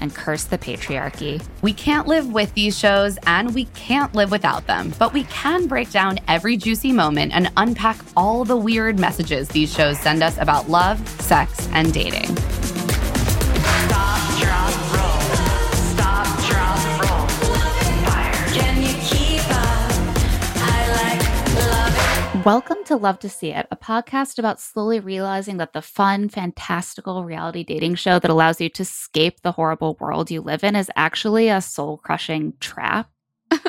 and curse the patriarchy. We can't live with these shows and we can't live without them, but we can break down every juicy moment and unpack all the weird messages these shows send us about love, sex, and dating. Stop, drop, Welcome to Love to See It, a podcast about slowly realizing that the fun, fantastical reality dating show that allows you to escape the horrible world you live in is actually a soul crushing trap.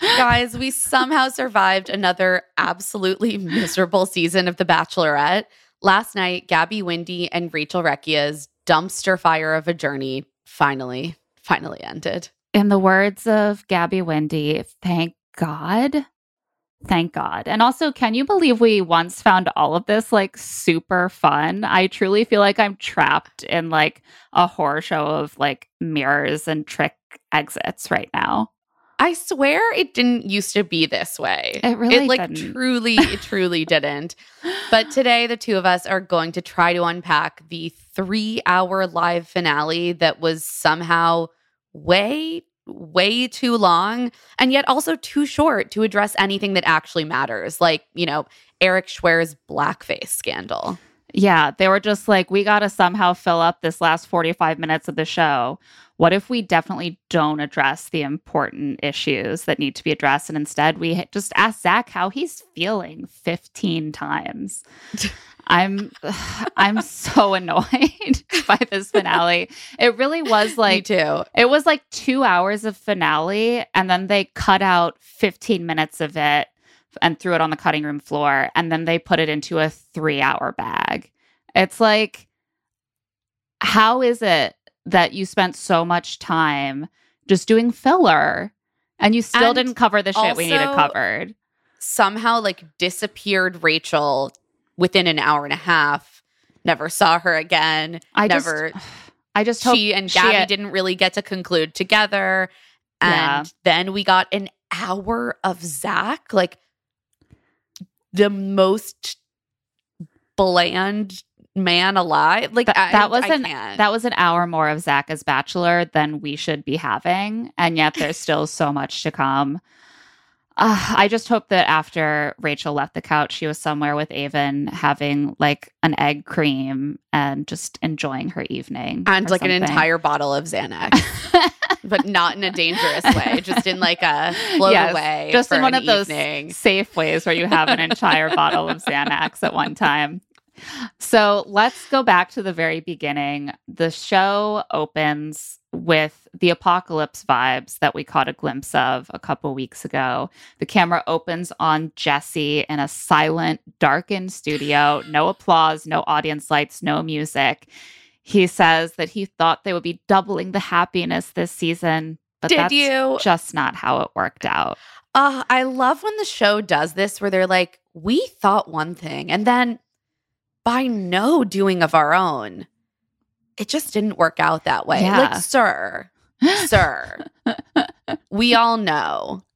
Guys, we somehow survived another absolutely miserable season of The Bachelorette. Last night, Gabby Windey and Rachel Recchia's dumpster fire of a journey finally, finally ended. In the words of Gabby Windey, thank God. Thank God. And also, can you believe we once found all of this like super fun? I truly feel like I'm trapped in like a horror show of like mirrors and trick exits right now. I swear it didn't used to be this way. It really it like didn't. truly, truly didn't. But today, the two of us are going to try to unpack the three hour live finale that was somehow way, way too long and yet also too short to address anything that actually matters, like, you know, Erich Schwer's blackface scandal. Yeah, they were just like, we got to somehow fill up this last 45 minutes of the show. What if we definitely don't address the important issues that need to be addressed? And instead, we just ask Zach how he's feeling 15 times. I'm I'm so annoyed by this finale. It really was like Me too. it was like 2 hours of finale and then they cut out 15 minutes of it and threw it on the cutting room floor and then they put it into a 3-hour bag. It's like how is it that you spent so much time just doing filler and you still And didn't cover the shit we needed covered? Somehow, like, disappeared Rachel within an hour and a half. Never saw her again. I never. just I just hope she and Gabby she- didn't really get to conclude together. And Yeah. then we got an hour of Zach, like the most bland man alive. Like Th- I, that was I an can't. that was an hour more of Zach as Bachelor than we should be having, and yet there's still so much to come. Uh, I just hope that after Rachel left the couch, she was somewhere with Aven having like an egg cream and just enjoying her evening. and like an entire bottle of Xanax, but not in a dangerous way, just in like a float Yes, away. just for in one of those safe ways where you have an entire bottle of Xanax at one time. So let's go back to the very beginning. The show opens with the apocalypse vibes that we caught a glimpse of a couple weeks ago. The camera opens on Jesse in a silent, darkened studio, no applause, no audience lights, no music. He says that he thought they would be doubling the happiness this season, but Did that's you? just not how it worked out. Uh, I love when the show does this where they're like, we thought one thing, and then by no doing of our own, it just didn't work out that way. Yeah. Like, sir, sir, we all know.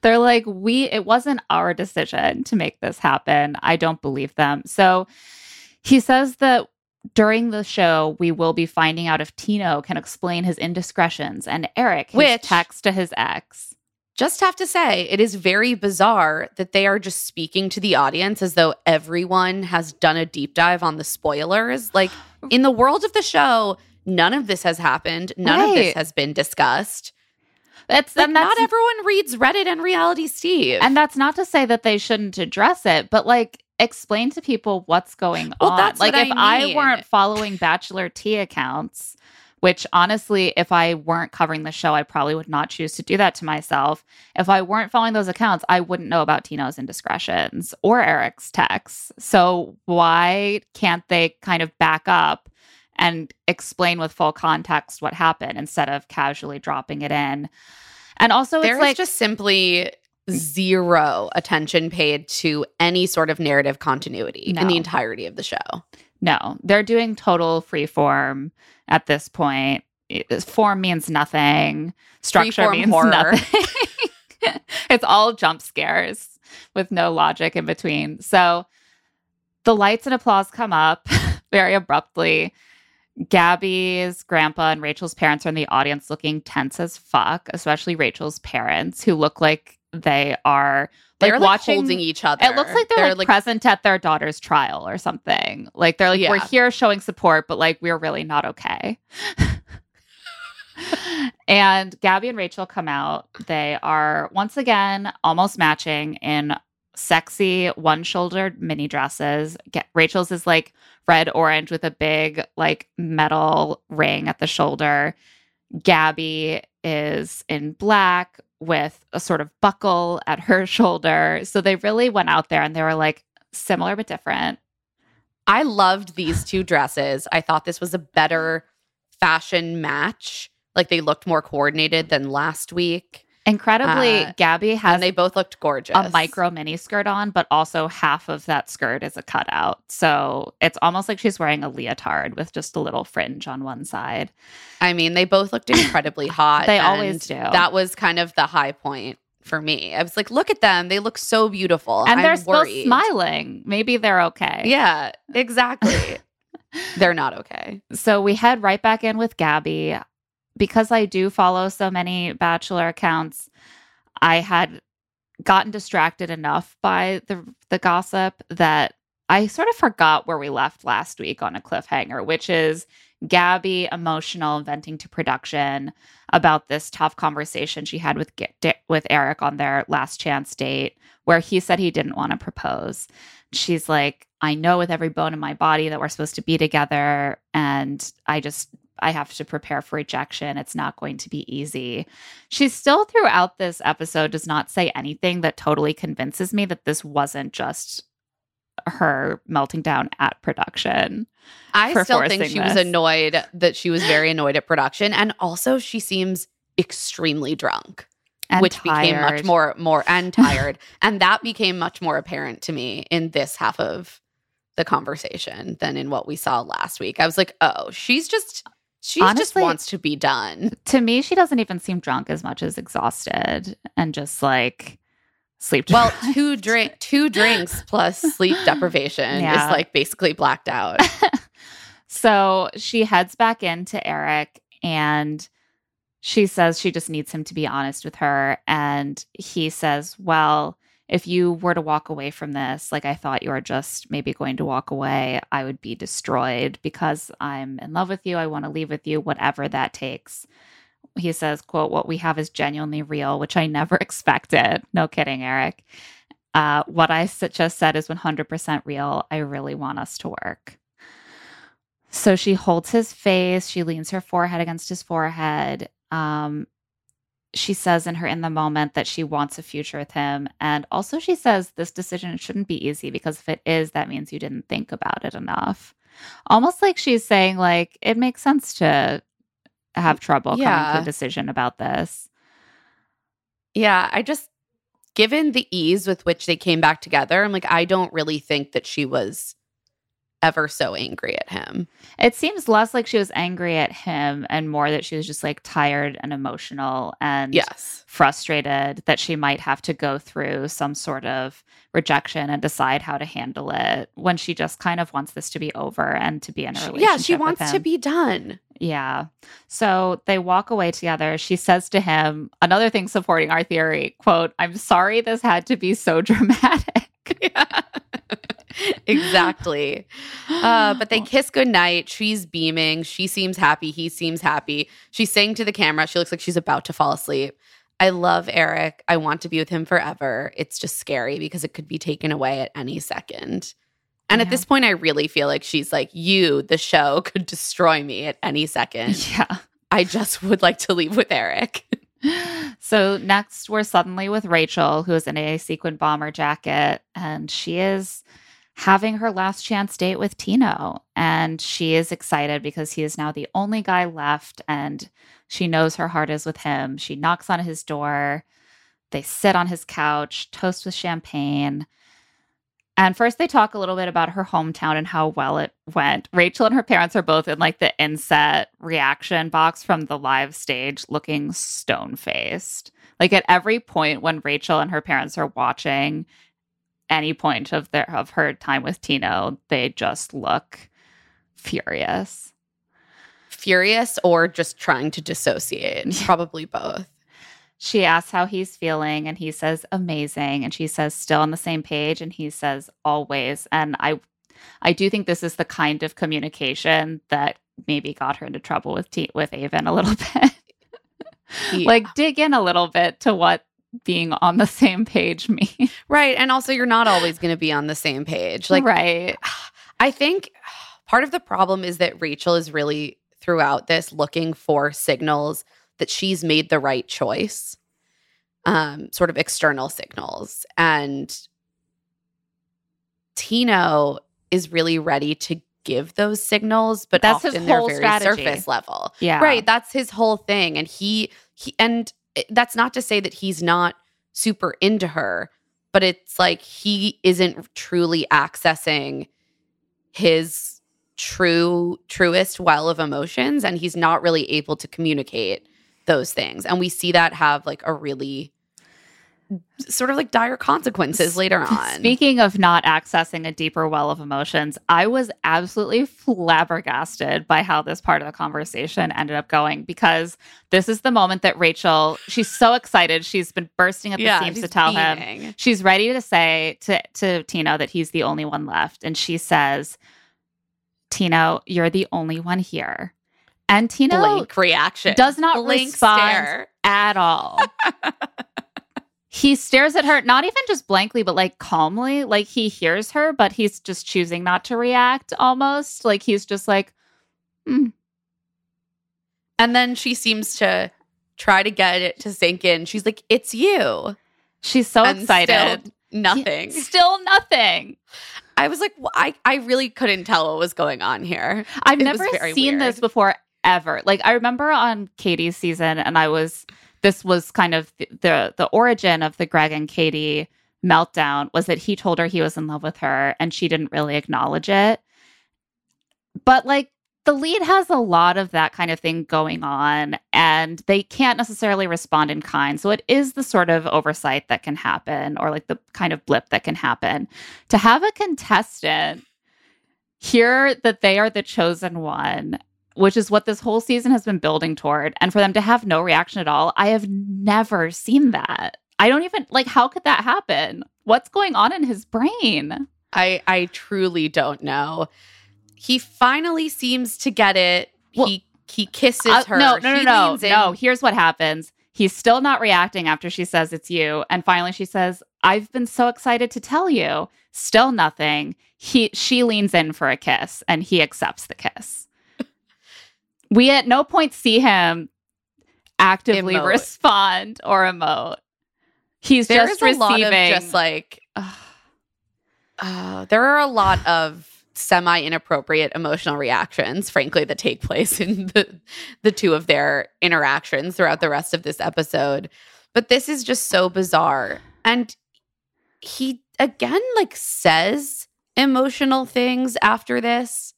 They're like, we, it wasn't our decision to make this happen. I don't believe them. So he says that during the show, we will be finding out if Tino can explain his indiscretions and Erich, his Which- text to his ex. Just have to say, it is very bizarre that they are just speaking to the audience as though everyone has done a deep dive on the spoilers. Like, in the world of the show, none of this has happened. None of this has been discussed. That's, Like, that's not everyone reads Reddit and Reality Steve. And that's not to say that they shouldn't address it, but like explain to people what's going Well, on. that's like if I I weren't following Bachelor T accounts, which honestly, if I weren't covering the show, I probably would not choose to do that to myself. If I weren't following those accounts, I wouldn't know about Tino's indiscretions or Erich's texts. So why can't they kind of back up and explain with full context what happened instead of casually dropping it in? And also, There's it's like just simply zero attention paid to any sort of narrative continuity in the entirety of the show. No, they're doing total free form at this point. It- Form means nothing. Structure Freeform means horror. nothing. it's all jump scares with no logic in between. So the lights and applause come up very abruptly. Gabby's grandpa and Rachel's parents are in the audience looking tense as fuck, especially Rachel's parents, who look like they are like They're like watching holding each other. it looks like they're, like, present at their daughter's trial or something. Like they're like, we're here showing support, but like we're really not okay. and Gabby and Rachel come out. They are once again almost matching in sexy one shouldered mini dresses. Ga- Rachel's is like red orange with a big like metal ring at the shoulder. Gabby is in black with a sort of buckle at her shoulder. So they really went out there and they were like similar but different. I loved these two dresses. I thought this was a better fashion match. Like they looked more coordinated than last week. Incredibly, Uh, Gabby has And they both looked gorgeous. a micro mini skirt on, but also half of that skirt is a cutout. So it's almost like she's wearing a leotard with just a little fringe on one side. I mean, they both looked incredibly hot. They always do. That was kind of the high point for me. I was like, look at them. They look so beautiful. And I'm they're worried. smiling. Maybe they're okay. Yeah, exactly. they're not okay. so we head right back in with Gabby. Because I do follow so many Bachelor accounts, I had gotten distracted enough by the the gossip that I sort of forgot where we left last week on a cliffhanger, which is Gabby emotional venting to production about this tough conversation she had with with Erich on their last chance date, where he said he didn't want to propose. She's like, I know with every bone in my body that we're supposed to be together, and I just I have to prepare for rejection. It's not going to be easy. She still, throughout this episode, does not say anything that totally convinces me that this wasn't just her melting down at production. I still think she was annoyed that she was very annoyed at production. And also she seems extremely drunk. And which became much more more and tired. and that became much more apparent to me in this half of the conversation than in what we saw last week. I was like, oh, she's just she just Honestly- wants to be done. To me, she doesn't even seem drunk as much as exhausted and just like sleep. Well, two drink two drinks plus sleep deprivation Yeah. is like basically blacked out. so she heads back into Erich and she says she just needs him to be honest with her. And he says, Well, if you were to walk away from this, like I thought you were just maybe going to walk away, I would be destroyed because I'm in love with you. I want to leave with you, whatever that takes. He says, quote, what we have is genuinely real, which I never expected. No kidding, Erich. Uh, what I just said is 100% real. I really want us to work. So she holds his face. She leans her forehead against his forehead. Um, she says in her in the moment that she wants a future with him. And also, she says this decision shouldn't be easy because if it is, that means you didn't think about it enough. Almost like she's saying, like, it makes sense to have trouble coming to a decision about this. yeah, I just given the ease with which they came back together, I'm like, I don't really think that she was ever so angry at him. It seems less like she was angry at him and more that she was just like tired and emotional and Yes. frustrated that she might have to go through some sort of rejection and decide how to handle it when she just kind of wants this to be over and to be in a relationship. Yeah, she wants to be done. Yeah. So they walk away together. She says to him, another thing supporting our theory, quote, I'm sorry this had to be so dramatic. Yeah. exactly. Uh, but they kiss goodnight. She's beaming. She seems happy. He seems happy. She's saying to the camera, she looks like she's about to fall asleep. I love Erich. I want to be with him forever. It's just scary because it could be taken away at any second. And at this point, I really feel like she's like, You, the show, could destroy me at any second. yeah. I just would like to leave with Erich. So next, we're suddenly with Rachel, who is in a sequin bomber jacket, and she is having her last chance date with Tino. And she is excited because he is now the only guy left, and she knows her heart is with him. She knocks on his door. They sit on his couch, toast with champagne. And first, they talk a little bit about her hometown and how well it went. Rachel and her parents are both in like the inset reaction box from the live stage, looking stone faced. Like at every point when Rachel and her parents are watching any point of their of her time with Tino, they just look furious. Furious or just trying to dissociate. Probably both. She asks how he's feeling, and he says amazing. And she says still on the same page, and he says always. And I, I do think this is the kind of communication that maybe got her into trouble with T- with Aven a little bit. Yeah. Like dig in a little bit to what being on the same page means. Right. And also, you're not always going to be on the same page. Like, right, I think part of the problem is that Rachel is really throughout this looking for signals that she's made the right choice, um, sort of external signals. And Tino is really ready to give those signals, but That's his often they're whole very strategy. surface level. yeah, Right. That's his whole thing. And he, he, and that's not to say that he's not super into her, but it's like he isn't truly accessing his true, truest well of emotions. And he's not really able to communicate those things. And we see that have like a really sort of like dire consequences later on. Speaking of not accessing a deeper well of emotions, I was absolutely flabbergasted by how this part of the conversation ended up going because this is the moment that Rachel, she's so excited. She's been bursting at the seams to tell him. She's ready to say to, to Tino that he's the only one left. And she says, Tino, you're the only one here. And Tino Blank reaction. does not Blank respond stare. at all. he stares at her, not even just blankly, but like calmly. Like he hears her, but he's just choosing not to react almost. Like he's just like, "Hmm, And then she seems to try to get it to sink in. She's like, "It's you." she's so And excited. still nothing. Still nothing. I was like, "Wh- I I really couldn't tell what was going on here. I've It never seen this before ever. Like I remember on Katie's season, and I was this was kind of the the, origin of the Greg and Katie meltdown was that he told her he was in love with her, and she didn't really acknowledge it. But like the lead has a lot of that kind of thing going on, and they can't necessarily respond in kind. So it is the sort of oversight that can happen, or like the kind of blip that can happen. To have a contestant hear that they are the chosen one, which is what this whole season has been building toward, and for them to have no reaction at all, I have never seen that. I don't even like how could that happen? What's going on in his brain? I I truly don't know. He finally seems to get it. Well, he he kisses Uh, her. no, no, no, He no, no. Here's what happens. He's still not reacting after she says it's you, and finally she says, "I've been so excited to tell you." Still nothing. He she leans in for a kiss, and he accepts the kiss. We at no point see him actively Emote. respond or emote. He's There just is a lot receiving. just like uh, there are a lot of semi inappropriate emotional reactions, frankly, that take place in the the two of their interactions throughout the rest of this episode. But this is just so bizarre. And he again like says emotional things after this.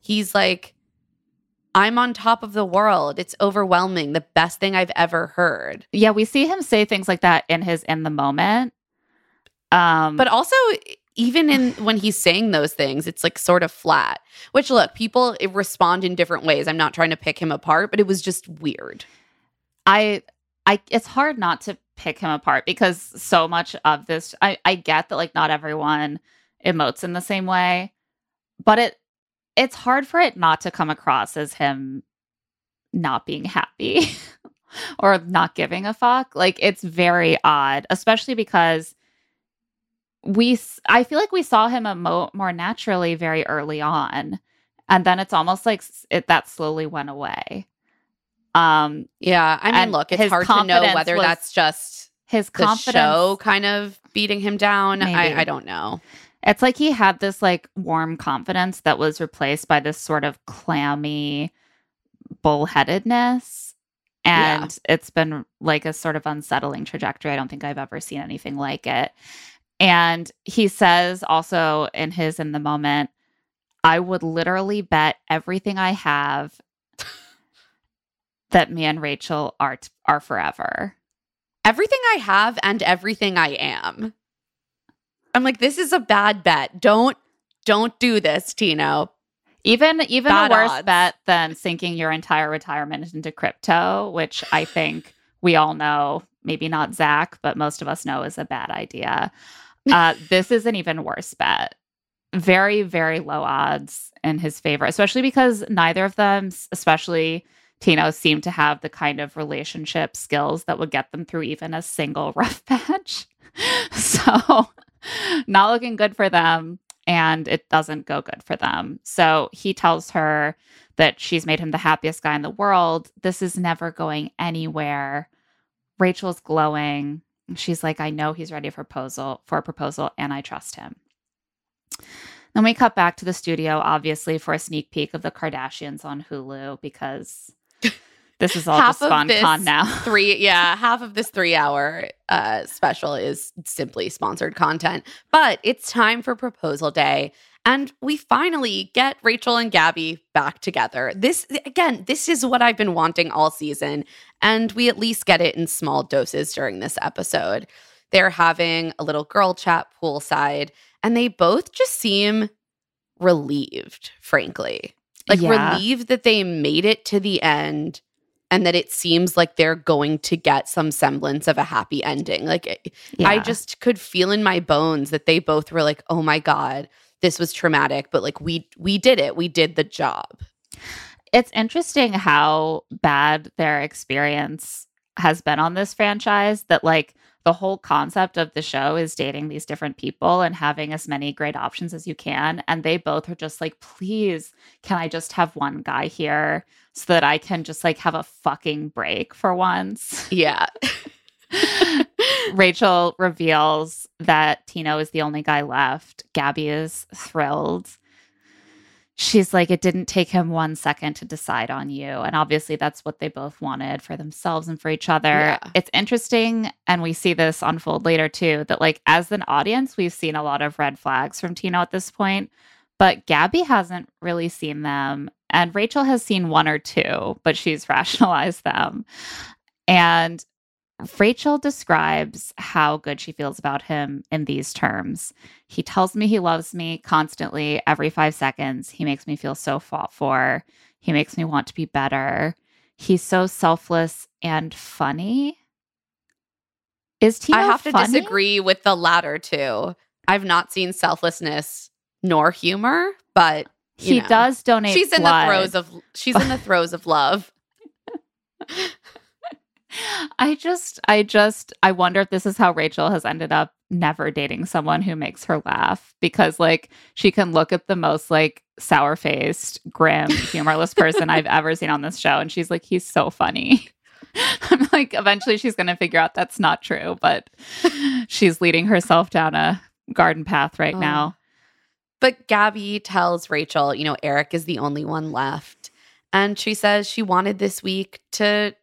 He's like, I'm on top of the world. It's overwhelming. The best thing I've ever heard. Yeah, we see him say things like that in his in the moment. Um But also, even in when he's saying those things, it's like sort of flat. Which look, people respond in different ways. I'm not trying to pick him apart, but it was just weird. I I it's hard not to pick him apart because so much of this I I get that like not everyone emotes in the same way, but it it's hard for it not to come across as him not being happy or not giving a fuck. Like it's very odd, especially because we I feel like we saw him emote more naturally very early on. And then it's almost like it that slowly went away. Um Yeah, I mean, look, it's hard to know whether that's just his confidence show kind of beating him down. Maybe. I, I don't know. It's like he had this like warm confidence that was replaced by this sort of clammy bullheadedness. Yeah. And it's been like a sort of unsettling trajectory. I don't think I've ever seen anything like it. And he says also in his in the moment, I would literally bet everything I have that me and Rachel are t- are forever. Everything I have and everything I am. I'm like, this is a bad bet. Don't don't do this, Tino. Even even Bad a worse odds. bet than sinking your entire retirement into crypto, which I think we all know, maybe not Zach, but most of us know is a bad idea. Uh, this is an even worse bet. Very, very low odds in his favor, especially because neither of them, especially Tino, seem to have the kind of relationship skills that would get them through even a single rough patch. so, not looking good for them and it doesn't go good for them. So he tells her that she's made him the happiest guy in the world. This is never going anywhere. Rachel's glowing. She's like, I know he's ready for proposal for a proposal, and I trust him. Then we cut back to the studio, obviously, for a sneak peek of the Kardashians on Hulu because this is all Half just of fun this con now. Three, yeah, half of this three hour uh, special is simply sponsored content. But it's time for proposal day. And we finally get Rachel and Gabby back together. This, again, this is what I've been wanting all season. And we at least get it in small doses during this episode. They're having a little girl chat poolside, and they both just seem relieved, frankly. Like Yeah. relieved that they made it to the end and that it seems like they're going to get some semblance of a happy ending. Like I- I just could feel in my bones that they both were like, "Oh my god, this was traumatic, but like we we did it. We did the job." it's interesting how bad their experience has been on this franchise that like the whole concept of the show is dating these different people and having as many great options as you can. And they both are just like please can i just have one guy here so that i can just like have a fucking break for once? Yeah. rachel reveals that tino is the only guy left. Gabby is thrilled she's like, it didn't take him one second to decide on you. And obviously, that's what they both wanted for themselves and for each other. Yeah. It's interesting. And we see this unfold later too that, like, as an audience, we've seen a lot of red flags from Tino at this point, but Gabby hasn't really seen them. And Rachel has seen one or two, but she's rationalized them. And Rachel describes how good she feels about him in these terms. He tells me he loves me constantly every five seconds. He makes me feel so fought for. He makes me want to be better. He's so selfless and funny. Is Tino I have to funny? disagree with the latter two. I've not seen selflessness nor humor, but you He know. does donate. she's in the throes of she's in the throes of love. I just, I just, I wonder if this is how Rachel has ended up never dating someone who makes her laugh because, like, she can look at the most, like, sour faced, grim, humorless person I've ever seen on this show. And she's like, he's so funny. I'm like, eventually she's going to figure out that's not true, but she's leading herself down a garden path right Oh. now. But Gabby tells Rachel, you know, Erich is the only one left. And she says she wanted this week to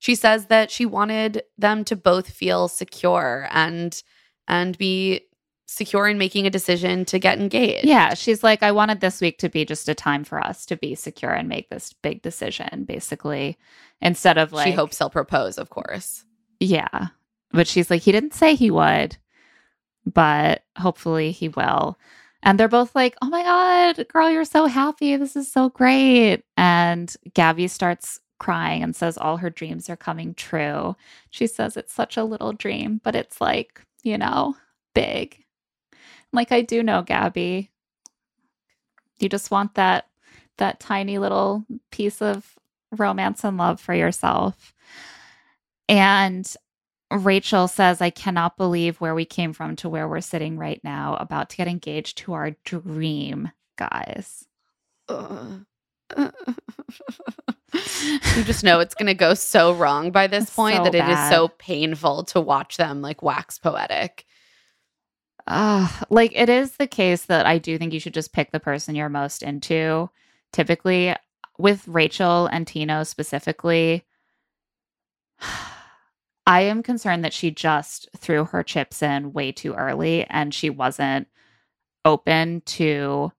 she says that she wanted them to both feel secure and and be secure in making a decision to get engaged. Yeah, she's like, I wanted this week to be just a time for us to be secure and make this big decision, basically, instead of like. she hopes he'll propose, of course. Yeah. But she's like, he didn't say he would, but hopefully he will. And they're both like, oh my God, girl, you're so happy. This is so great. And Gabby starts crying and says all her dreams are coming true. She says it's such a little dream, but it's like, you know, big. Like I do know, Gabby. You just want that that tiny little piece of romance and love for yourself. And Rachel says, I cannot believe where we came from to where we're sitting right now, about to get engaged to our dream guys. you just know it's going to go so wrong by this point So that it is bad. so painful to watch them like wax poetic. Uh, like it is the case that I do think you should just pick the person you're most into. Typically, with Rachel and Tino specifically, I am concerned that she just threw her chips in way too early and she wasn't open to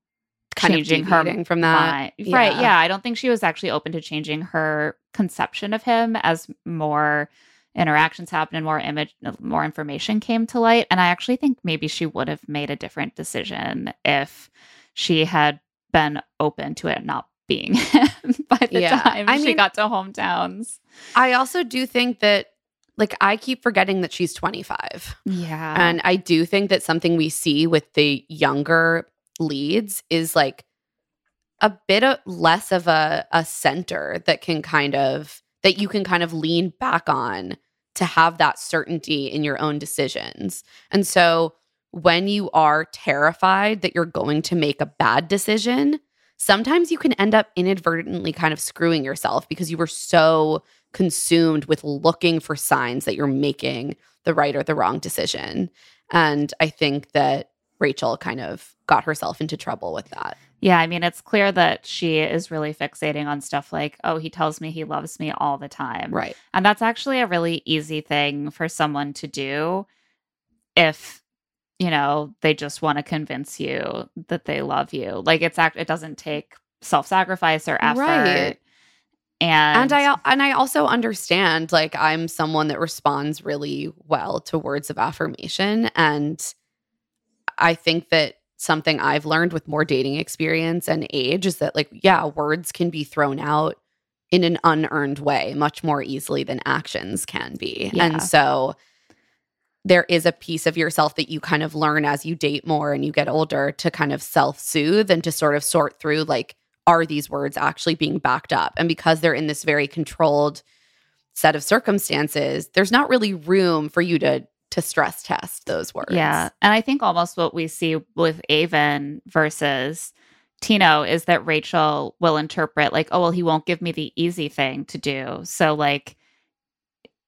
changing her from that. mind. Right. Yeah. Yeah. I don't think she was actually open to changing her conception of him as more interactions happened and more image uh, more information came to light. And I actually think maybe she would have made a different decision if she had been open to it not being him by the Yeah. time I she mean- got to hometowns. I also do think that, like, I keep forgetting that she's 25. Yeah. And I do think that something we see with the younger leads is like a bit of less of a, a center that can kind of, that you can kind of lean back on to have that certainty in your own decisions. And so when you are terrified that you're going to make a bad decision, sometimes you can end up inadvertently kind of screwing yourself because you were so consumed with looking for signs that you're making the right or the wrong decision. And I think that Rachel kind of got herself into trouble with that. Yeah, I mean, it's clear that she is really fixating on stuff like, oh, he tells me he loves me all the time. Right. And that's actually a really easy thing for someone to do if, you know, they just want to convince you that they love you. Like it's act it doesn't take self-sacrifice or effort. Right. And, And I and I also understand like I'm someone that responds really well to words of affirmation and I think that something I've learned with more dating experience and age is that like yeah, words can be thrown out in an unearned way much more easily than actions can be. Yeah. And so there is a piece of yourself that you kind of learn as you date more and you get older to kind of self-soothe and to sort of sort through like are these words actually being backed up? And because they're in this very controlled set of circumstances, there's not really room for you to to stress test those words. Yeah. And I think almost what we see with Aven versus Tino is that Rachel will interpret like, oh, well, he won't give me the easy thing to do. So, like,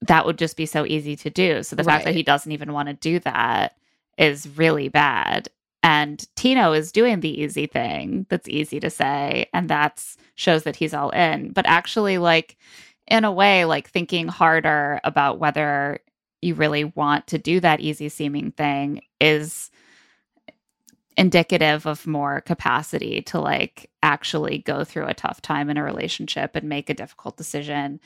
that would just be so easy to do. So, the fact that he doesn't even want to do that is really bad. And Tino is doing the easy thing that's easy to say. And that shows that he's all in. But actually, like, in a way, like thinking harder about whether you really want to do that easy seeming thing is indicative of more capacity to like actually go through a tough time in a relationship and make a difficult decision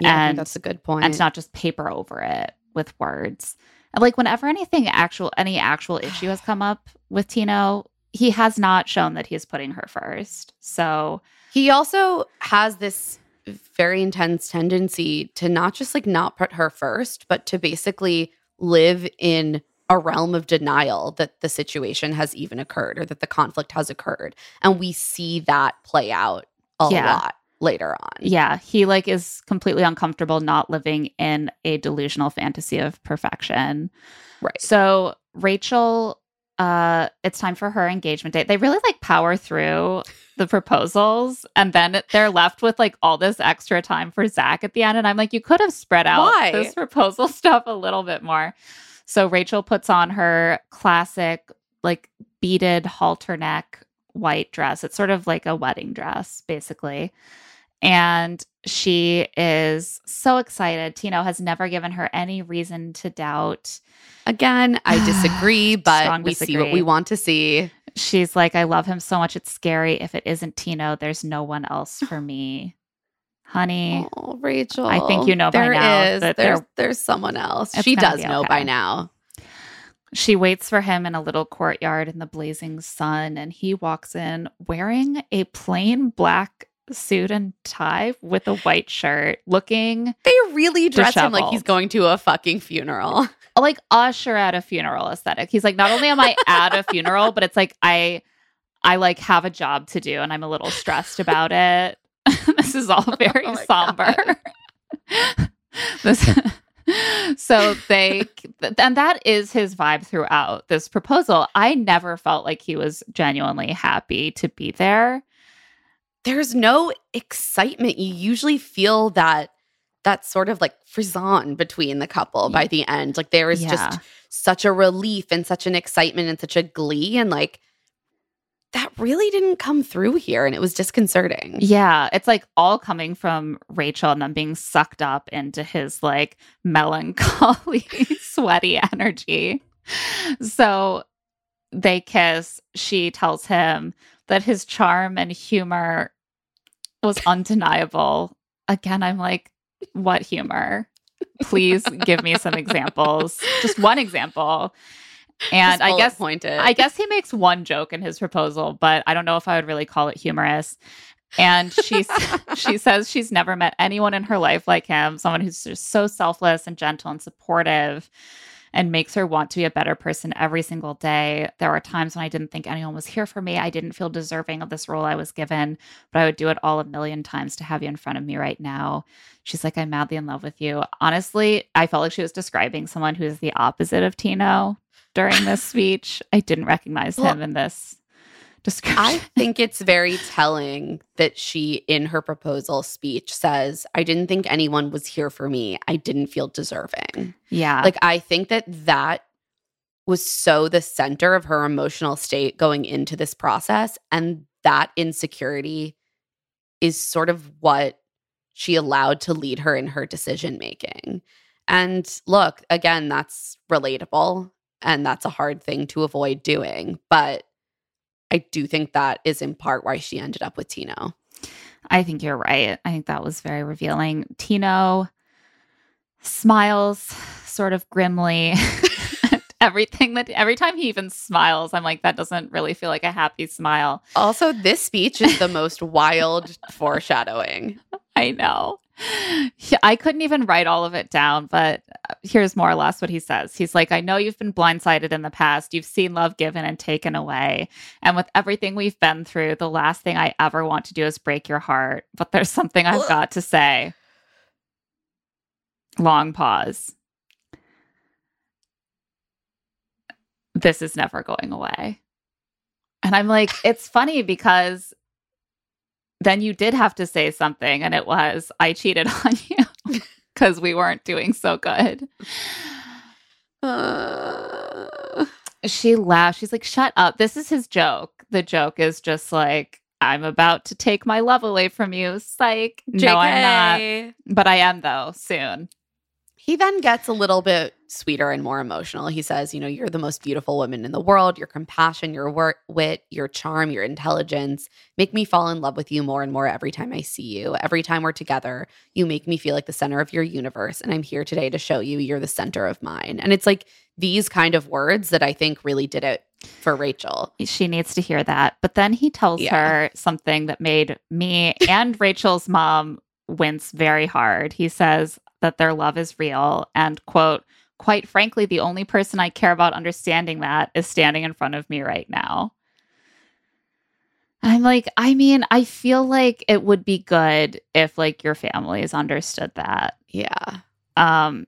Yeah, and that's a good point. and to not just paper over it with words. And like whenever anything actual any actual issue has come up with Tino, he has not shown that he's putting her first. So He also has this very intense tendency to not just like not put her first, but to basically live in a realm of denial that the situation has even occurred or that the conflict has occurred. And we see that play out a Yeah. lot later on. yeah, he like is completely uncomfortable not living in a delusional fantasy of perfection. Right. So Rachel, uh, it's time for her engagement date. They really like power through the proposals, and then they're left with like all this extra time for Zach at the end. And I'm like, you could have spread out Why? this proposal stuff a little bit more. So Rachel puts on her classic like beaded halter neck white dress. It's sort of like a wedding dress, basically. And she is so excited. Tino has never given her any reason to doubt. Again, I disagree, but we see what we want to see. She's like, I love him so much. It's scary. If it isn't Tino, there's no one else for me. Honey, Oh, Rachel. I think you know by now is. that there's there's someone else. She does know okay. by now. she waits for him in a little courtyard in the blazing sun, and he walks in wearing a plain black suit and tie with a white shirt, looking They really dress him like he's going to a fucking funeral. like usher at a funeral aesthetic. He's like, not only am I at a funeral, but it's like I I like have a job to do and I'm a little stressed about it. this is all oh very Oh somber. this so they and that is his vibe throughout this proposal. I never felt like he was genuinely happy to be there. There's no excitement. You usually feel that that sort of like frisson between the couple by the end. Like there is Yeah. just such a relief and such an excitement and such a glee and like that really didn't come through here and it was disconcerting. Yeah, it's like all coming from Rachel and then being sucked up into his like melancholy, sweaty energy. So they kiss. She tells him that his charm and humor was undeniable. Again, I'm like, what humor? Please give me some examples. Just one example. And I guess pointed. I guess he makes one joke in his proposal, but I don't know if I would really call it humorous. And she she says she's never met anyone in her life like him, someone who's just so selfless and gentle and supportive and makes her want to be a better person every single day. There are times when I didn't think anyone was here for me. I didn't feel deserving of this role I was given, but I would do it all a million times to have you in front of me right now. She's like, I'm madly in love with you. Honestly, I felt like she was describing someone who is the opposite of Tino during this speech. I didn't recognize Well, him in this description. I think it's very telling that she, in her proposal speech, says, I didn't think anyone was here for me. I didn't feel deserving. yeah. Like, I think that that was so the center of her emotional state going into this process. And that insecurity is sort of what she allowed to lead her in her decision making. And look, again, that's relatable and that's a hard thing to avoid doing. But I do think that is in part why she ended up with Tino. I think you're right. I think that was very revealing. Tino smiles sort of grimly. Everything that every time he even smiles, I'm like, that doesn't really feel like a happy smile. Also, this speech is the most wild foreshadowing. I know. I couldn't even write all of it down, but uh, here's more or less what he says. He's like, I know you've been blindsided in the past. You've seen love given and taken away. And with everything we've been through, the last thing I ever want to do is break your heart. But there's something I've got to say. Long pause. This is never going away. And I'm like, it's funny because then you did have to say something, and it was, I cheated on you because we weren't doing so good. Uh, She laughed. She's like, shut up. This is his joke. The joke is just like, I'm about to take my love away from you. Psych. No, I'm not. But I am, though, soon. He then gets a little bit sweeter and more emotional. He says, You know, you're the most beautiful woman in the world. Your compassion, your wor- wit, your charm, your intelligence make me fall in love with you more and more every time I see you. Every time we're together, you make me feel like the center of your universe. And I'm here today to show you you're the center of mine. And it's like these kind of words that I think really did it for Rachel. She needs to hear that. But then he tells Yeah. her something that made me and Rachel's mom wince very hard. He says that their love is real and, quote, quite frankly, the only person I care about understanding that is standing in front of me right now. I'm like, I mean, I feel like it would be good if like your families understood that. Yeah. Um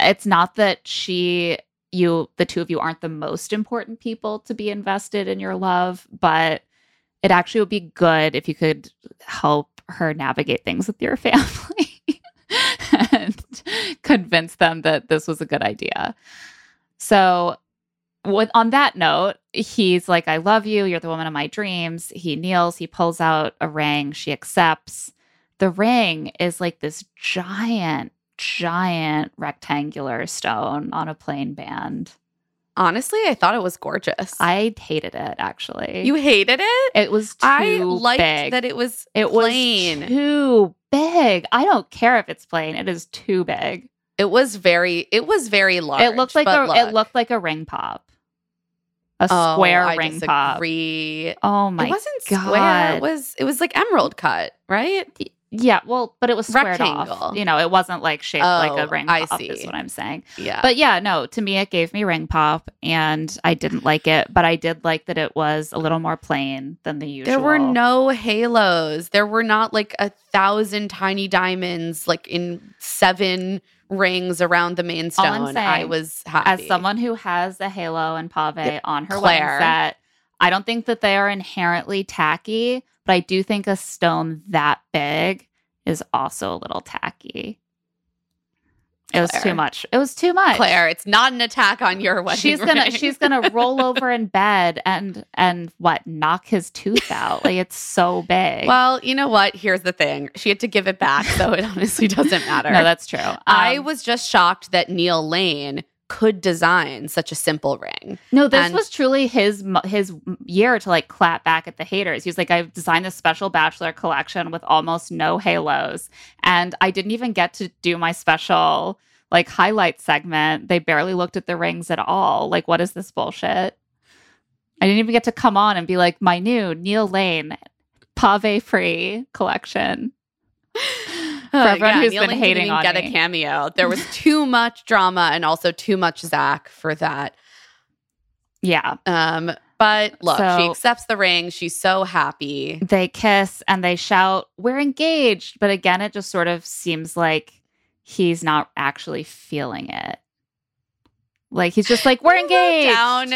it's not that she you the two of you aren't the most important people to be invested in your love, but it actually would be good if you could help her navigate things with your family convince them that this was a good idea. So with on that note, he's like, I love you. You're the woman of my dreams. He kneels, he pulls out a ring, she accepts. the ring is like this giant, giant rectangular stone on a plain band. Honestly, I thought it was gorgeous. I hated it actually. you hated it? it was too I liked big. that it was it plain. was too big. I don't care if it's plain. It is too big. It was very it was very large. it looked like a look, it looked like a ring pop. A oh, square I ring pop. disagree. Oh my god. it wasn't god. square. It was it was like emerald cut, right? Yeah, well, but it was squared Rectangle. off. You know, it wasn't like shaped like a Oh, ring I pop is see. what I'm saying. Yeah. But yeah, no, to me it gave me ring pop and I didn't like it, but I did like that it was a little more plain than the usual. there were no halos. There were not like a thousand tiny diamonds like in seven rings around the main stone. I was happy. as someone who has a halo and pave Yeah, on her Claire. wedding set, I don't think that they are inherently tacky, but I do think a stone that big is also a little tacky. It was too much. It was too much. Claire, it's not an attack on your wedding. she's gonna ring. she's gonna roll over in bed and and what knock his tooth out like it's so big Well, you know what? Here's the thing. She had to give it back, so it honestly doesn't matter. no that's true I Um, was just shocked that Neil Lane could design such a simple ring. no this and- was truly his his year to like clap back at the haters. He was like i've designed this special bachelor collection with almost no halos and i didn't even get to do my special like highlight segment. They barely looked at the rings at all. Like what is this bullshit? I didn't even get to come on and be like my new neil lane pave free collection For everyone who's Neil been hating on get me. a cameo. There was too much drama and also too much Zach for that. Yeah. Um, but look, she accepts the ring. She's so happy. They kiss and they shout, We're engaged. But again, it just sort of seems like he's not actually feeling it. Like he's just like, We're engaged. Down,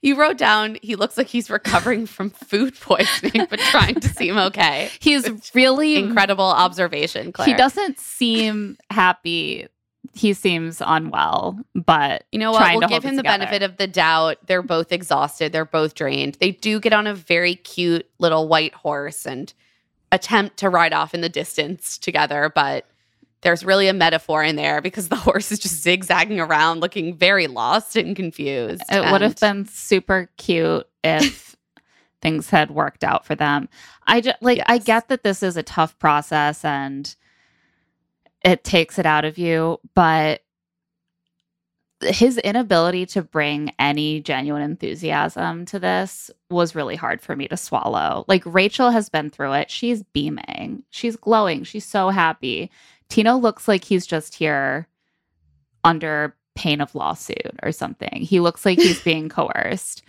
you wrote down. He looks like he's recovering from food poisoning, but trying to seem okay. He's really Incredible observation, Claire. He doesn't seem happy. He seems unwell, but You know what? We'll give him the together. benefit of the doubt. They're both exhausted. They're both drained. They do get on a very cute little white horse and attempt to ride off in the distance together, but there's really a metaphor in there because the horse is just zigzagging around looking very lost and confused. It would have been super cute if things had worked out for them. I just like I get that this is a tough process and it takes it out of you, but his inability to bring any genuine enthusiasm to this was really hard for me to swallow. Like Rachel has been through it. She's beaming. She's glowing. She's so happy. Tino looks like he's just here under pain of lawsuit or something. He looks like he's being coerced.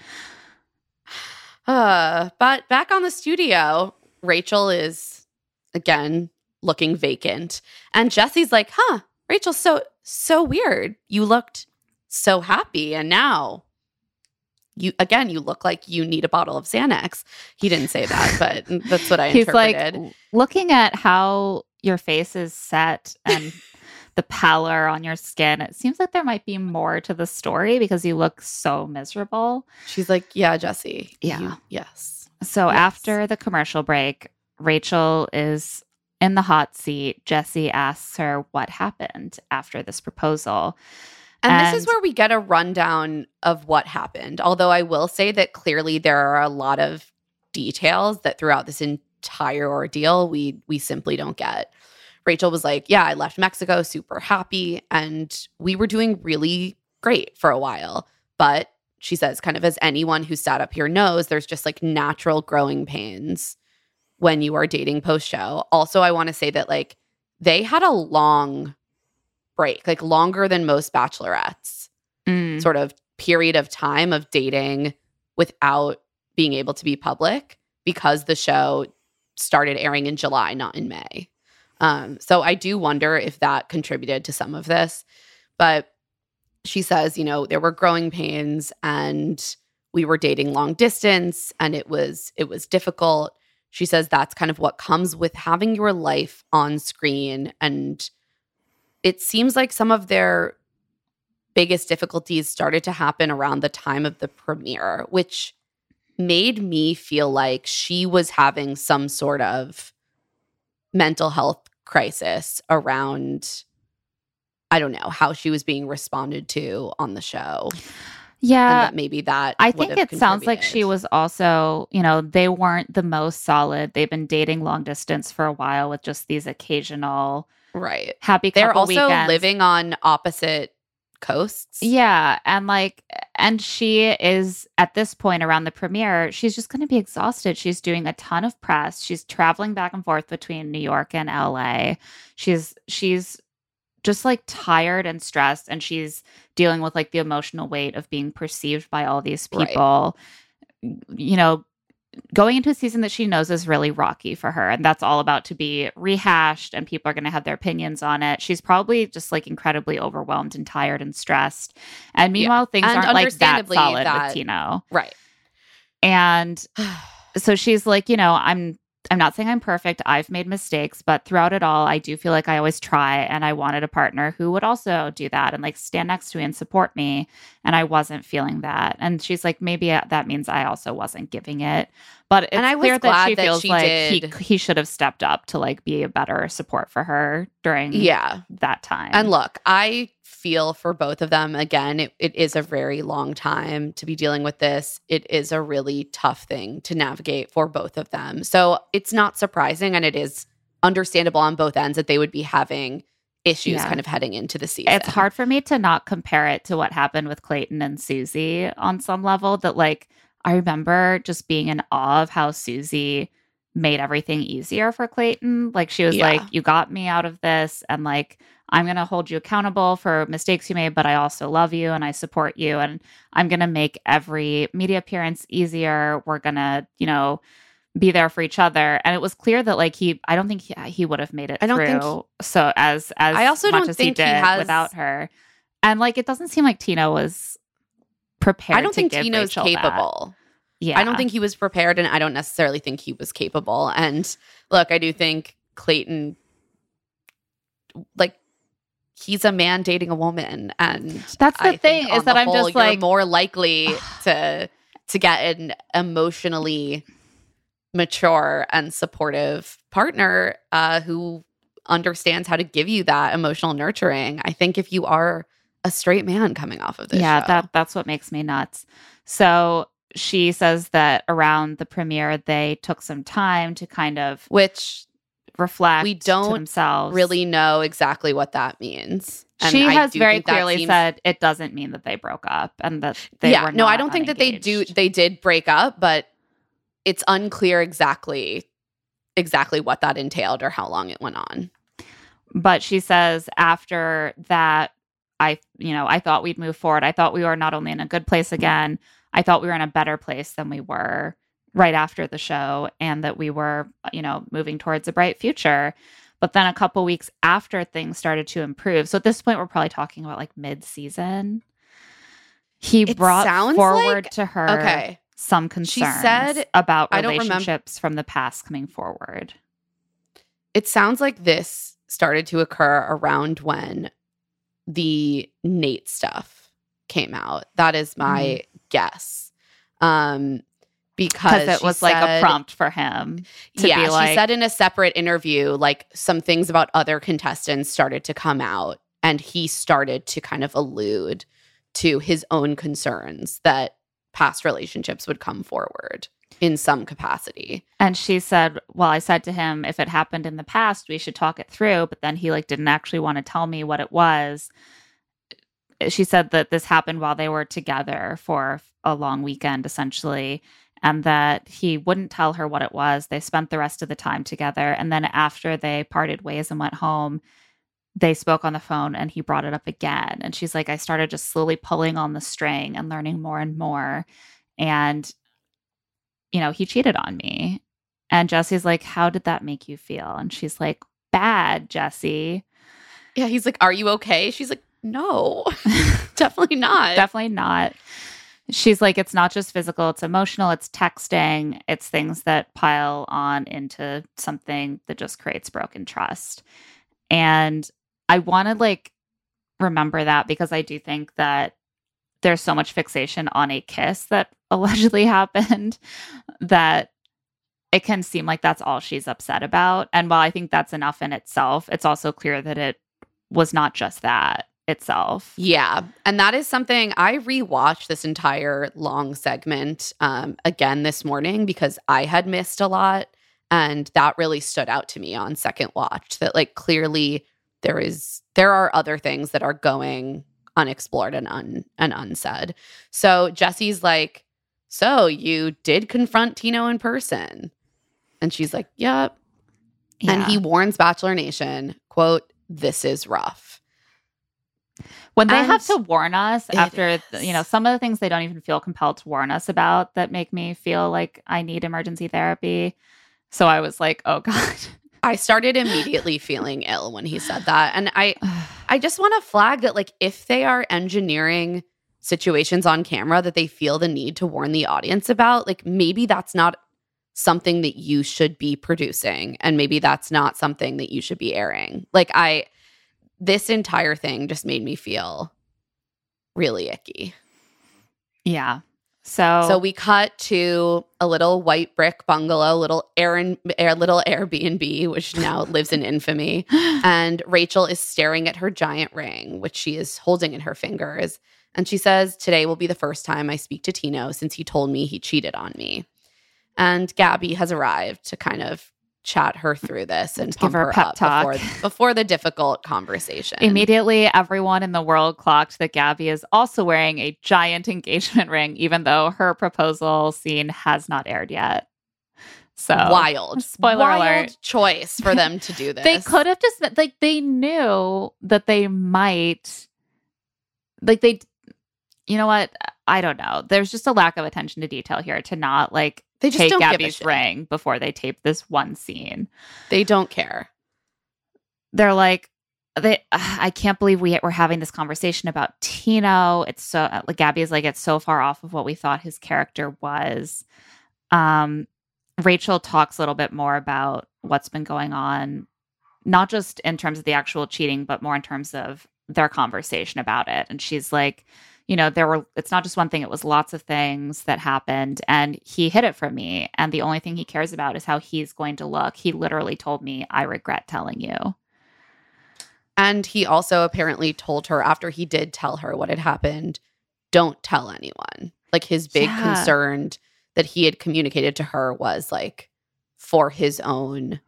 Uh, but back on the studio, Rachel is again looking vacant. And Jesse's like, huh, Rachel, so so weird. You looked so happy and now you again you look like you need a bottle of Xanax. He didn't say that, but that's what I He's like looking at how your face is set and the pallor on your skin. It seems like there might be more to the story because you look so miserable. She's like, yeah, Jesse. Yeah. you- yes. So Yes. after the commercial break, Rachel is in the hot seat. Jesse asks her what happened after this proposal. And, this is where we get a rundown of what happened. Although I will say that clearly there are a lot of details that throughout this entire ordeal we we simply don't get. Rachel was like, "Yeah, I left Mexico super happy and we were doing really great for a while." But she says kind of as anyone who sat up here knows, there's just like natural growing pains when you are dating post show. Also, I want to say that like they had a long break, like longer than most bachelorettes, Mm. sort of period of time of dating without being able to be public because the show started airing in July, not in May. Um, so I do wonder if that contributed to some of this. But she says, you know, there were growing pains and we were dating long distance and it was it was difficult. She says that's kind of what comes with having your life on screen and it seems like some of their biggest difficulties started to happen around the time of the premiere, which made me feel like she was having some sort of mental health crisis around I don't know how she was being responded to on the show. and Yeah. that maybe that I think it sounds like she was also, you know, they weren't the most solid. They've been dating long distance for a while with just these occasional right. happy They're also weekends. living on opposite coasts. Yeah, and like and she is at this point around the premiere, she's just going to be exhausted. She's doing a ton of press. She's traveling back and forth between New York and LA. She's she's just like tired and stressed and she's dealing with like the emotional weight of being perceived by all these Right. people. You know, going into a season that she knows is really rocky for her and that's all about to be rehashed and people are going to have their opinions on it she's probably just like incredibly overwhelmed and tired and stressed and Yeah. meanwhile things And aren't like that solid that- with tino Right. and so she's like you know i'm i'm not saying i'm perfect. I've made mistakes but throughout it all i do feel like i always try and i wanted a partner who would also do that and like stand next to me and support me and i wasn't feeling that. And she's like maybe uh, that means i also wasn't giving it. But it's And I was clear that she that feels she like did- he he should have stepped up to like be a better support for her during yeah. that time. And look, I feel for both of them. Again, it, it is a very long time to be dealing with this. It is a really tough thing to navigate for both of them. So it's not surprising and it is understandable on both ends that they would be having issues Yeah. kind of heading into the season. it's hard for me to not compare it to what happened with Clayton and Susie on some level. That, like, I remember just being in awe of how Susie made everything easier for Clayton. Like, she was Yeah. like, You got me out of this. And, like, I'm going to hold you accountable for mistakes you made, but I also love you and I support you. And I'm going to make every media appearance easier. We're going to, you know, be there for each other. And it was clear that, like, he, I don't think he, he would have made it I don't through. think so, as, as I also much don't as think he he has- without her. And like it doesn't seem like Tino was prepared. I don't to think Tino's Rachel that. Yeah, I don't think he was prepared, and I don't necessarily think he was capable. And look, I do think Clayton, like, he's a man dating a woman, and That's the I thing, is that the I'm just like- more likely to to get an emotionally mature and supportive partner uh, who understands how to give you that emotional nurturing. I think if you are a straight man coming off of this, yeah, show. that that's what makes me nuts. So she says that around the premiere, they took some time to kind of which reflect. We don't themselves. really know exactly what that means. And she I has very clearly seems- it it doesn't mean that they broke up and that they yeah, were no, I don't think that they do. They did break up, but it's unclear exactly exactly what that entailed or how long it went on. but she says after that i you know i thought we'd move forward i thought we were not only in a good place again i thought we were in a better place than we were right after the show and that we were uh, you know moving towards a bright future. But then a couple weeks after things started to improve. So at this point we're probably talking about like mid-season. He It brought forward like- to her Okay. some She said- about I don't remem- relationships from the past coming forward. It sounds like this started to occur around when the Nate stuff came out. That is my mm-hmm. Guess. Um because it was like a prompt for him to yeah, be like she said in a separate interview, like some things about other contestants started to come out, and he started to kind of allude to his own concerns that past relationships would come forward in some capacity. And she said, Well, I said to him, if it happened in the past, we should talk it through. But then he like didn't actually want to tell me what it was. She said that this happened while they were together for a long weekend, essentially, and that he wouldn't tell her what it was. They spent the rest of the time together. And then after they parted ways and went home, they spoke on the phone and he brought it up again. And she's like, I started just slowly pulling on the string and learning more and more. And, you know, he cheated on me. And Jesse's like, How did that make you feel? And she's like, Bad, Jesse. Yeah, he's like, Are you okay? She's like, No, definitely not. Definitely not. She's like, It's not just physical, it's emotional, it's texting, it's things that pile on into something that just creates broken trust. And I want to like remember that because I do think that there's so much fixation on a kiss that allegedly happened that it can seem like that's all she's upset about. And while I think that's enough in itself, it's also clear that it was not just that itself. Yeah. And that is something I rewatched this entire long segment um, again this morning because I had missed a lot. And that really stood out to me on second watch that, like, clearly there is, there are other things that are going unexplored and un and unsaid. So Jesse's like, So you did confront Tino in person. And she's like, Yep. Yeah. And he warns Bachelor Nation, quote, this is rough. When they and have to warn us after, you know, some of the things they don't even feel compelled to warn us about that make me feel like I need emergency therapy. So I was like, oh God. I started immediately feeling ill when he said that. And I I just want to flag that like if they are engineering situations on camera that they feel the need to warn the audience about, like maybe that's not something that you should be producing and maybe that's not something that you should be airing. Like I this entire thing just made me feel really icky. Yeah. So So we cut to a little white brick bungalow, little Aaron air little Airbnb, which now lives in infamy. And Rachel is staring at her giant ring, which she is holding in her fingers. And she says, Today will be the first time I speak to Tino since he told me he cheated on me. And Gabby has arrived to kind of chat her through this and give her, her pep talk before, before, the difficult conversation. Immediately, everyone in the world clocked that Gabby is also wearing a giant engagement ring, even though her proposal scene has not aired yet. So wild, spoiler wild alert, choice for them to do this. they could have just like they knew that they might, like they, you know what? I don't know. There's just a lack of attention to detail here to not like they just take Gabby's ring before they tape this one scene. They don't care. They're like, they. I can't believe we we're having this conversation about Tino. It's so like Gabby is like it's so far off of what we thought his character was. Um, Rachel talks a little bit more about what's been going on, not just in terms of the actual cheating, but more in terms of their conversation about it. And she's like, you know, there were, it's not just one thing, it was lots of things that happened. And he hid it from me. And the only thing he cares about is how he's going to look. He literally told me, I regret telling you. And he also apparently told her after he did tell her what had happened, don't tell anyone. Like his big yeah. concern that he had communicated to her was like for his own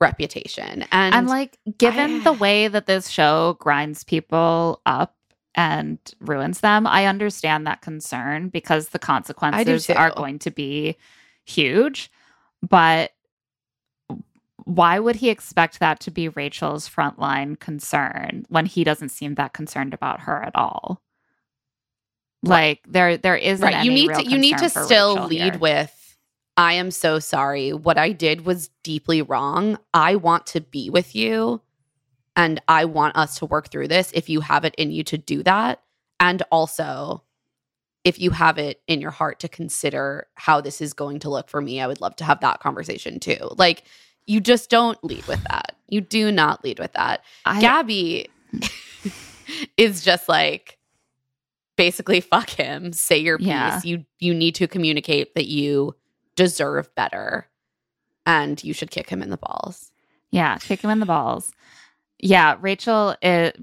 reputation. And, and like given I, the way that this show grinds people up and ruins them. I understand that concern because the consequences are going to be huge. But why would he expect that to be Rachel's frontline concern when he doesn't seem that concerned about her at all? Like there there isn't right. you need to you need to still Rachel lead here. with I am so sorry. What I did was deeply wrong. I want to be with you and I want us to work through this if you have it in you to do that. And also, if you have it in your heart to consider how this is going to look for me, I would love to have that conversation too. Like, you just don't lead with that. You do not lead with that. I, Gabby is just like basically fuck him, say your piece. Yeah. You you need to communicate that you deserve better and you should kick him in the balls. Yeah, kick him in the balls. Yeah, Rachel.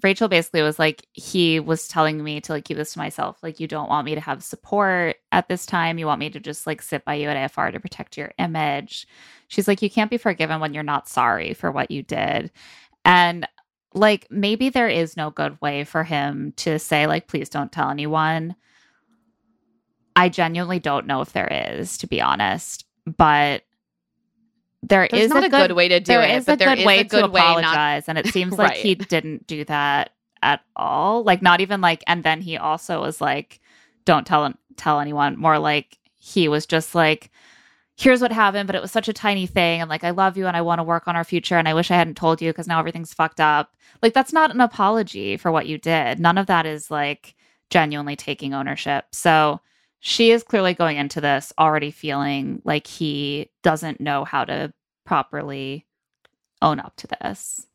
Rachel basically was like, he was telling me to like keep this to myself. Like, you don't want me to have support at this time. You want me to just like sit by you at AFR to protect your image. She's like, you can't be forgiven when you're not sorry for what you did. And like, maybe there is no good way for him to say like, please don't tell anyone. I genuinely don't know if there is, to be honest. But there There's is not a good, good, way to do there it, is but a there good is way a good to way apologize, not... and it seems like right. he didn't do that at all. Like not even like, and then he also was like, "Don't tell tell anyone." More like he was just like, "Here's what happened, but it was such a tiny thing, and like I love you, and I want to work on our future, and I wish I hadn't told you because now everything's fucked up." Like that's not an apology for what you did. None of that is like genuinely taking ownership. So she is clearly going into this already feeling like he doesn't know how to properly own up to this.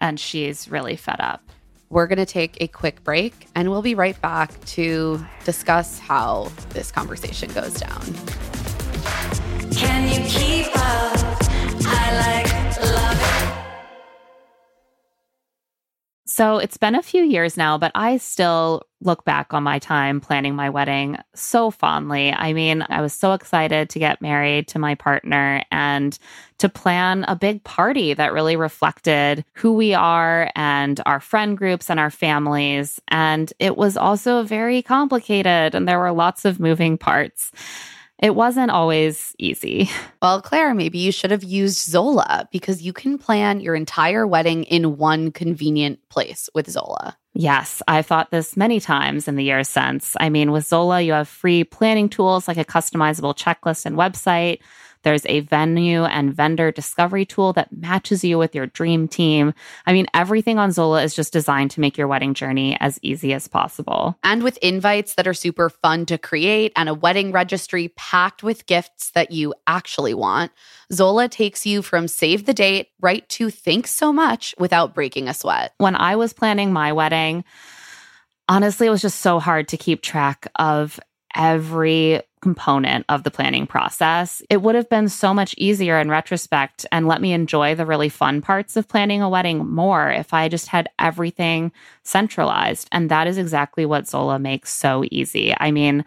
And she's really fed up. We're going to take a quick break and we'll be right back to discuss how this conversation goes down. Can you keep up? So it's been a few years now, but I still look back on my time planning my wedding so fondly. I mean, I was so excited to get married to my partner and to plan a big party that really reflected who we are and our friend groups and our families. And it was also very complicated, and there were lots of moving parts. It wasn't always easy. Well, Claire, maybe you should have used Zola because you can plan your entire wedding in one convenient place with Zola. Yes, I've thought this many times in the years since. I mean, with Zola, you have free planning tools like a customizable checklist and website. There's a venue and vendor discovery tool that matches you with your dream team. I mean, everything on Zola is just designed to make your wedding journey as easy as possible. And with invites that are super fun to create and a wedding registry packed with gifts that you actually want, Zola takes you from save the date right to think so much without breaking a sweat. When I was planning my wedding, honestly, it was just so hard to keep track of every component of the planning process. It would have been so much easier in retrospect and let me enjoy the really fun parts of planning a wedding more if I just had everything centralized. And that is exactly what Zola makes so easy. I mean,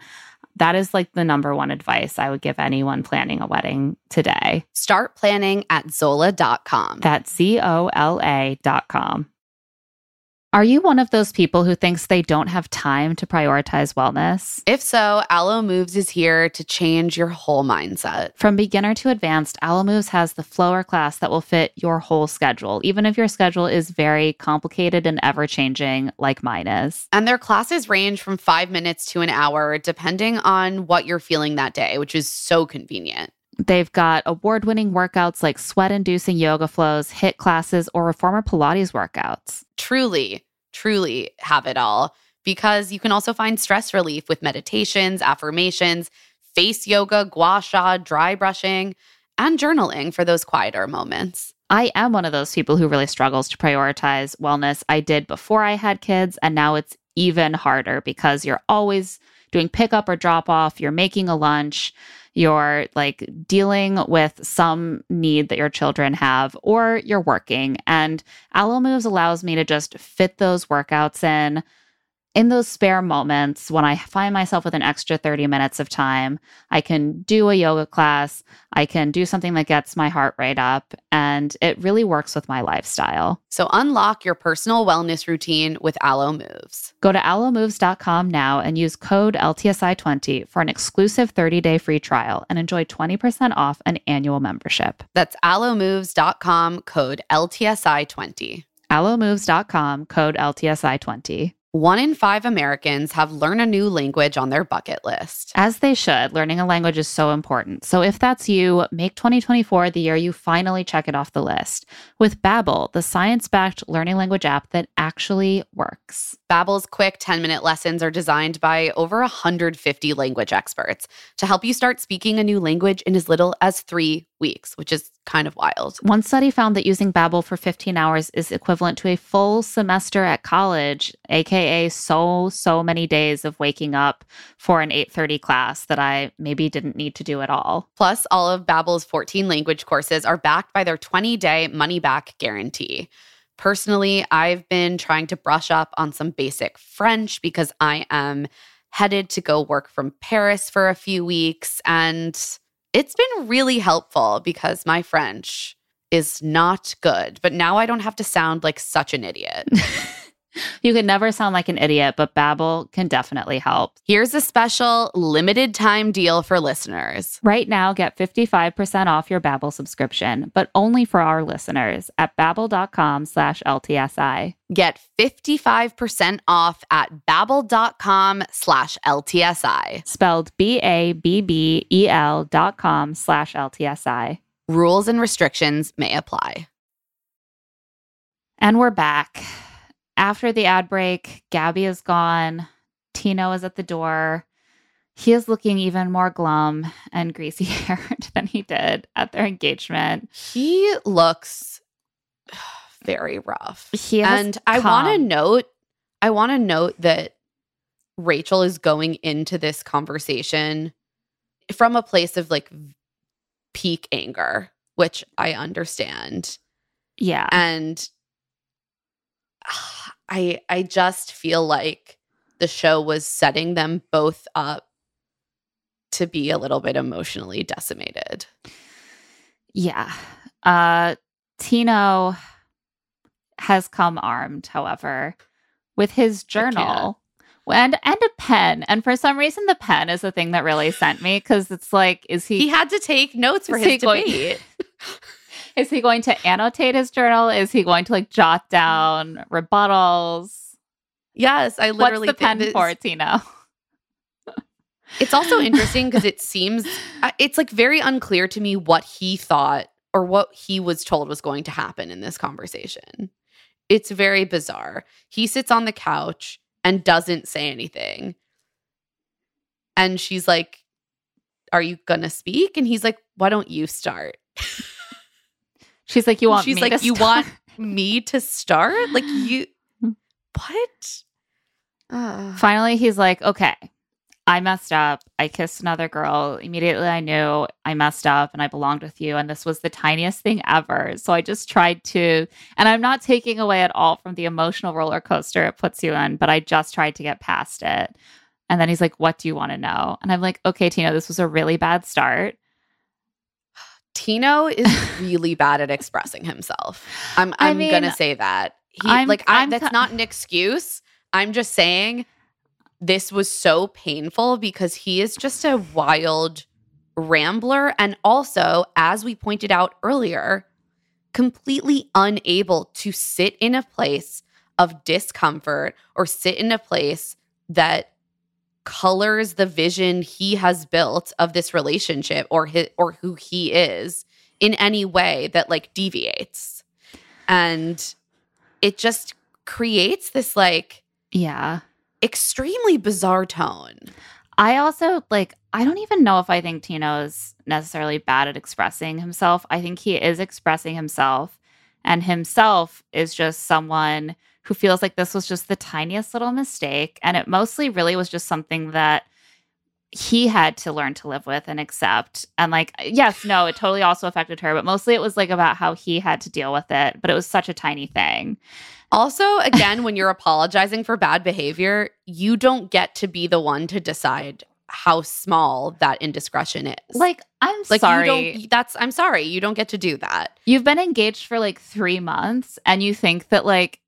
that is like the number one advice I would give anyone planning a wedding today. Start planning at Zola.com. That's Z O L A.com. Are you one of those people who thinks they don't have time to prioritize wellness? If so, Alo Moves is here to change your whole mindset. From beginner to advanced, Alo Moves has the flower class that will fit your whole schedule, even if your schedule is very complicated and ever changing, like mine is. And their classes range from five minutes to an hour, depending on what you're feeling that day, which is so convenient. They've got award winning workouts like sweat inducing yoga flows, HIIT classes, or reformer Pilates workouts. Truly, truly have it all because you can also find stress relief with meditations, affirmations, face yoga, gua sha, dry brushing, and journaling for those quieter moments. I am one of those people who really struggles to prioritize wellness. I did before I had kids, and now it's even harder because you're always doing pickup or drop off, you're making a lunch, you're like dealing with some need that your children have, or you're working. And Alo Moves allows me to just fit those workouts in in those spare moments when I find myself with an extra 30 minutes of time, I can do a yoga class, I can do something that gets my heart rate up, and it really works with my lifestyle. So unlock your personal wellness routine with Alo Moves. Go to alomoves.com now and use code LTSI20 for an exclusive 30-day free trial and enjoy 20% off an annual membership. That's alomoves.com code LTSI20. alomoves.com code LTSI20. One in five Americans have learn a new language on their bucket list. As they should. Learning a language is so important. So if that's you, make 2024 the year you finally check it off the list with Babbel, the science-backed learning language app that actually works. Babbel's quick 10-minute lessons are designed by over 150 language experts to help you start speaking a new language in as little as 3 weeks, which is kind of wild. One study found that using Babbel for 15 hours is equivalent to a full semester at college, aka so so many days of waking up for an 8:30 class that I maybe didn't need to do at all. Plus, all of Babbel's 14 language courses are backed by their 20-day money-back guarantee. Personally, I've been trying to brush up on some basic French because I am headed to go work from Paris for a few weeks and it's been really helpful because my French is not good, but now I don't have to sound like such an idiot. You can never sound like an idiot, but Babbel can definitely help. Here's a special limited time deal for listeners. Right now, get 55% off your Babbel subscription, but only for our listeners at babbel.com slash LTSI. Get 55% off at babbel.com slash LTSI. Spelled B-A-B-B-E-L dot com slash LTSI. Rules and restrictions may apply. And we're back. After the ad break, Gabby is gone. Tino is at the door. He is looking even more glum and greasy haired than he did at their engagement. He looks very rough. He and I want to note, I want to note that Rachel is going into this conversation from a place of like peak anger, which I understand. Yeah. And I I just feel like the show was setting them both up to be a little bit emotionally decimated. Yeah. Uh Tino has come armed, however, with his journal and and a pen. And for some reason the pen is the thing that really sent me because it's like, is he He had to take notes for Is his he going- debate. is he going to annotate his journal? Is he going to like jot down rebuttals? yes, I literally What's the pen this- for, Tino? It's also interesting because it seems it's like very unclear to me what he thought or what he was told was going to happen in this conversation. It's very bizarre. He sits on the couch and doesn't say anything. And she's like, Are you gonna speak? And he's like, Why don't you start? She's like, you want she's me like, to You start?" want me to start? Like you what? Uh, Finally, he's like, okay, I messed up. I kissed another girl. Immediately, I knew I messed up and I belonged with you. And this was the tiniest thing ever. So I just tried to, and I'm not taking away at all from the emotional roller coaster it puts you in, but I just tried to get past it. And then he's like, what do you want to know? And I'm like, okay, Tino, this was a really bad start. Tino is really bad at expressing himself. I'm I I'm mean, gonna say that. He I'm- like I, I'm that's not an excuse. I'm just saying this was so painful because he is just a wild rambler and also as we pointed out earlier completely unable to sit in a place of discomfort or sit in a place that colors the vision he has built of this relationship or his, or who he is in any way that like deviates and it just creates this like Yeah. extremely bizarre tone I also like I don't even know if I think Tino is necessarily bad at expressing himself. I think he is expressing himself and himself is just someone who feels like this was just the tiniest little mistake and it mostly really was just something that he had to learn to live with and accept. And like yes, no, it totally also affected her, but mostly it was like about how he had to deal with it, but it was such a tiny thing. also again when you're apologizing for bad behavior you don't get to be the one to decide how small that indiscretion is Like I'm like sorry. you don't that's i'm sorry you don't get to do that You've been engaged for like three months, and you think that like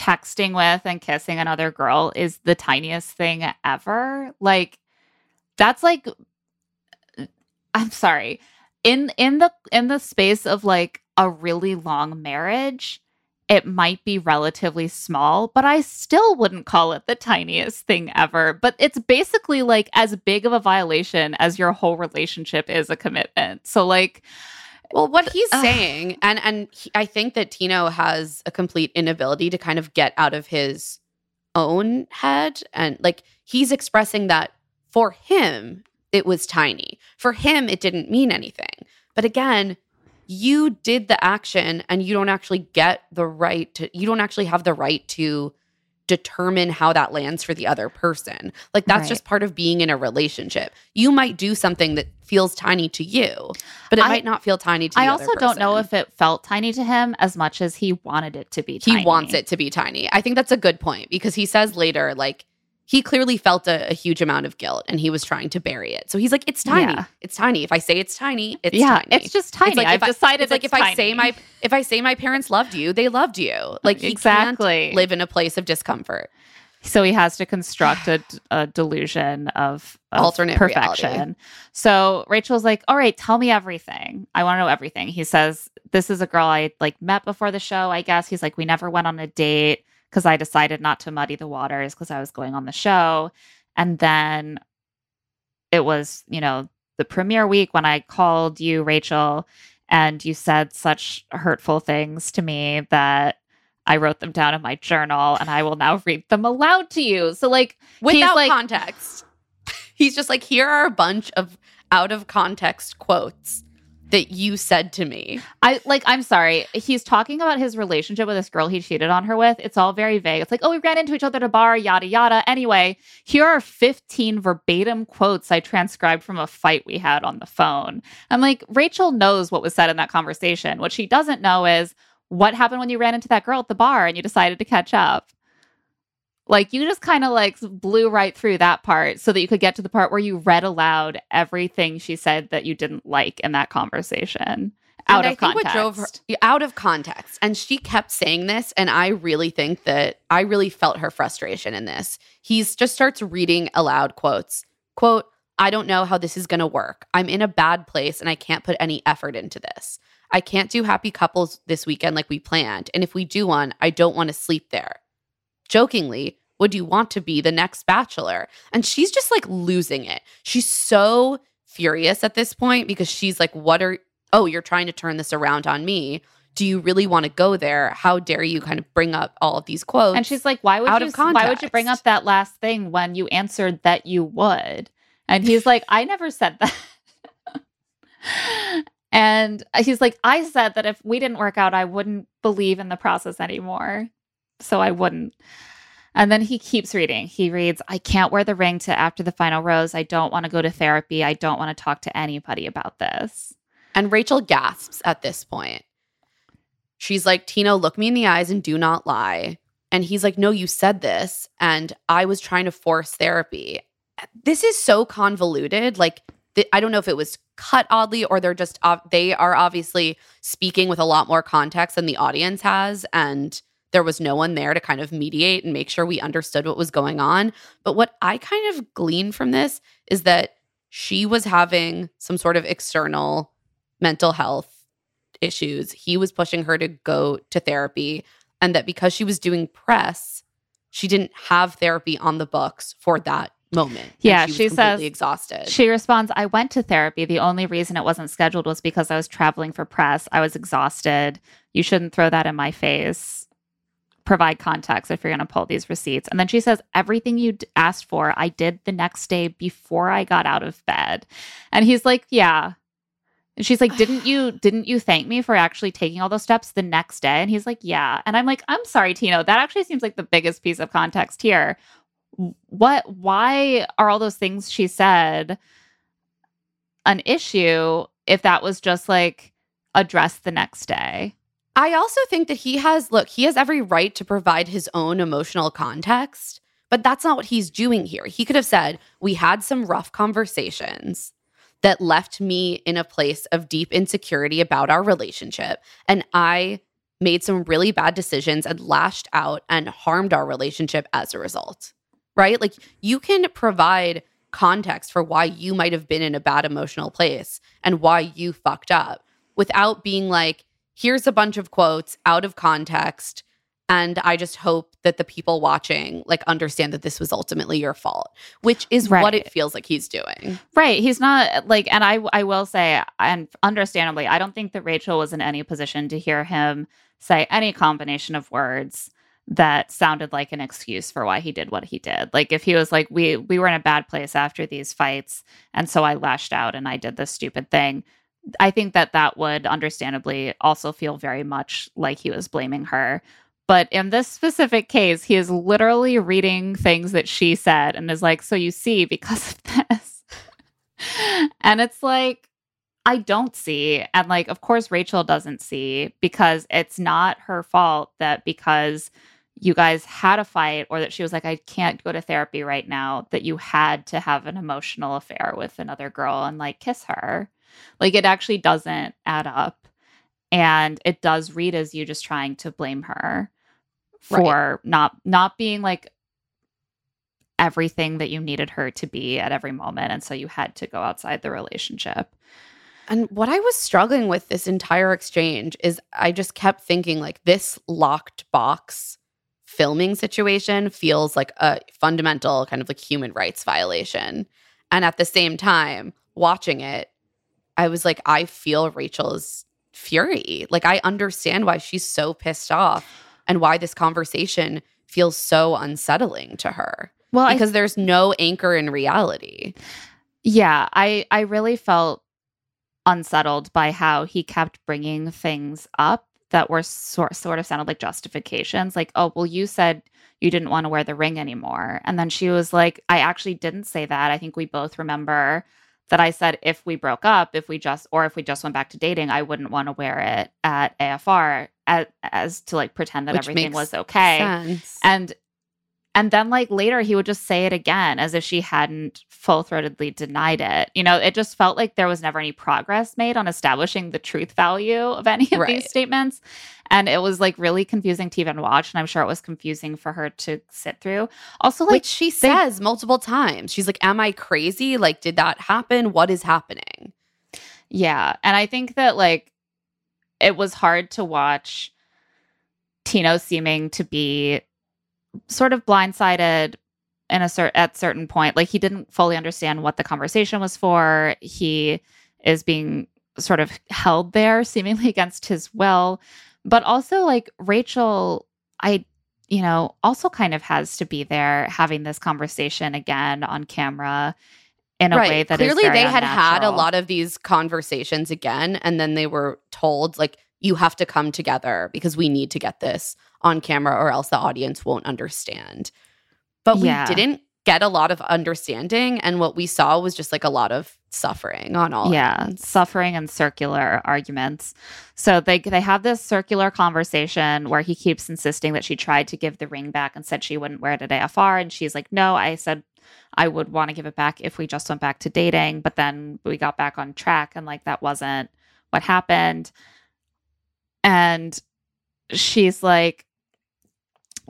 texting with and kissing another girl is the tiniest thing ever. Like, that's like, uh, I'm sorry. In in the in the space of like a really long marriage, it might be relatively small, but I still wouldn't call it the tiniest thing ever. But it's basically like as big of a violation as your whole relationship is a commitment. So like Well, what he's Ugh. saying, and and he, I think that Tino has a complete inability to kind of get out of his own head, and like he's expressing that for him it was tiny, for him it didn't mean anything. But again, you did the action, and you don't actually get the right to. You don't actually have the right to determine how that lands for the other person. Like that's Right. just part of being in a relationship. You might do something that feels tiny to you, but it I- might not feel tiny to I also don't know if it felt tiny to him as much as he wanted it to be he tiny. wants it to be tiny. I think that's a good point because he says later like he clearly felt a, a huge amount of guilt and he was trying to bury it. So he's like it's tiny. Yeah. It's tiny. If I say it's tiny, it's yeah, tiny. it's just tiny. like I've if I- decided it's like if I say my if I say my parents loved you, they loved you. Like Exactly. live in a place of discomfort. so he has to construct a, a delusion of, of Alternate perfection. reality. So Rachel's like, "All right, tell me everything. I want to know everything." He says, "This is a girl I like met before the show. I guess." He's like, "We never went on a date because I decided not to muddy the waters because I was going on the show." And then it was, you know, the premiere week when I called you, Rachel, and you said such hurtful things to me that I wrote them down in my journal and I will now read them aloud to you. So, like, Without like- context. He's just like, here are a bunch of out of context quotes that you said to me. I like, I'm sorry. He's talking about his relationship with this girl he cheated on her with. It's all very vague. It's like, oh, we ran into each other at a bar, yada, yada. Anyway, here are 15 verbatim quotes I transcribed from a fight we had on the phone. I'm like, Rachel knows what was said in that conversation. What she doesn't know is, what happened when you ran into that girl at the bar and you decided to catch up? Like you just kind of like blew right through that part so that you could get to the part where you read aloud everything she said that you didn't like in that conversation out and of I think context. what drove her out of context. And she kept saying this, and I really think that I really felt her frustration in this. He just starts reading aloud quotes. Quote, I don't know how this is gonna work. I'm in a bad place and I can't put any effort into this. I can't do happy couples this weekend like we planned. And if we do one, I don't want to sleep there. Jokingly, would you want to be the next bachelor? And she's just like losing it. She's so furious at this point because she's like, What are oh, you're trying to turn this around on me. Do you really want to go there? How dare you kind of bring up all of these quotes? And she's like, "Why would you? Why would you bring up that last thing when you answered that you would?" And he's like, "I never said that." and he's like, "I said that if we didn't work out, I wouldn't believe in the process anymore, so I wouldn't." And then he keeps reading. He reads, I can't wear the ring to after the final rose. I don't want to go to therapy. I don't want to talk to anybody about this. and Rachel gasps at this point. She's like, Tino, look me in the eyes and do not lie. And he's like, No, you said this. And I was trying to force therapy. This is so convoluted. Like, th- I don't know if it was cut oddly or they're just, ob- they are obviously speaking with a lot more context than the audience has. And there was no one there to kind of mediate and make sure we understood what was going on. But what I kind of glean from this is that she was having some sort of external mental health issues. He was pushing her to go to therapy, and that because she was doing press, she didn't have therapy on the books for that moment. Yeah, she, she says- exhausted. She responds, I went to therapy. The only reason it wasn't scheduled was because I was traveling for press. I was exhausted. You shouldn't throw that in my face. Provide context if you're going to pull these receipts. And then she says, Everything you d- asked for, I did the next day before I got out of bed. And he's like, Yeah. And she's like, Didn't you didn't you thank me for actually taking all those steps the next day? And he's like, Yeah. And I'm like, I'm sorry, Tino. That actually seems like the biggest piece of context here. What why are all those things she said an issue if that was just like addressed the next day? I also think that he has, look, he has every right to provide his own emotional context, but that's not what he's doing here. He could have said, We had some rough conversations that left me in a place of deep insecurity about our relationship. And I made some really bad decisions and lashed out and harmed our relationship as a result. Right? Like you can provide context for why you might have been in a bad emotional place and why you fucked up without being like, here's a bunch of quotes out of context and i just hope that the people watching like understand that this was ultimately your fault which is what it feels like he's doing Right. He's not like, and I, I will say, and understandably, I don't think that Rachel was in any position to hear him say any combination of words that sounded like an excuse for why he did what he did. Like if he was like, we we were in a bad place after these fights, and so I lashed out and I did this stupid thing. I think that that would understandably also feel very much like he was blaming her. But in this specific case, he is literally reading things that she said and is like, So you see, because of this. and it's like, I don't see. And like, of course, Rachel doesn't see because it's not her fault that because you guys had a fight or that she was like, I can't go to therapy right now, that you had to have an emotional affair with another girl and like kiss her. Like, it actually doesn't add up. And it does read as you just trying to blame her for not not being like everything that you needed her to be at every moment. And so you had to go outside the relationship. And what i was struggling with this entire exchange is i just kept thinking like this locked box filming situation feels like a fundamental kind of like human rights violation. And at the same time watching it i was like i feel rachel's fury like i understand why she's so pissed off and why this conversation feels so unsettling to her well I because there's no anchor in reality. Yeah, I I really felt unsettled by how he kept bringing things up that were sort sort of sounded like justifications, like, "Oh, well, you said you didn't want to wear the ring anymore," and then she was like, "I actually didn't say that. I think we both remember that I said if we broke up, if we just or if we just went back to dating, I wouldn't want to wear it at AFR as, as to like pretend that Which everything was okay. Sense. And and then like later he would just say it again as if she hadn't full-throatedly denied it. You know, it just felt like there was never any progress made on establishing the truth value of any of Right. these statements. And it was like really confusing to even watch. And I'm sure it was confusing for her to sit through. Also, like Which she says multiple times. She's like, Am I crazy? Like, did that happen? What is happening? Yeah. And I think that like it was hard to watch Tino seeming to be sort of blindsided in a cer- at certain point. Like he didn't fully understand what the conversation was for. He is being sort of held there seemingly against his will. But also like Rachel, I you know, also kind of has to be there having this conversation again on camera in a way that clearly they had had a lot of these conversations again, and then they were told like, "You have to come together because we need to get this on camera, or else the audience won't understand." But we Yeah. didn't get a lot of understanding, and what we saw was just like a lot of suffering on all. yeah ends. suffering and circular arguments so they they have this circular conversation where he keeps insisting that she tried to give the ring back and said she wouldn't wear it at AFR and she's like no I said I would want to give it back if we just went back to dating but then we got back on track and like that wasn't what happened and she's like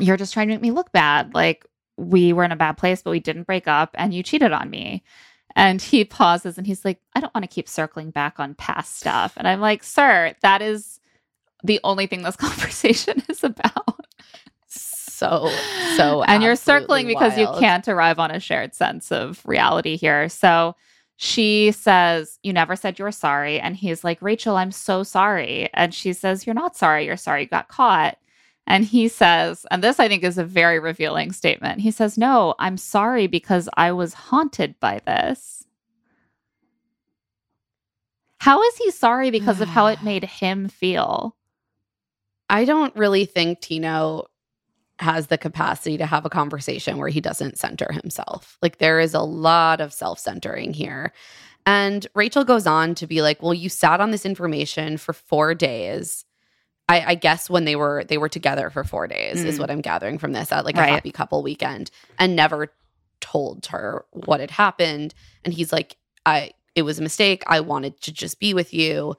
you're just trying to make me look bad like we were in a bad place but we didn't break up and you cheated on me and he pauses and he's like, I don't want to keep circling back on past stuff. And I'm like, sir, that is the only thing this conversation is about. So so, and you're circling because you can't arrive on a shared sense of reality here. So she says, You never said you were sorry. And he's like, Rachel, I'm so sorry. And she says, You're not sorry. You're sorry you got caught. And he says, and this I think is a very revealing statement. He says, No, I'm sorry because I was haunted by this. How is he sorry because of how it made him feel? I don't really think Tino has the capacity to have a conversation where he doesn't center himself. Like there is a lot of self-centering here. And Rachel goes on to be like, "Well, you sat on this information for 4 days." I, I guess when they were they were together for 4 days is Mm. what I'm gathering from this at like Right. a happy couple weekend and never told her what had happened and he's like, "I it was a mistake. I wanted to just be with you."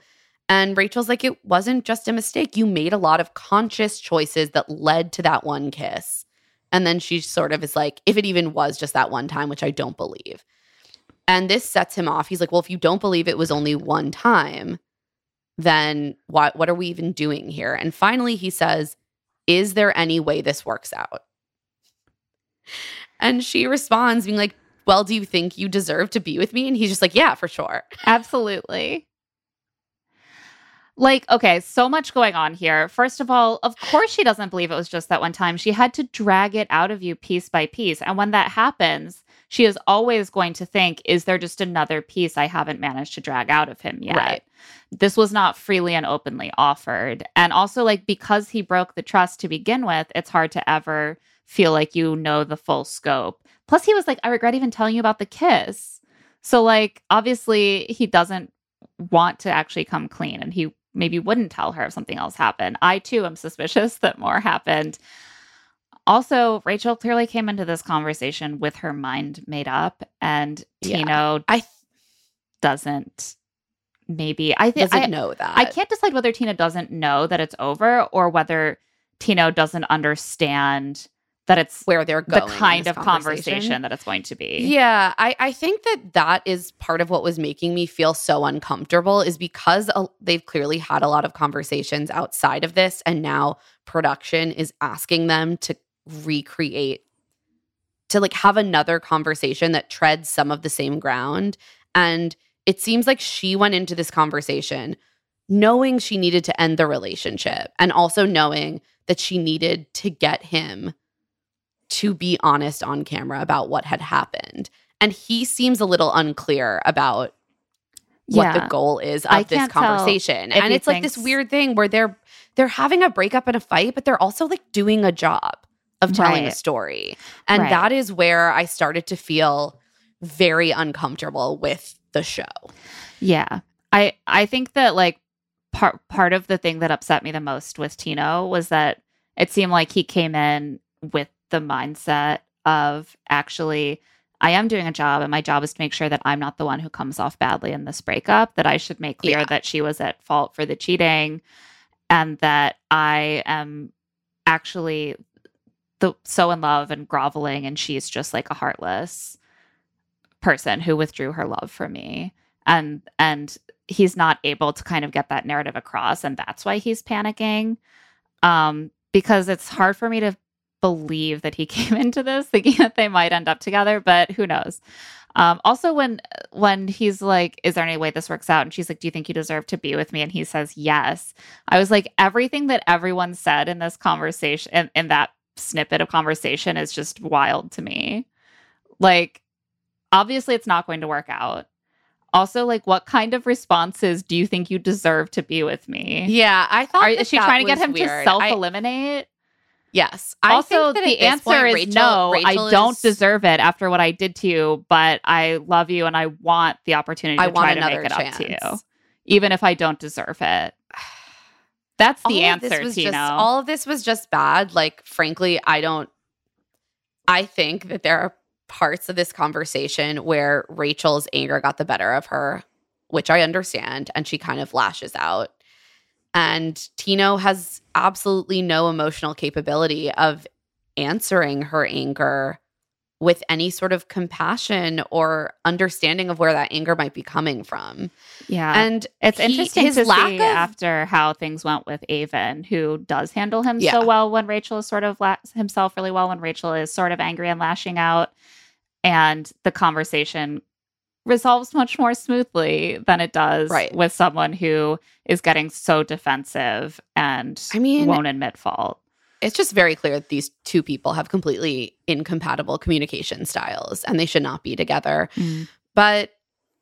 And Rachel's like, it wasn't just a mistake. You made a lot of conscious choices that led to that one kiss. And then she sort of is like, if it even was just that one time, which I don't believe. And this sets him off. He's like, well, if you don't believe it was only one time, then what, what are we even doing here? And finally, he says, is there any way this works out? And she responds, being like, well, do you think you deserve to be with me? And he's just like, yeah, for sure. Absolutely. Like, okay, so much going on here. First of all, of course, she doesn't believe it was just that one time. She had to drag it out of you piece by piece. And when that happens, she is always going to think, is there just another piece I haven't managed to drag out of him yet? Right. This was not freely and openly offered. And also, like, because he broke the trust to begin with, it's hard to ever feel like you know the full scope. Plus, he was like, I regret even telling you about the kiss. So, like, obviously, he doesn't want to actually come clean and he maybe wouldn't tell her if something else happened. I too am suspicious that more happened. Also, Rachel clearly came into this conversation with her mind made up, and Yeah. Tino I th- doesn't. Maybe I think I, know that. I can't decide whether Tino doesn't know that it's over or whether Tino doesn't understand that it's where they're the going. in kind of conversation that it's going to be. Yeah, I, I think that that is part of what was making me feel so uncomfortable is because uh, they've clearly had a lot of conversations outside of this, and now production is asking them to recreate, to like have another conversation that treads some of the same ground. And it seems like she went into this conversation knowing she needed to end the relationship and also knowing that she needed to get him to be honest on camera about what had happened. And he seems a little unclear about what the goal is I of this conversation. And it's like this weird thing where they're they're having a breakup and a fight, but they're also like doing a job of telling a story. And Right. that is where I started to feel very uncomfortable with the show. Yeah. I I think that like part part of the thing that upset me the most with Tino was that it seemed like he came in with the mindset of actually I am doing a job and my job is to make sure that I'm not the one who comes off badly in this breakup, that I should make clear Yeah. that she was at fault for the cheating and that I am actually the so in love and groveling and she's just like a heartless person who withdrew her love from me. And and he's not able to kind of get that narrative across and that's why he's panicking um because it's hard for me to believe that he came into this thinking that they might end up together but who knows? Um also when when he's like is there any way this works out? and she's like do you think you deserve to be with me? and he says yes. I was like everything that everyone said in this conversation in, in that snippet of conversation is just wild to me like obviously it's not going to work out also like what kind of responses do you think you deserve to be with me Yeah, I thought Are, that is she that trying to get him to weird. I- self-eliminate yes. I also think that the answer point, is Rachel- no Rachel i don't is- deserve it after what i did to you but i love you and i want the opportunity to I want try to make it chance. up to you even if i don't deserve it that's the all answer was tino. just all of this was just bad. Like frankly i don't i think that there are parts of this conversation where rachel's anger got the better of her which i understand and she kind of lashes out. And tino has absolutely no emotional capability of answering her anger with any sort of compassion or understanding of where that anger might be coming from yeah and It's he- interesting to see of- after how things went with Aven, who does handle him Yeah. so well when Rachel is sort of la- himself really well when Rachel is sort of angry and lashing out, and the conversation resolves much more smoothly than it does Right. with someone who is getting so defensive and I mean, won't admit fault. It's just very clear that these two people have completely incompatible communication styles and they should not be together. Mm. But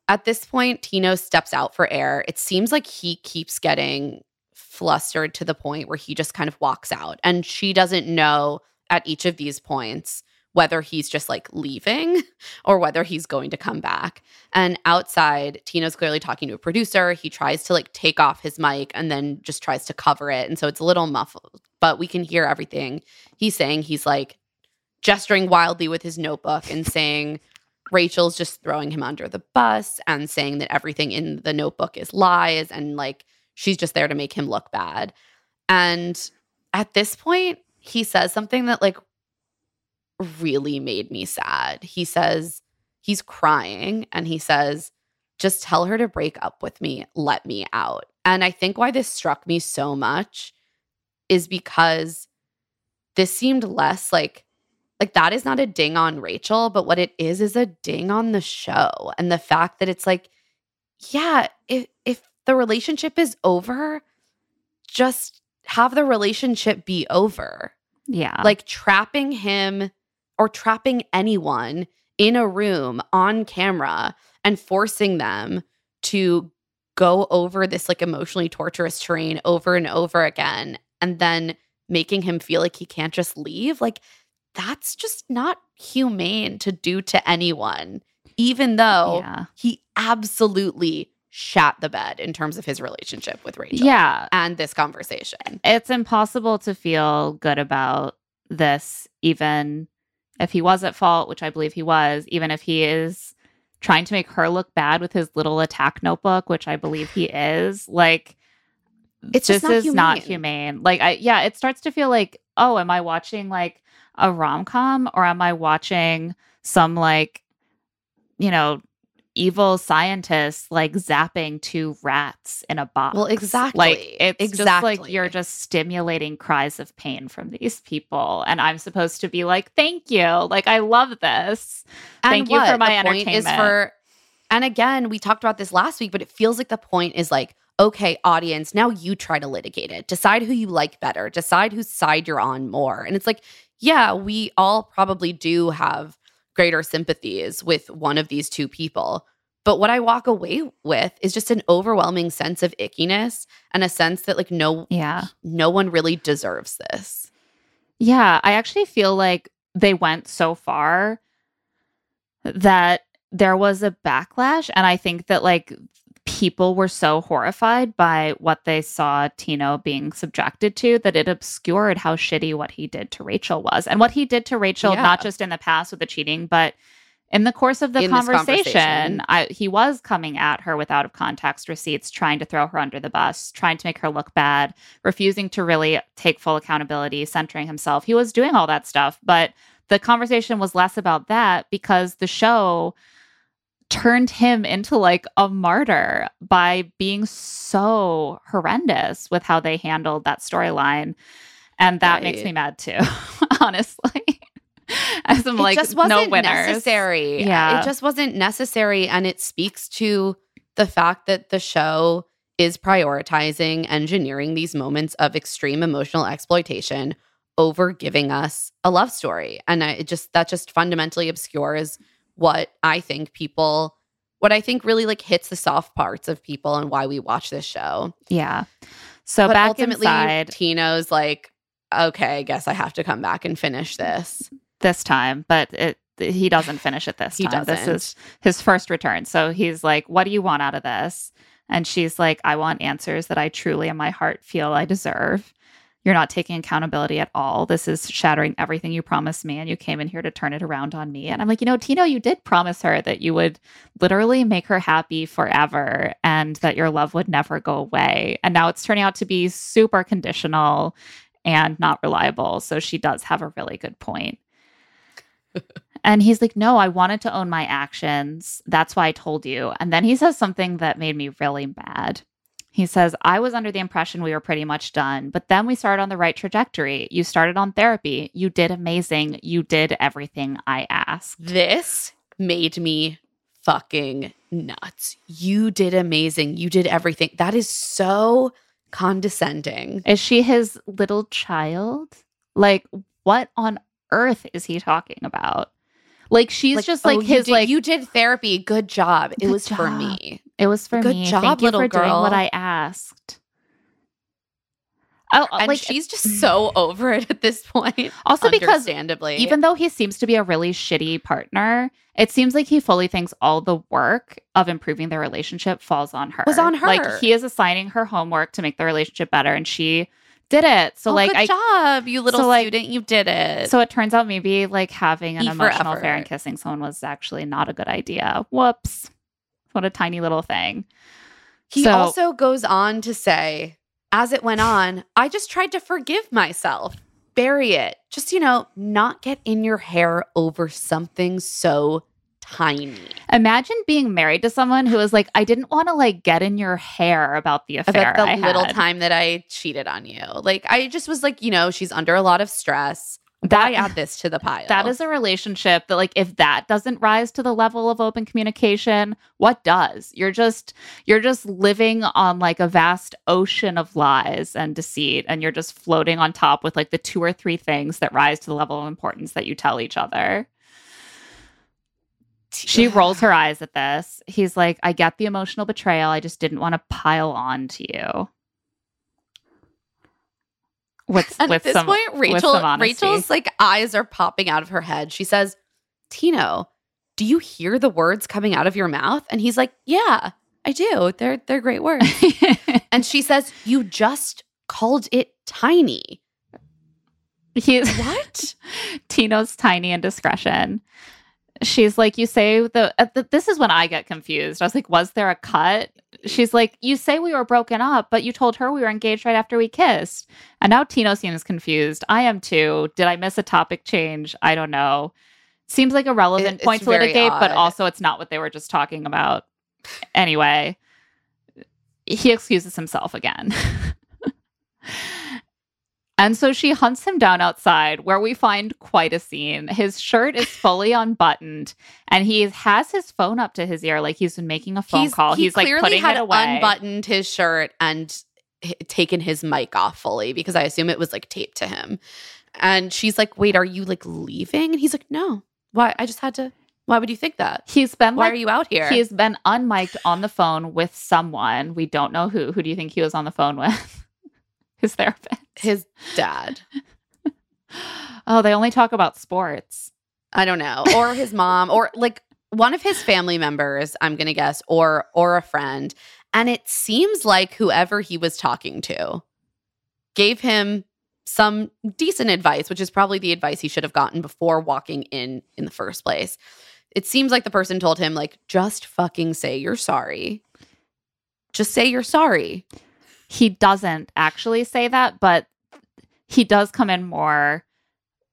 at this point, Tino steps out for air. It seems like he keeps getting flustered to the point where he just kind of walks out. And she doesn't know at each of these points whether he's just like leaving or whether he's going to come back. And outside, Tino's clearly talking to a producer. He tries to like take off his mic and then just tries to cover it. And so it's a little muffled, but we can hear everything he's saying. He's like gesturing wildly with his notebook and saying, Rachel's just throwing him under the bus and saying that everything in the notebook is lies and like she's just there to make him look bad. And at this point, he says something that like really made me sad. He says he's crying and he says, just tell her to break up with me, let me out. And I think why this struck me so much is because this seemed less like like that is not a ding on Rachel, but what it is is a ding on the show and the fact that it's like yeah, if if the relationship is over, just have the relationship be over. Yeah. Like trapping him or trapping anyone in a room on camera and forcing them to go over this like emotionally torturous terrain over and over again and then making him feel like he can't just leave like that's just not humane to do to anyone even though yeah. he absolutely shat the bed in terms of his relationship with Rachel Yeah. and this conversation it's impossible to feel good about this even if he was at fault which i believe he was even if he is trying to make her look bad with his little attack notebook which i believe he is like It's this just not is not humane. humane like i yeah it starts to feel like oh am i watching like a rom-com or am i watching some like you know evil scientist like zapping two rats in a box Well, exactly. like it's just like you're just stimulating cries of pain from these people and i'm supposed to be like thank you like i love this And Thank you for my The point Is entertainment. for, and again, we talked about this last week, but it feels like the point is like, okay, audience, now you try to litigate it. Decide who you like better. Decide whose side you're on more. And it's like, yeah, we all probably do have greater sympathies with one of these two people. But what I walk away with is just an overwhelming sense of ickiness and a sense that like no yeah no one really deserves this. yeah i actually feel like they went so far that there was a backlash and I think that like people were so horrified by what they saw Tino being subjected to that it obscured how shitty what he did to Rachel was. And what he did to Rachel, Yeah. not just in the past with the cheating, but in the course of the In conversation, conversation. I, he was coming at her with out of context receipts, trying to throw her under the bus, trying to make her look bad, refusing to really take full accountability, centering himself. He was doing all that stuff, but the conversation was less about that because the show turned him into like a martyr by being so horrendous with how they handled that storyline. And that makes me mad too, honestly. As I'm it like, just wasn't no winners. necessary. Yeah. It just wasn't necessary. And it speaks to the fact that the show is prioritizing engineering these moments of extreme emotional exploitation over giving us a love story. And I, it just, that just fundamentally obscures what I think people, what I think really like hits the soft parts of people and why we watch this show. Yeah. So but back ultimately, inside Tino's like, okay, I guess I have to come back and finish this. this time, but it he doesn't finish it this time. This doesn't. is his first return. So he's like, "What do you want out of this?" And she's like, "I want answers that I truly in my heart feel I deserve." You're not taking accountability at all. This is shattering everything you promised me, and you came in here to turn it around on me. And I'm like, you know, Tino, you did promise her that you would literally make her happy forever and that your love would never go away. And now it's turning out to be super conditional and not reliable. So she does have a really good point. and he's like, No, I wanted to own my actions. That's why I told you. And then he says something that made me really mad. He says, I was under the impression we were pretty much done, but then we started on the right trajectory. You started on therapy. You did amazing. You did everything I asked. This made me fucking nuts. You did amazing. You did everything. That is so condescending. Is she his little child? Like, what on earth is he talking about? Like, she's just oh, like oh, his, did- like, you did therapy. Good job. It Good was for me. It was for Good me. job, Thank you for doing what. I asked. Oh, uh, And like she's just so over it at this point. Also because even though he seems to be a really shitty partner, it seems like he fully thinks all the work of improving their relationship falls on her. Was on her. Like he is assigning her homework to make the relationship better, and she did it. So oh, like good I job, you little so, like- student. You did it. so it turns out maybe like having an E emotional affair and kissing someone was actually not a good idea. Whoops. What a tiny little thing. He So- also goes on to say, as it went on, I just tried to forgive myself, bury it, just, you know, not get in your hair over something so tiny. Imagine being married to someone who is like, I didn't want to like get in your hair about the affair. About the little had." time that I cheated on you. Like, I just was like, you know, she's under a lot of stress. That- Why add this to the pile? That is a relationship that, like, if that doesn't rise to the level of open communication, what does? You're just you're just living on like a vast ocean of lies and deceit, and you're just floating on top with like the two or three things that rise to the level of importance that you tell each other. She rolls her eyes at this. He's like, I get the emotional betrayal. I just didn't want to pile on to you. With, And with at this some, point, Rachel. Rachel's like eyes are popping out of her head. She says, "Tino, do you hear the words coming out of your mouth?" And he's like, "Yeah, I do. They're they're great words." and she says, "You just called it tiny." He's What? Tino's tiny indiscretion. She's like, you say the, uh, th- this is when I get confused. I was like, was there a cut? She's like, you say we were broken up, but you told her we were engaged right after we kissed. And now Tino seems confused. I am too. Did I miss a topic change? I don't know. Seems like a relevant It- point to litigate, but also it's not what they were just talking about. Anyway, he excuses himself again. And so she hunts him down outside where we find quite a scene. His shirt is fully unbuttoned and he has his phone up to his ear like he's been making a phone call. He He's like putting had it away. unbuttoned his shirt and h- taken his mic off fully because I assume it was like taped to him. And she's like, "Wait, are you like leaving?" And he's like, "No. Why? I just had to. Why would you think that? He's been Why like are you out here?" he's been unmiked on the phone with someone. We don't know who. Who do you think he was on the phone with? his therapist. his dad. Oh, they only talk about sports. I don't know, or his mom, or like one of his family members, I'm going to guess, or or a friend, and it seems like whoever he was talking to gave him some decent advice, which is probably the advice he should have gotten before walking in in the first place. It seems like the person told him like just fucking say you're sorry. Just say you're sorry. He doesn't actually say that, but he does come in more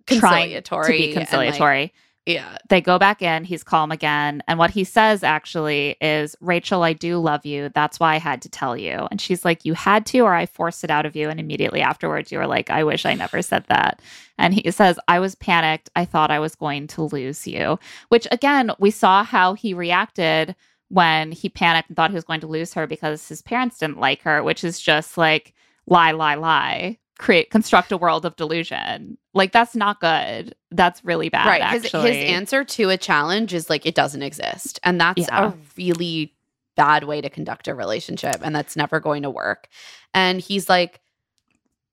trying to be and, like, conciliatory. Yeah. they go back in, he's calm again. And what he says actually is, Rachel, I do love you. That's why I had to tell you. And she's like, You had to, or I forced it out of you. And immediately afterwards, you were like, I wish I never said that. And he says, I was panicked. I thought I was going to lose you. Which again, we saw how he reacted when he panicked and thought he was going to lose her because his parents didn't like her, which is just like lie, lie, lie. Create, construct a world of delusion. Like that's not good. That's really bad. right. His, his answer to a challenge is like it doesn't exist. And that's Yeah. a really bad way to conduct a relationship. And that's never going to work. And he's like,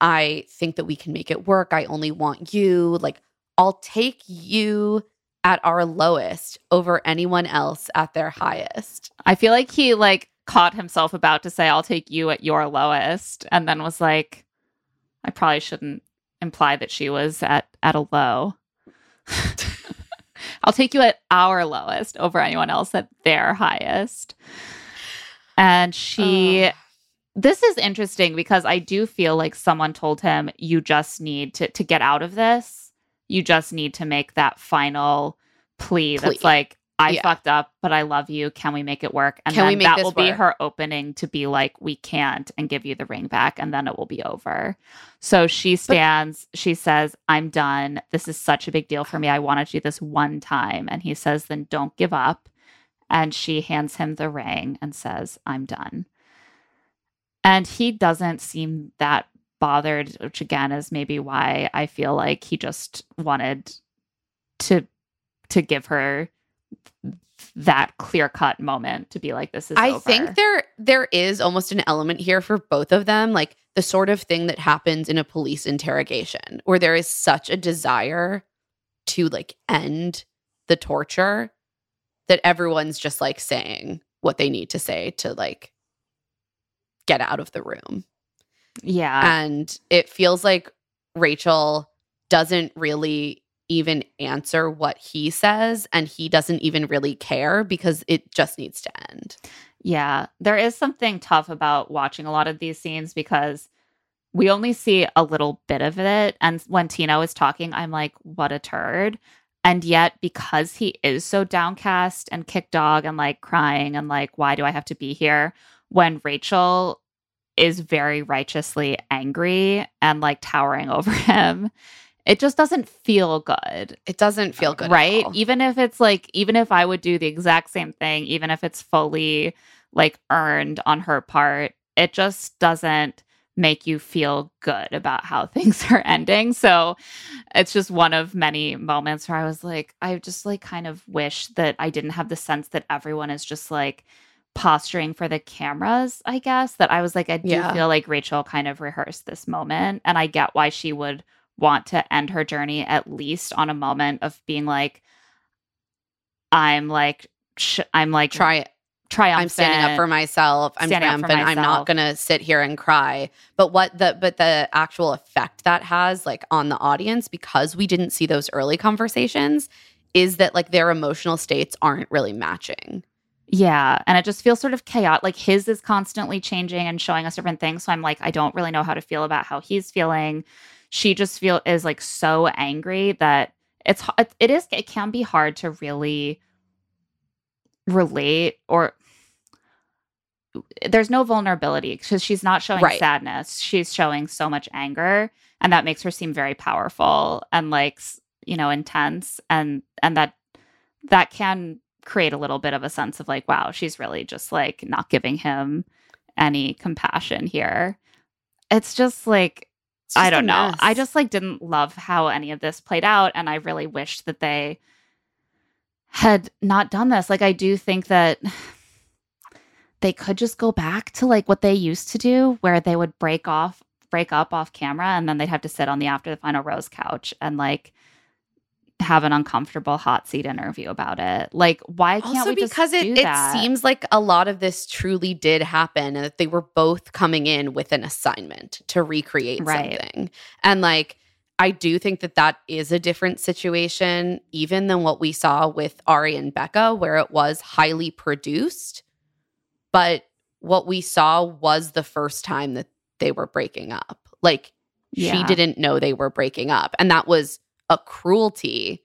I think that we can make it work. I only want you. Like, I'll take you at our lowest over anyone else at their highest. I feel like he like caught himself about to say, I'll take you at your lowest, and then was like, I probably shouldn't imply that she was at at a low. I'll take you at our lowest over anyone else at their highest. And she this is interesting because I do feel like someone told him you just need to to get out of this. You just need to make that final plea, Plea. that's like I Yeah. fucked up, but I love you. Can we make it work? And Can we then that will be her opening to be like, we can't, and give you the ring back, and then it will be over. So she stands, she says, I'm done. This is such a big deal for me. I wanted to do this one time. And he says, then don't give up. And she hands him the ring and says, I'm done. And he doesn't seem that bothered, which again is maybe why I feel like he just wanted to to give her that clear cut moment to be like, this is I over. think there there is almost an element here for both of them, like the sort of thing that happens in a police interrogation, where there is such a desire to like end the torture that everyone's just like saying what they need to say to like get out of the room. Yeah. And it feels like Rachel doesn't really even answer what he says and he doesn't even really care because it just needs to end. Yeah, there is something tough about watching a lot of these scenes because we only see a little bit of it. And when Tino is talking, I'm like, what a turd. And yet, because he is so downcast and kick dog and like crying and like, why do I have to be here? When Rachel is very righteously angry and like towering over him, it just doesn't feel good. It doesn't feel good. right? even if it's like even if i would do the exact same thing even if it's fully like earned on her part it just doesn't make you feel good about how things are ending. So it's just one of many moments where i was like i just like kind of wish that i didn't have the sense that everyone is just like posturing for the cameras i guess that i was like i do Yeah. feel like rachel kind of rehearsed this moment and i get why she would want to end her journey at least on a moment of being like i'm like sh- i'm like Try it. triumphant I'm standing up for myself. I'm Standing up for triumphant. I'm not gonna sit here and cry. But what the but the actual effect that has like on the audience because we didn't see those early conversations is that like their emotional states aren't really matching. Yeah. And it just feels sort of chaotic. Like his is constantly changing and showing us different things. So I'm like, I don't really know how to feel about how he's feeling. She just feel is like so angry that it's it is it can be hard to really relate or there's no vulnerability because she's not showing Right. sadness. She's showing so much anger and that makes her seem very powerful and like you know intense and and that that can create a little bit of a sense of like wow she's really just like not giving him any compassion here. It's just like It's i just a don't know. I just like didn't love how any of this played out and i really wished that they had not done this. Like i do think that they could just go back to like what they used to do where they would break off break up off camera and then they'd have to sit on the after the final rose couch and like have an uncomfortable hot seat interview about it. Like, why can't also we just because it, it seems like a lot of this truly did happen and that they were both coming in with an assignment to recreate Right. something. And like i do think that that is a different situation even than what we saw with Arie and becca where it was highly produced but what we saw was the first time that they were breaking up. Like she didn't know they were breaking up. And that was a cruelty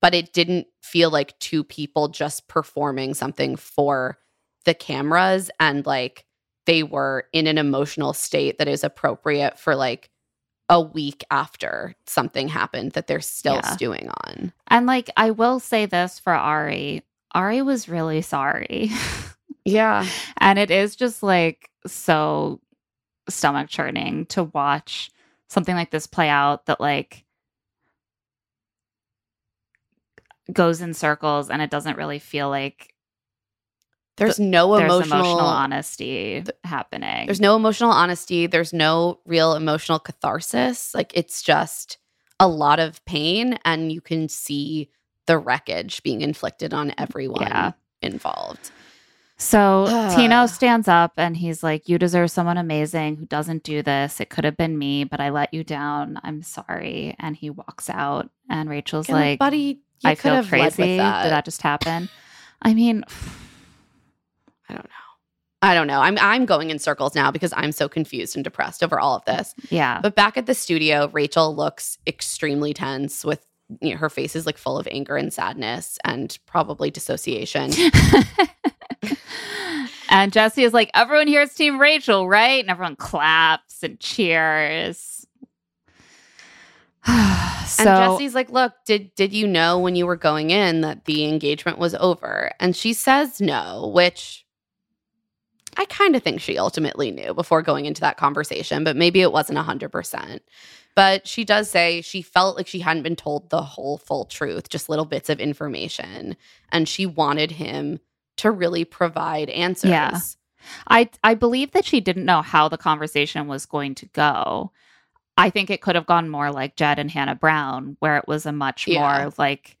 but it didn't feel like two people just performing something for the cameras and like they were in an emotional state that is appropriate for like a week after something happened that they're still Yeah. stewing on. And like, I will say this for Arie Arie was really sorry. Yeah. and it is just like so stomach churning to watch something like this play out that like goes in circles and it doesn't really feel like There's no there's emotional, emotional honesty happening. There's no emotional honesty. There's no real emotional catharsis. Like it's just a lot of pain and you can see the wreckage being inflicted on mm, everyone Yeah. involved. So Ugh. Tino stands up and he's like, You deserve someone amazing who doesn't do this. It could have been me, but I let you down. I'm sorry. And he walks out. And Rachel's And, like, buddy, you I feel have led with crazy. that. Did that just happen? I mean, I don't know. I don't know. I'm I'm going in circles now because I'm so confused and depressed over all of this. yeah. But back at the studio, Rachel looks extremely tense with you know, her face is like full of anger and sadness and probably dissociation. and Jesse is like, Everyone here is Team Rachel, right? And everyone claps and cheers. so and Jesse's like, "Look, did did you know when you were going in that the engagement was over?" And she says no, which I kind of think she ultimately knew before going into that conversation, but maybe it wasn't 100%. But she does say she felt like she hadn't been told the whole full truth, just little bits of information, and she wanted him to really provide answers. Yeah. I I believe that she didn't know how the conversation was going to go. I think it could have gone more like Jed and Hannah Brown, where it was a much Yeah. more like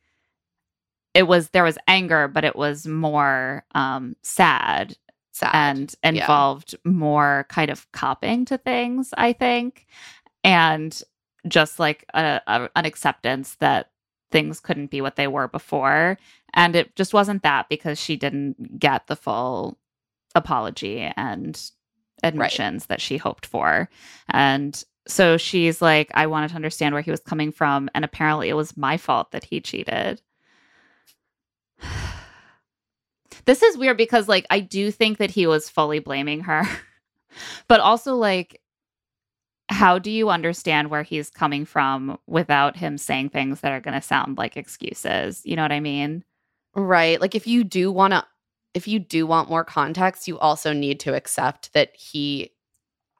it was there was anger, but it was more um sad Sad. and Yeah. involved more kind of copping to things, I think. And just like a, a, an acceptance that things couldn't be what they were before. And it just wasn't that because she didn't get the full apology and admissions that she hoped for. And so she's like, I wanted to understand where he was coming from. And apparently it was my fault that he cheated. this is weird because, like, I do think that he was fully blaming her. but also, like, how do you understand where he's coming from without him saying things that are going to sound like excuses? You know what I mean? Right. Like if you do want to if you do want more context, you also need to accept that he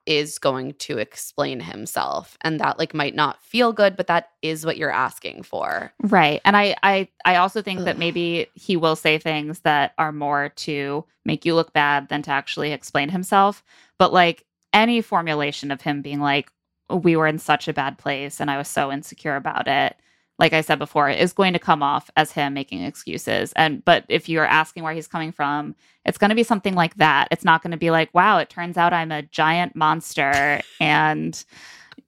is going to explain himself and that like might not feel good, but that is what you're asking for. Right. And I I I also think that maybe he will say things that are more to make you look bad than to actually explain himself. But like any formulation of him being like oh, we were in such a bad place and I was so insecure about it. Like I said before, is going to come off as him making excuses. And but if you're asking where he's coming from, it's going to be something like that. It's not going to be like, "Wow, it turns out I'm a giant monster and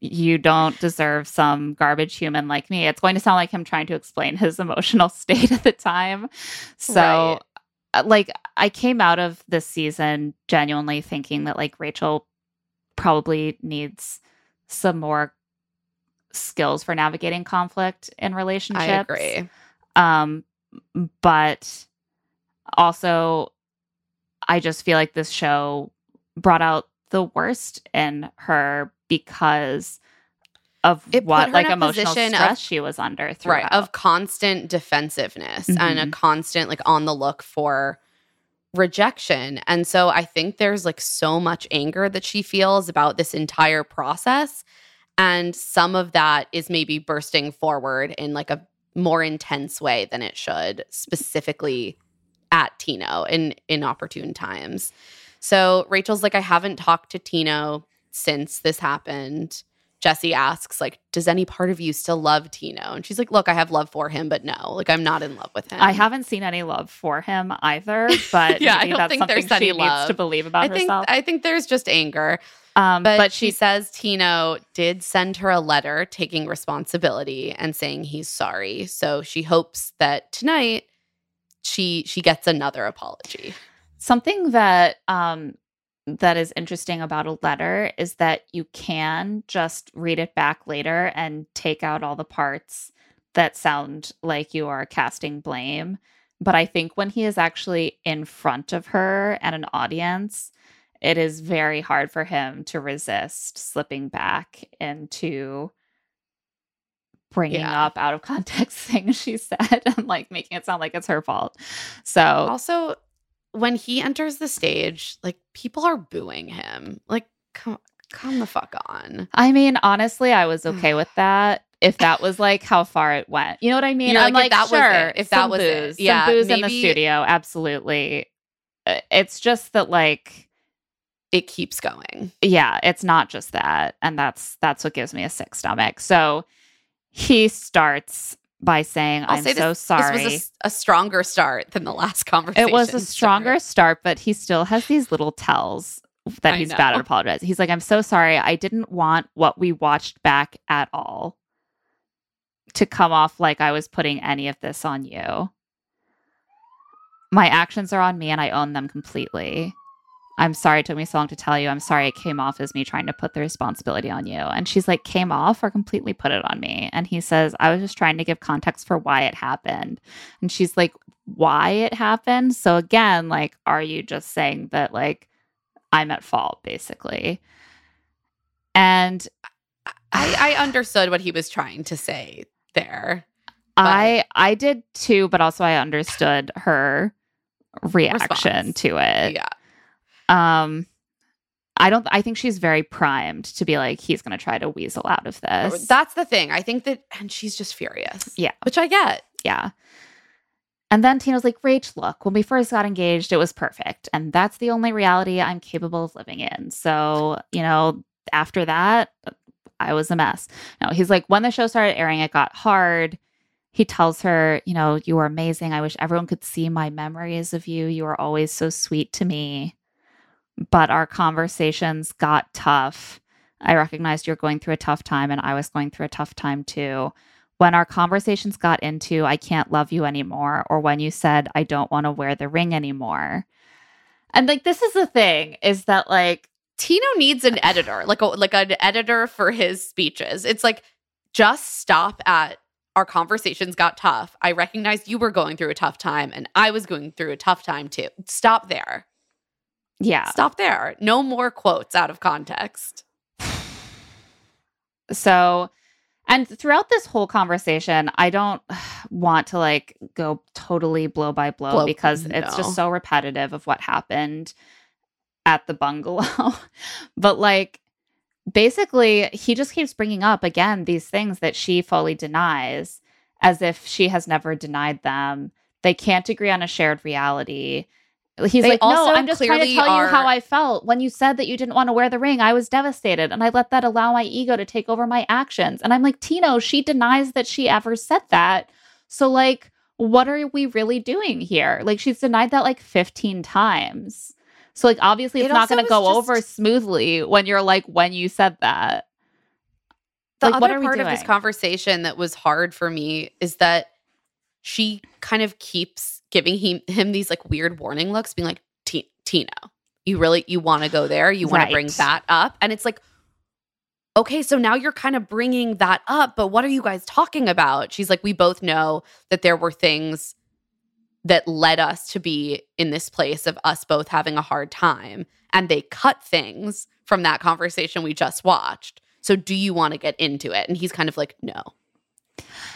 you don't deserve some garbage human like me. It's going to sound like him trying to explain his emotional state at the time. So, Right. uh, like, I came out of this season genuinely thinking that, like, Rachel probably needs some more skills for navigating conflict in relationships. I agree. Um, but also, I just feel like this show brought out the worst in her because of It what like a emotional stress of- she was under throughout. Right. Of constant defensiveness and a Mhm. constant like on the look for rejection. And so I think there's like so much anger that she feels about this entire process. And some of that is maybe bursting forward in like a more intense way than it should, specifically at Tino in inopportune times. So Rachel's like, I haven't talked to Tino since this happened. Jesse asks, like, does any part of you still love Tino? And she's like, look, I have love for him, but no, like, I'm not in love with him. I haven't seen any love for him either, but Yeah, I don't think there's any she needs to believe about I think herself. I think there's just anger. um, But, but, she she says Tino did send her a letter taking responsibility and saying he's sorry. So she hopes that tonight she she gets another apology. something that um that is interesting about a letter is that you can just read it back later and take out all the parts that sound like you are casting blame. But I think when he is actually in front of her and an audience, it is very hard for him to resist slipping back into bringing Yeah. up out of context things she said and like making it sound like it's her fault. So, Also, when he enters the stage, like people are booing him. Like come come the fuck on. I mean, honestly, I was okay with that. If that was like how far it went, you know what I mean? You're I'm like, like, if that was it, sure, if that was it, booze, yeah, some booze in the studio, absolutely. Uh, It's just that, like, It keeps going. yeah, it's not just that, and that's that's what gives me a sick stomach. So he starts by saying, I'll "I'm say so sorry." This was a stronger start than the last conversation. it was a stronger start, but he still has these little tells that I he's bad know. at apologizing. He's like, I'm so sorry. I didn't want what we watched back at all to come off like I was putting any of this on you. My actions are on me and I own them completely. I'm sorry it took me so long to tell you. I'm sorry it came off as me trying to put the responsibility on you. And she's like, came off or completely put it on me. And he says, I was just trying to give context for why it happened. And she's like, why it happened. So again, like, are you just saying that like I'm at fault, basically? And I, I understood what he was trying to say there. I I did too, but also I understood her reaction Response. to it. Yeah. Um I don't I think she's very primed to be like he's going to try to weasel out of this. That's the thing. I think that, and she's just furious. Yeah. Which I get. Yeah. And then Tino's like, Rach, look, when we first got engaged, it was perfect. And that's the only reality I'm capable of living in. So, you know, after that, I was a mess. No, he's like, when the show started airing, it got hard. He tells her, you know, you were amazing. I wish everyone could see my memories of you. You were always so sweet to me. But our conversations got tough. I recognized you're going through a tough time, and I was going through a tough time too when our conversations got into I can't love you anymore or when you said I don't want to wear the ring anymore. And like this is the thing is that like Tino needs an editor, like a like an editor for his speeches. It's like just stop at our conversations got tough. I recognized you were going through a tough time and I was going through a tough time too. Stop there. Yeah. Stop there. No more quotes out of context. So and throughout this whole conversation, I don't want to like go totally blow by blow, Blow- because it's just so repetitive of what happened at the bungalow. but like basically, he just keeps bringing up again these things that she fully denies as if she has never denied them. They can't agree on a shared reality. He's They like, no, I'm just trying to tell you how I felt when you said that you didn't want to wear the ring. I was devastated, and I let that allow my ego to take over my actions. And I'm like, Tino, she denies that she ever said that. So, like, what are we really doing here? Like, she's denied that like 15 times. So, like, obviously, it's It not going to go over smoothly when you're like, when you said that. The Like, what other are part of this conversation that was hard for me is that she kind of keeps giving him, him these like weird warning looks, being like, "Ti- Tino, you really you want to go there? You want to bring that up? And it's like, okay, so now you're kind of bringing that up, but what are you guys talking about? She's like, we both know that there were things that led us to be in this place of us both having a hard time, and they cut things from that conversation we just watched. So do you want to get into it? And he's kind of like, no.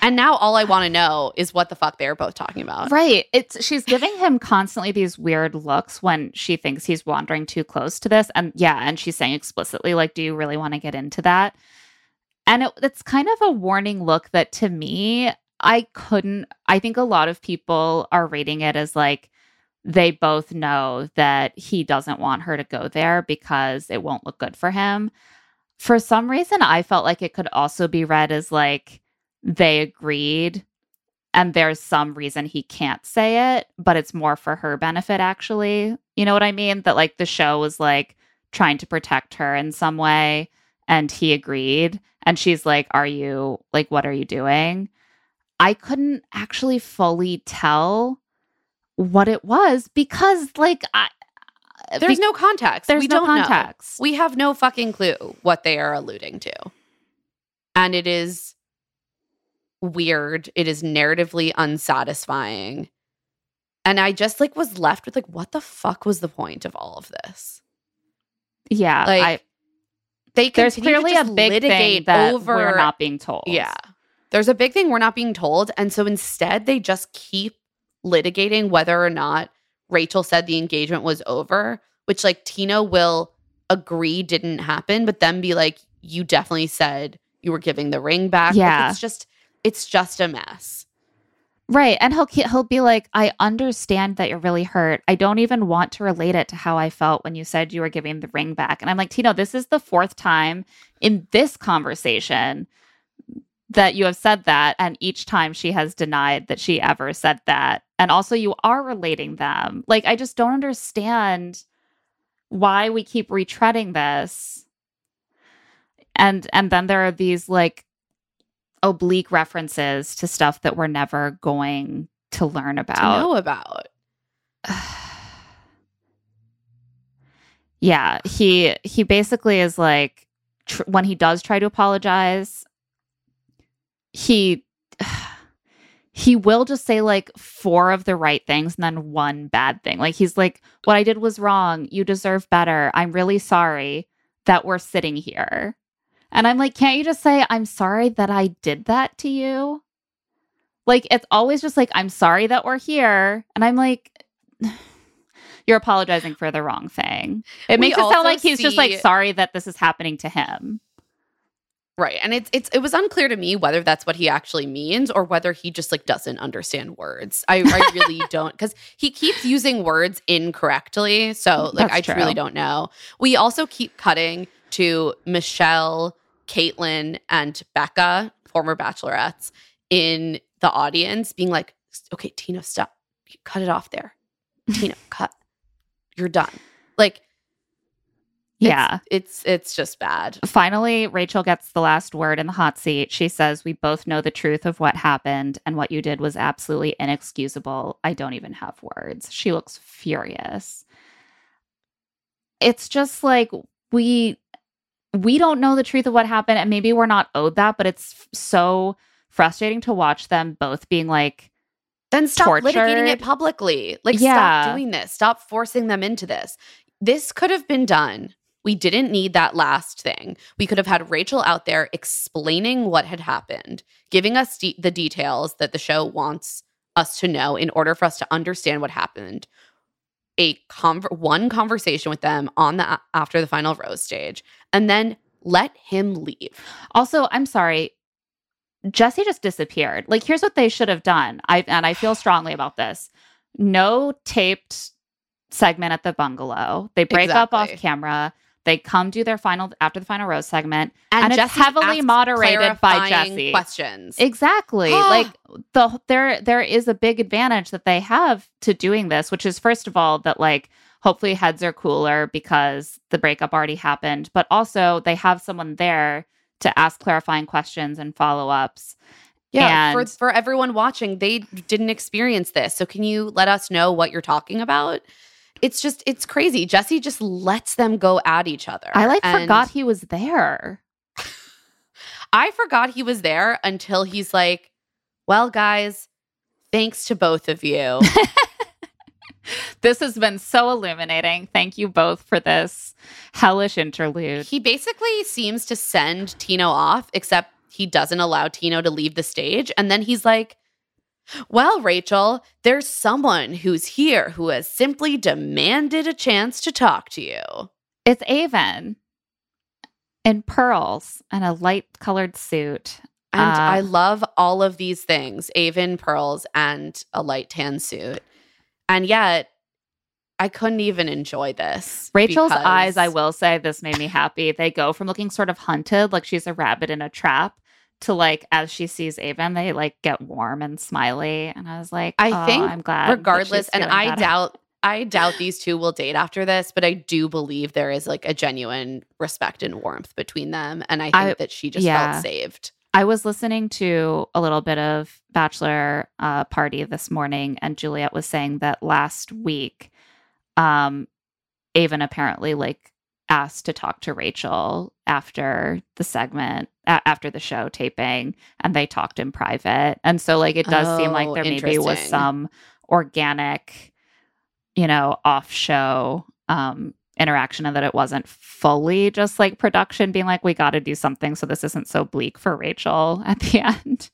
And now all I want to know is what the fuck they're both talking about. Right. It's she's giving him constantly these weird looks when she thinks he's wandering too close to this. And yeah, and she's saying explicitly, like, do you really want to get into that? And it, it's kind of a warning look that to me, I couldn't. I think a lot of people are rating it as like they both know that he doesn't want her to go there because it won't look good for him. For some reason, I felt like it could also be read as like they agreed and there's some reason he can't say it, but it's more for her benefit, actually. You know what I mean? That like the show was like trying to protect her in some way and he agreed. And she's like, Are you like, what are you doing? I couldn't actually fully tell what it was because, like, I, uh, There's be- no context. there's we no don't know. context. We have no fucking clue what they are alluding to. And it is weird. It is narratively unsatisfying. And I just like was left with like, what the fuck was the point of all of this? yeah, Like, I, They there's clearly a big thing that over we're not being told. Yeah. There's a big thing we're not being told. And so instead, they just keep litigating whether or not Rachel said the engagement was over, which like Tino will agree didn't happen, but then be like, you definitely said you were giving the ring back. Like, Yeah. it's just, it's just a mess. Right. And he'll he'll be like, I understand that you're really hurt. I don't even want to relate it to how I felt when you said you were giving the ring back. And I'm like, Tino, this is the fourth time in this conversation that you have said that. And each time she has denied that she ever said that. And also you are relating them. Like, I just don't understand why we keep retreading this. And and then there are these like oblique references to stuff that we're never going to learn To about. know about. yeah, he he basically is like tr- when he does try to apologize, he he will just say like four of the right things and then one bad thing. Like he's like, "What I did was wrong. You deserve better. I'm really sorry that we're sitting here." And I'm like, "Can't you just say I'm sorry that I did that to you?" Like it's always just like, "I'm sorry that we're here." And I'm like you're apologizing for the wrong thing. It We makes it sound like he's just like sorry that this is happening to him. Right. And it's it's it was unclear to me whether that's what he actually means or whether he just like doesn't understand words. I, I really don't because he keeps using words incorrectly. So like That's I true. truly don't know. We also keep cutting to Michelle, Caitlin, and Becca, former bachelorettes, in the audience being like, okay, Tino, stop. Cut it off there. Tino, cut. You're done. Like it's- Yeah. It's it's just bad. Finally, Rachel gets the last word in the hot seat. She says, We both know the truth of what happened, and what you did was absolutely inexcusable. I don't even have words. She looks furious. It's just like we we don't know the truth of what happened, and maybe we're not owed that, but it's f- so frustrating to watch them both being like, Then stop litigating it publicly. Like, Yeah. stop doing this. Stop forcing them into this. This could have been done. We didn't need that last thing. We could have had Rachel out there explaining what had happened, giving us de- the details that the show wants us to know in order for us to understand what happened. A conver- one conversation with them on the after the final rose stage, and then let him leave. Also, I'm sorry. Jesse just disappeared. Like, here's what they should have done. I and I feel strongly about this. No taped segment at the bungalow. They break up off camera. They come do their final after the final rose segment. And, And it's heavily moderated by Jesse. Questions. Exactly. like the there there is a big advantage that they have to doing this, which is first of all that like hopefully heads are cooler because the breakup already happened, but also they have someone there to ask clarifying questions and follow-ups. Yeah, for for everyone watching, they didn't experience this. So can you let us know what you're talking about? It's just it's crazy. Jesse just lets them go at each other. I like And forgot he was there. I forgot he was there until he's like, "Well, guys, thanks to both of you." This has been so illuminating. Thank you both for this hellish interlude. he basically seems to send Tino off, except he doesn't allow Tino to leave the stage. And then he's like, Well, Rachel, there's someone who's here who has simply demanded a chance to talk to you. It's Aven in pearls and a light colored suit. And Uh, I love all of these things Aven, pearls, and a light tan suit. And yet, I couldn't even enjoy this. Rachel's because- eyes, I will say, this made me happy. They go from looking sort of hunted, like she's a rabbit in a trap, to like as she sees Aven, they like get warm and smiley. And I was like, I oh, think I'm glad. regardless, and I better. doubt I doubt these two will date after this, but I do believe there is like a genuine respect and warmth between them. And I think I- that she just yeah. felt saved. I was listening to a little bit of Bachelor uh, Party this morning, and Juliet was saying that last week, um, Aven apparently like asked to talk to Rachel after the segment, after the show taping, and they talked in private. And so, like, it does seem like Oh, there maybe was some organic, you know, off show um, interaction and that it wasn't fully just like production being like, we got to do something so this isn't so bleak for Rachel at the end.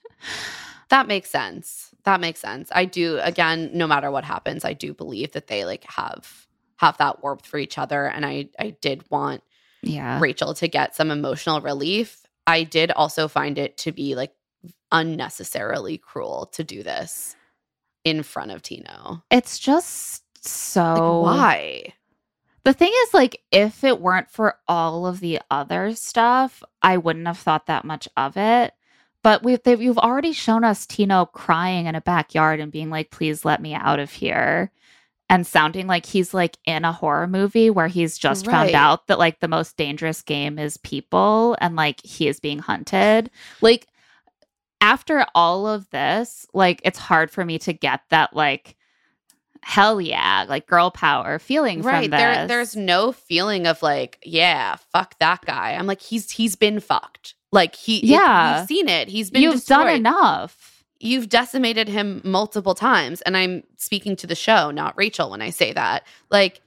That makes sense. That makes sense. I do again, no matter what happens, I do believe that they like have have that warmth for each other. And I I did want yeah. Rachel to get some emotional relief. I did also find it to be like unnecessarily cruel to do this in front of Tino. It's just Like, so. why? The thing is, like, if it weren't for all of the other stuff, I wouldn't have thought that much of it. But we've they've, you've already shown us Tino crying in a backyard and being like, "Please let me out of here," and sounding like he's like in a horror movie where he's just found out that like the most dangerous game is people and like he is being hunted. Like after all of this, like it's hard for me to get that like hell yeah, like girl power feeling Right. There there's no feeling of like, yeah, fuck that guy. I'm like, he's he's been fucked. Like he it- Yeah. we've seen it. He's been You've done enough. You've decimated him multiple times. And I'm speaking to the show, not Rachel, when I say that. Like,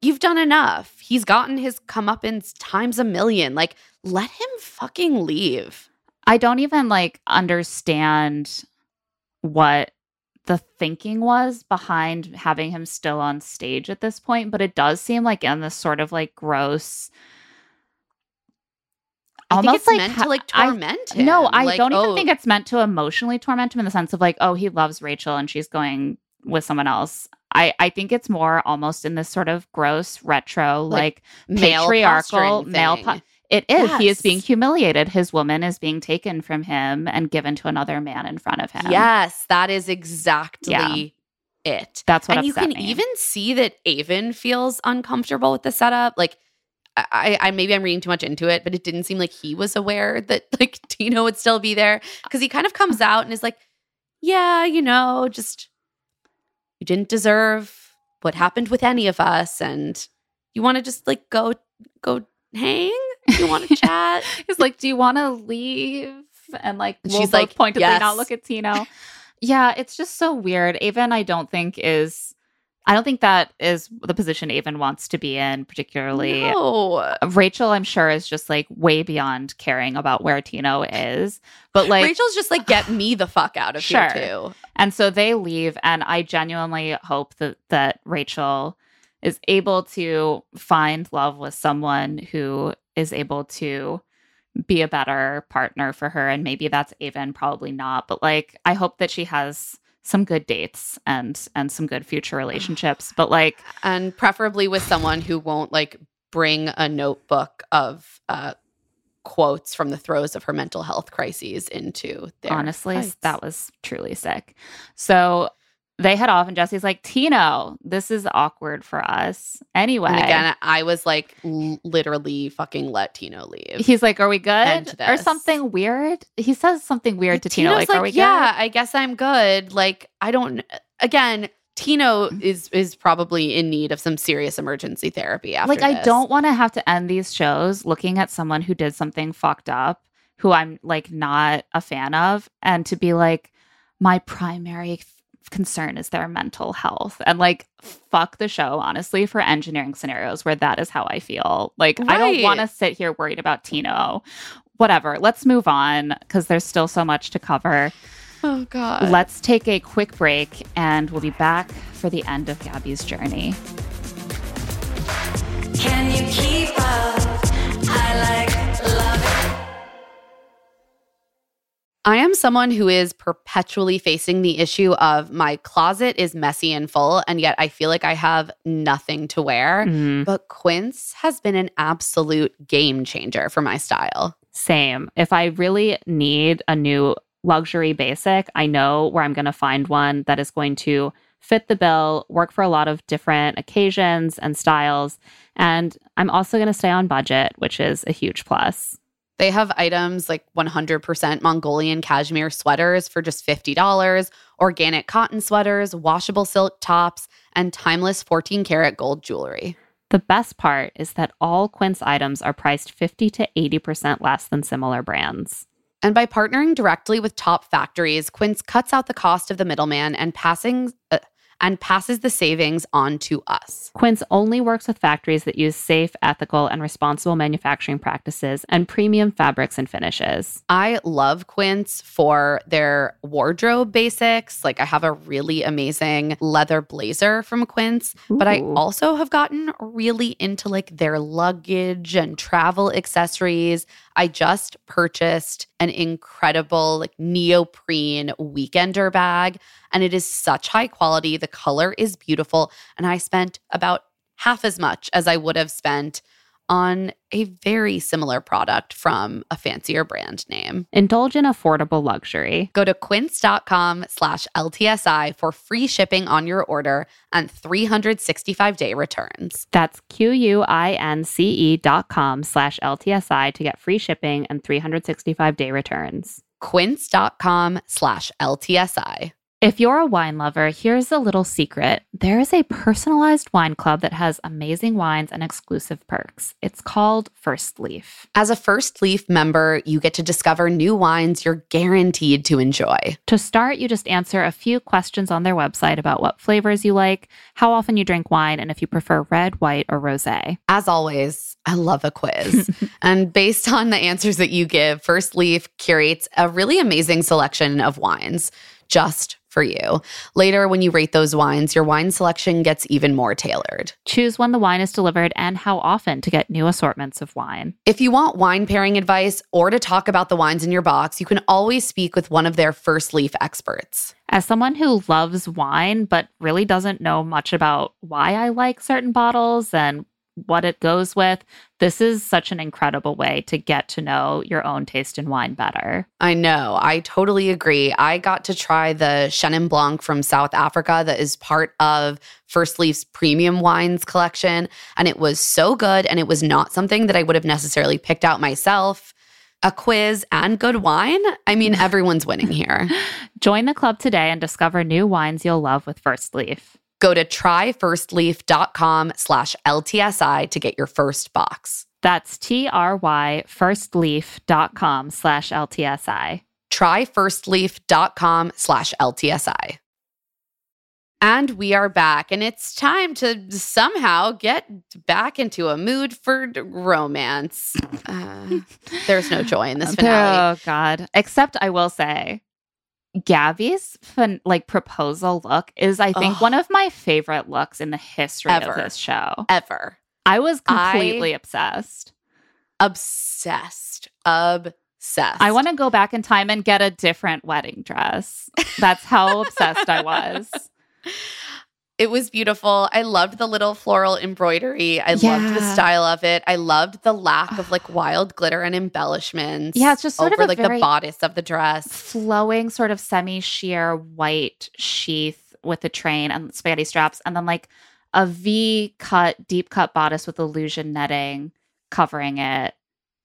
you've done enough. He's gotten his comeuppance times a million. Like, let him fucking leave. I don't even like understand what the thinking was behind having him still on stage at this point, but it does seem like in this sort of like gross I think it's like meant to like I- torment him. No, I Like, don't even oh, think it's meant to emotionally torment him in the sense of like, oh, he loves Rachel and she's going with someone else. I, I think it's more almost in this sort of gross retro, Like, like, male patriarchal male. Po- it is. He is being humiliated. His woman is being taken from him and given to another man in front of him. Yes, that is exactly it. That's what I'm and you can me. even see that Aven feels uncomfortable with the setup. Like, I, I maybe I'm reading too much into it, but it didn't seem like he was aware that like Tino would still be there because he kind of comes uh-huh. out and is like, "Yeah, you know, just you didn't deserve what happened with any of us, and you want to just like go go hang. You want to chat." He's like, "Do you want to leave?" And like, And we'll she's like, pointedly not "Yes." look at Tino. yeah, it's just so weird. Aven, I don't think is. I don't think that is the position Aven wants to be in, particularly. No. Rachel, I'm sure, is just like way beyond caring about where Tino is. But like, Rachel's just like, get me the fuck out of Sure. here too. And so they leave, and I genuinely hope that that Rachel is able to find love with someone who is able to be a better partner for her. And maybe that's Aven, probably not. But like, I hope that she has some good dates and and some good future relationships. But like, and preferably with someone who won't like bring a notebook of uh quotes from the throes of her mental health crises into their honestly, fights. that was truly sick. So they head off, and Jesse's like, Tino, this is awkward for us. Anyway. and again i was like l- literally fucking let tino leave He's like, "Are we good?" Or something weird. He says something weird to Tino, Tino's like, "Are we good? yeah i guess i'm good like i don't again tino Mm. is is probably in need of some serious emergency therapy after Like, I don't want to have to end these shows looking at someone who did something fucked up, who I'm like not a fan of, and to be like, my primary concern is their mental health, and like, fuck the show, honestly, for engineering scenarios where that is how I feel. Like, I don't want to sit here worried about Tino. Whatever. Let's move on because there's still so much to cover. oh god Let's take a quick break and we'll be back for the end of Gabby's journey. Can you keep up? I like I am someone who is perpetually facing the issue of my closet is messy and full, and yet I feel like I have nothing to wear. Mhm. But Quince has been an absolute game changer for my style. Same. If I really need a new luxury basic, I know where I'm going to find one that is going to fit the bill, work for a lot of different occasions and styles. And I'm also going to stay on budget, which is a huge plus. They have items like 100% Mongolian cashmere sweaters for just $50, organic cotton sweaters, washable silk tops, and timeless 14 karat gold jewelry. The best part is that all Quince items are priced 50 to 80% less than similar brands. And by partnering directly with top factories, Quince cuts out the cost of the middleman and passing uh, and passes the savings on to us. Quince only works with factories that use safe, ethical, and responsible manufacturing practices and premium fabrics and finishes. I love Quince for their wardrobe basics. Like I have a really amazing leather blazer from Quince, but I also have gotten really into like their luggage and travel accessories. I just purchased an incredible like neoprene weekender bag and it is such high quality. The color is beautiful and I spent about half as much as I would have spent on a very similar product from a fancier brand name. Indulge in affordable luxury. Go to quince.com slash LTSI for free shipping on your order and 365 day returns. That's Q-U-I-N-C-E dot com slash LTSI to get free shipping and 365 day returns. Quince.com slash LTSI. If you're a wine lover, here's a little secret. There is a personalized wine club that has amazing wines and exclusive perks. It's called First Leaf. As a First Leaf member, you get to discover new wines you're guaranteed to enjoy. To start, you just answer a few questions on their website about what flavors you like, how often you drink wine, and if you prefer red, white, or rosé. As always, I love a quiz. and based on the answers that you give, First Leaf curates a really amazing selection of wines just for you. Later, when you rate those wines, your wine selection gets even more tailored. Choose when the wine is delivered and how often to get new assortments of wine. If you want wine pairing advice or to talk about the wines in your box, you can always speak with one of their First Leaf experts. As someone who loves wine but really doesn't know much about why I like certain bottles and what it goes with, this is such an incredible way to get to know your own taste in wine better. I know. I totally agree. I got to try the Chenin Blanc from South Africa that is part of First Leaf's premium wines collection. And it was so good. And it was not something that I would have necessarily picked out myself. A quiz and good wine. I mean, everyone's winning here. Join the club today and discover new wines you'll love with First Leaf. Go to tryfirstleaf.com slash LTSI to get your first box. That's T-R-Y firstleaf.com slash LTSI. tryfirstleaf.com slash LTSI. And we are back, and it's time to somehow get back into a mood for d- romance. Uh, there's no joy in this finale. Oh God! Except I will say, Gabby's fin- like proposal look is, I think, Ugh. one of my favorite looks in the history Ever. of this show. Ever. I was I- completely obsessed. Obsessed. Obsessed. I want to go back in time and get a different wedding dress. That's how obsessed I was. It was beautiful. I loved the little floral embroidery. I loved the style of it. I loved the lack of like wild glitter and embellishments. Yeah, it's just sort of over a like the bodice of the dress. Flowing, sort of semi-sheer white sheath with the train and spaghetti straps, and then like a V cut, deep cut bodice with illusion netting covering it,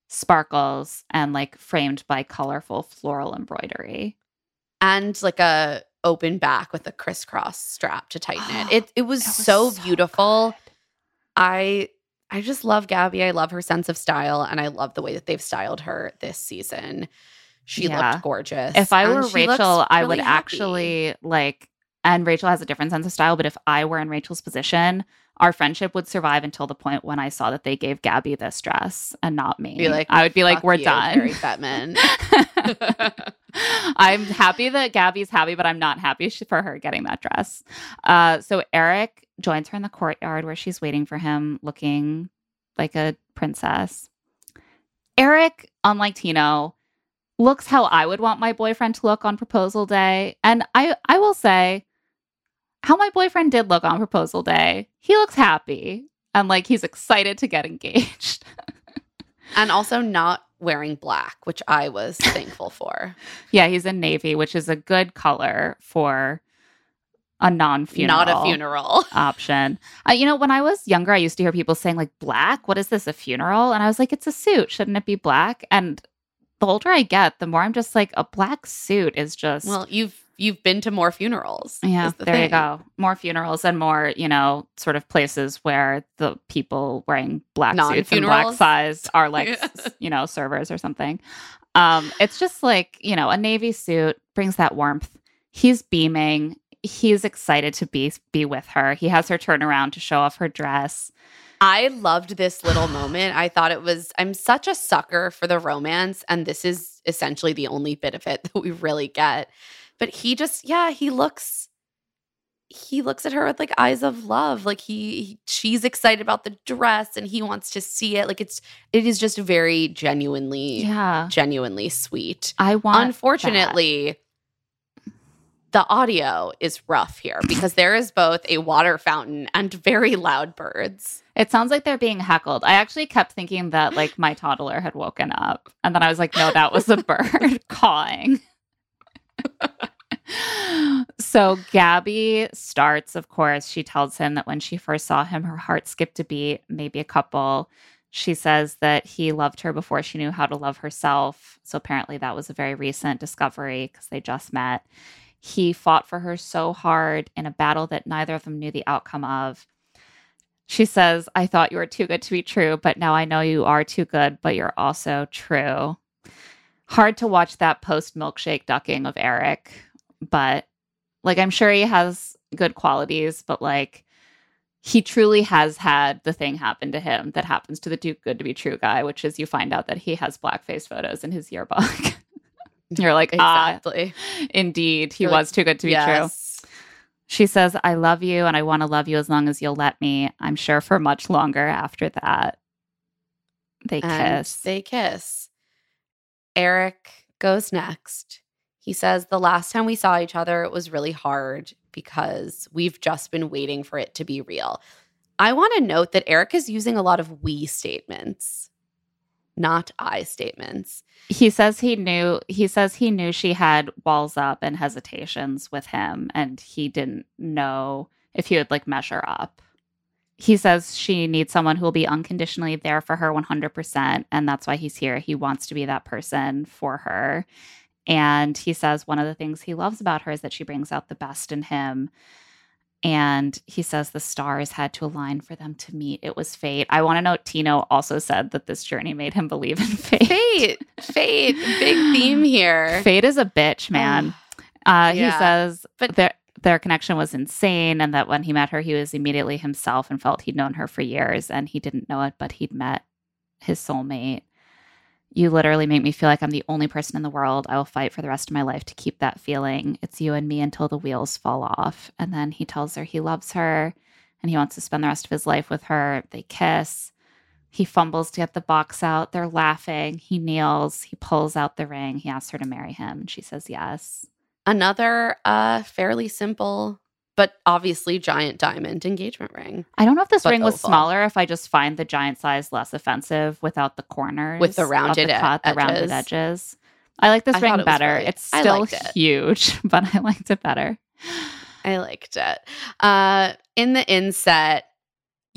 sparkles, and like framed by colorful floral embroidery. and like a open back with a crisscross strap to tighten it. It it was, It was so, so beautiful. good. I I just love Gabby. I love her sense of style and I love the way that they've styled her this season. She Yeah. looked gorgeous. If I were Rachel, I really would happy. actually like, and Rachel has a different sense of style, but if I were in Rachel's position, our friendship would survive until the point when I saw that they gave Gabby this dress and not me. be like I would be like, we're you, Carrie done. Fettman. I'm happy that Gabby's happy, but I'm not happy for her getting that dress. Uh, so Erich joins her in the courtyard where she's waiting for him, looking like a princess. Erich, unlike Tino, looks how I would want my boyfriend to look on proposal day. And I I will say how my boyfriend did look on proposal day. He looks happy and like he's excited to get engaged. and also not wearing black, which I was thankful for. Yeah, he's in navy, which is a good color for a non-funeral not a funeral option uh, you know when i was younger i used to hear people saying like black what is this a funeral and i was like it's a suit shouldn't it be black and the older i get the more i'm just like a black suit is just well you've you've been to more funerals yeah the there thing. you go more funerals and more you know sort of places where the people wearing black suits and black size are like you know servers or something um it's just like you know a navy suit brings that warmth he's beaming he's excited to be be with her. He has her turn around to show off her dress. I loved this little moment. I thought it was I'm such a sucker for the romance and this is essentially the only bit of it that we really get. But he just yeah, he looks he looks at her with like eyes of love. Like he, he she's excited about the dress and he wants to see it. Like it's it is just very genuinely yeah. genuinely sweet. I want Unfortunately, that the audio is rough here because there is both a water fountain and very loud birds. It sounds like they're being heckled. I actually kept thinking that like my toddler had woken up. And then I was like, no, that was a bird cawing. So Gabby starts, of course. She tells him that when she first saw him, her heart skipped a beat, maybe a couple. She says that he loved her before she knew how to love herself. So apparently that was a very recent discovery because they just met. He fought for her so hard in a battle that neither of them knew the outcome of. She says, I thought you were too good to be true, but now I know you are too good, but you're also true. Hard to watch that post milkshake ducking of Erich, but like I'm sure he has good qualities, but like he truly has had the thing happen to him that happens to the too good to be true guy, which is you find out that he has blackface photos in his yearbook. You're like, ah, exactly. Ah, indeed, he You're was like, too good to be yes. true. She says, I love you and I want to love you as long as you'll let me. I'm sure for much longer after that. They and kiss. They kiss. Erich goes next. He says, The last time we saw each other, it was really hard because we've just been waiting for it to be real. I want to note that Erich is using a lot of we statements not I statements. He says he knew he says he knew she had walls up and hesitations with him and he didn't know if he would like measure up. He says she needs someone who will be unconditionally there for her 100% and that's why he's here. He wants to be that person for her. And he says one of the things he loves about her is that she brings out the best in him and he says the stars had to align for them to meet. It was fate. I want to note Tino also said that this journey made him believe in fate. Fate, fate, big theme here. Fate is a bitch, man. uh, yeah. He says, but their their connection was insane, and that when he met her, he was immediately himself and felt he'd known her for years, and he didn't know it, but he'd met his soulmate. You literally make me feel like I'm the only person in the world. I will fight for the rest of my life to keep that feeling. It's you and me until the wheels fall off. And then he tells her he loves her and he wants to spend the rest of his life with her. They kiss. He fumbles to get the box out. They're laughing. He kneels. He pulls out the ring. He asks her to marry him. And she says yes. Another uh, fairly simple but obviously giant diamond engagement ring. I don't know if this ring was oval. smaller. If I just find the giant size less offensive without the corners, with the rounded the cut, edges. the rounded edges. I like this I ring better. Really, it's still it. huge, but I liked it better. I liked it. Uh, in the inset,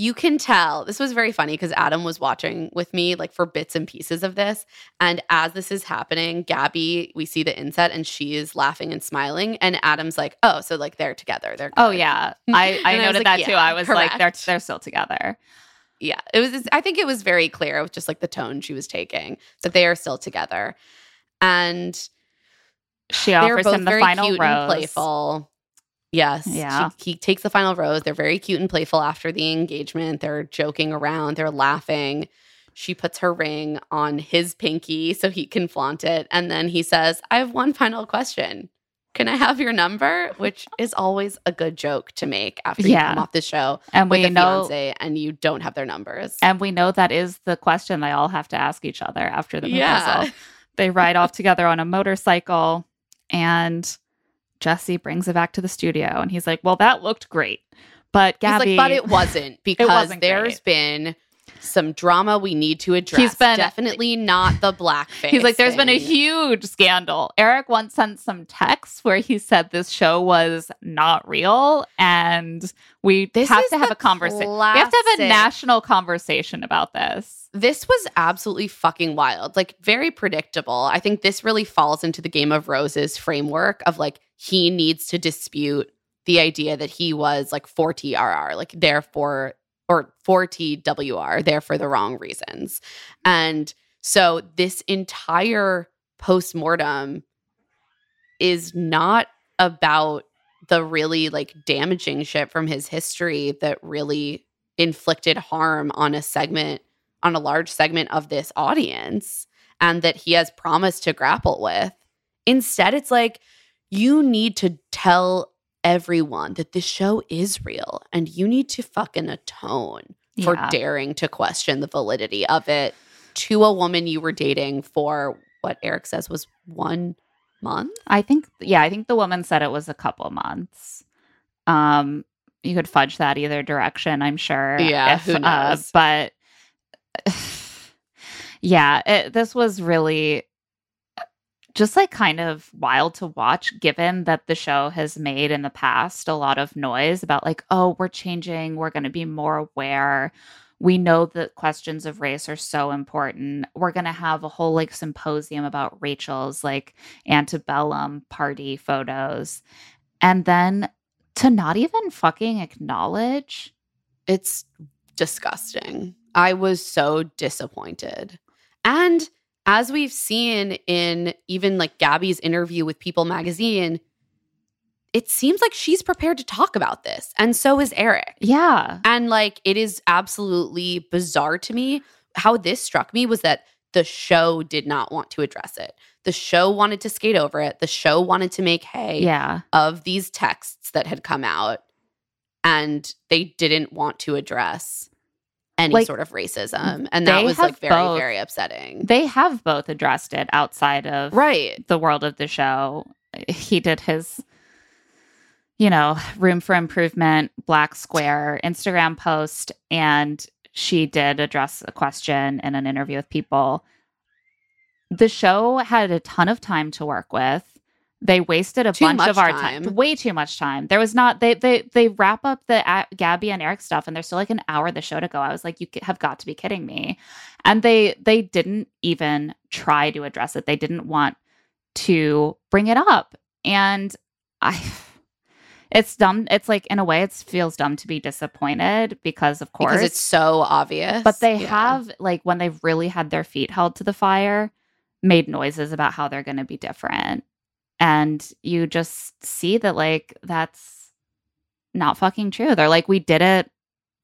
you can tell this was very funny because Adam was watching with me like for bits and pieces of this. And as this is happening, Gabby, we see the inset and she is laughing and smiling. And Adam's like, oh, so like they're together. They're oh, good. Oh yeah. I, I noted I like, that yeah, too. I was correct. like, they're they're still together. Yeah. It was I think it was very clear with just like the tone she was taking that they are still together. And she offers him the final rose. playful. Yes. Yeah. She, he takes the final rose. They're very cute and playful after the engagement. They're joking around, they're laughing. She puts her ring on his pinky so he can flaunt it. And then he says, I have one final question. Can I have your number? Which is always a good joke to make after you come off the show and with we a know, fiance and you don't have their numbers. And we know that is the question they all have to ask each other after the proposal. Yeah. They ride off together on a motorcycle, and Jesse brings it back to the studio, and he's like, "Well, that looked great." But Gabby, He's like, but it wasn't because wasn't there's great. been some drama we need to address. He's been- definitely not the blackface. He's like, there's been a huge scandal. Erich once sent some texts where he said this show was not real, and we This have to have a conversation. We have to have a national conversation about this. This was absolutely fucking wild. Like very predictable. I think this really falls into the Game of Roses framework of like he needs to dispute the idea that he was like 4TRR, like therefore or 4TWR, there for the wrong reasons. And so this entire postmortem is not about the really like damaging shit from his history that really inflicted harm on a segment on a large segment of this audience and that he has promised to grapple with. Instead, it's like you need to tell everyone that this show is real and you need to fucking atone for daring to question the validity of it to a woman you were dating for what Erich says was one month. I think, yeah, I think the woman said it was a couple months. Um, you could fudge that either direction, I'm sure. Yeah, who uh, knows? but yeah, it, this was really just like kind of wild to watch, given that the show has made in the past a lot of noise about like, oh, we're changing, we're going to be more aware. We know that questions of race are so important. We're going to have a whole like symposium about Rachel's like antebellum party photos. And then to not even fucking acknowledge It's disgusting. I was so disappointed. And as we've seen in even like Gabby's interview with People magazine, it seems like she's prepared to talk about this. And so is Erich. Yeah. And like it is absolutely bizarre to me. How this struck me was that the show did not want to address it. The show wanted to skate over it. The show wanted to make hay Yeah. of these texts that had come out and they didn't want to address any Like, sort of racism and that was like very both- very upsetting They have both addressed it outside of right the world of the show. He did his, you know, room for improvement, black square Instagram post, and she did address a question in an interview with people. The show had a ton of time to work with. They wasted a Too bunch of our time. time. way too much time. There was not they they they wrap up the uh, Gabby and Erich stuff, and there's still like an hour of the show to go. I was like, you have got to be kidding me, and they they didn't even try to address it. They didn't want to bring it up, and I. It's dumb. It's like in a way, it feels dumb to be disappointed because, of course, because it's so obvious but they Yeah. have like when they've really had their feet held to the fire made noises about how they're going to be different and you just see that like that's not fucking true. They're like we did it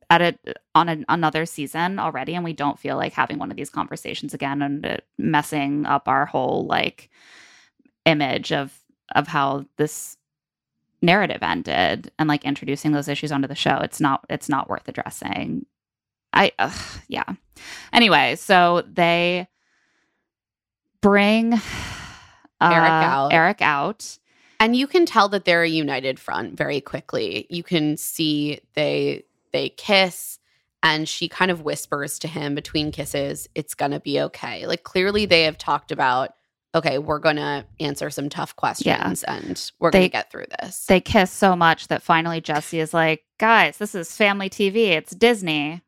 at it on an, another season already and we don't feel like having one of these conversations again and messing up our whole like image of of how this narrative ended and like introducing those issues onto the show. It's not it's not worth addressing. I ugh, yeah. Anyway, so they bring uh, Erich out. Erich out. and you can tell that they're a united front very quickly you can see they they kiss and she kind of whispers to him between kisses it's gonna be okay like clearly they have talked about okay we're gonna answer some tough questions and we're They- gonna get through this They kiss so much that finally Jesse is like, "Guys, this is family TV. It's Disney.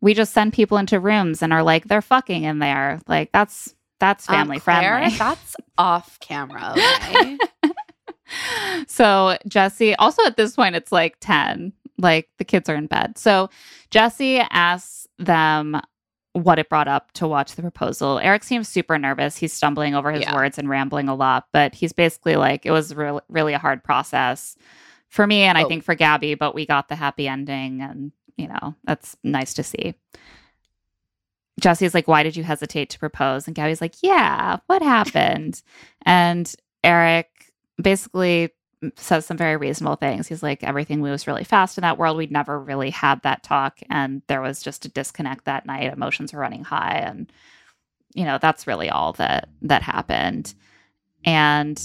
We just send people into rooms and are like they're fucking in there. Like that's that's Um, family Claire, friendly." that's off camera okay so Jesse, also at this point, it's like 10, like the kids are in bed. So Jesse asks them what it brought up to watch the proposal. Erich seems super nervous. He's stumbling over his Yeah. words and rambling a lot, but he's basically like, it was re- really a hard process for me and I Oh. think for Gabby, but we got the happy ending and, you know, that's nice to see. Jesse's like, why did you hesitate to propose? And Gabby's like, yeah, what happened? and Erich basically says some very reasonable things. He's like, everything moves really fast in that world. We'd never really had that talk. And there was just a disconnect that night. Emotions were running high. And you know, that's really all that that happened. And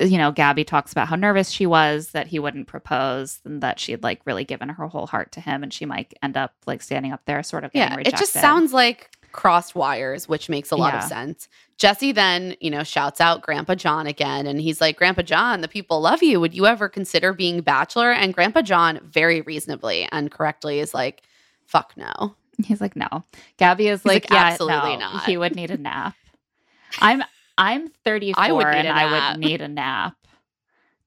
you know, Gabby talks about how nervous she was that he wouldn't propose and that she had like really given her whole heart to him and she might end up like standing up there sort of yeah, rejected. it just sounds like crossed wires, which makes a lot Yeah. of sense. Jesse then, you know, shouts out Grandpa John again and he's like, Grandpa John, the people love you. Would you ever consider being bachelor? And Grandpa John, very reasonably and correctly, is like, fuck no. He's like, no. Gabby is He's like, like, yeah, "Absolutely no, not." He would need a nap. I'm I'm 34 I and I would need a nap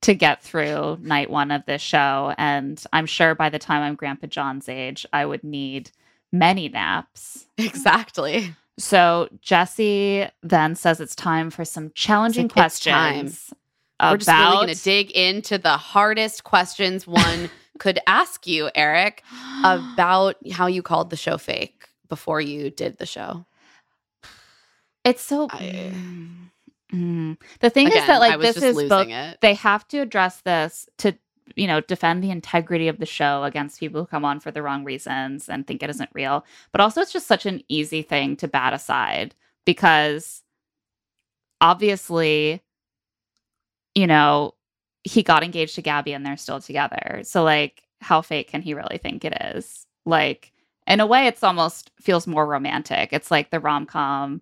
to get through night one of this show. And I'm sure by the time I'm Grandpa John's age, I would need many naps. Exactly. So Jesse then says it's time for some challenging It's like, "It's time." questions. We're just really going to dig into the hardest questions one could ask you, Erich, about how you called the show fake before you did the show. It's so. I- Mm. Mm. The thing Again, is that like this is both. it. They have to address this to you know defend the integrity of the show against people who come on for the wrong reasons and think it isn't real. But also, it's just such an easy thing to bat aside because obviously, you know, he got engaged to Gabby and they're still together. So like, how fake can he really think it is? Like, in a way, it's almost feels more romantic. It's like the rom com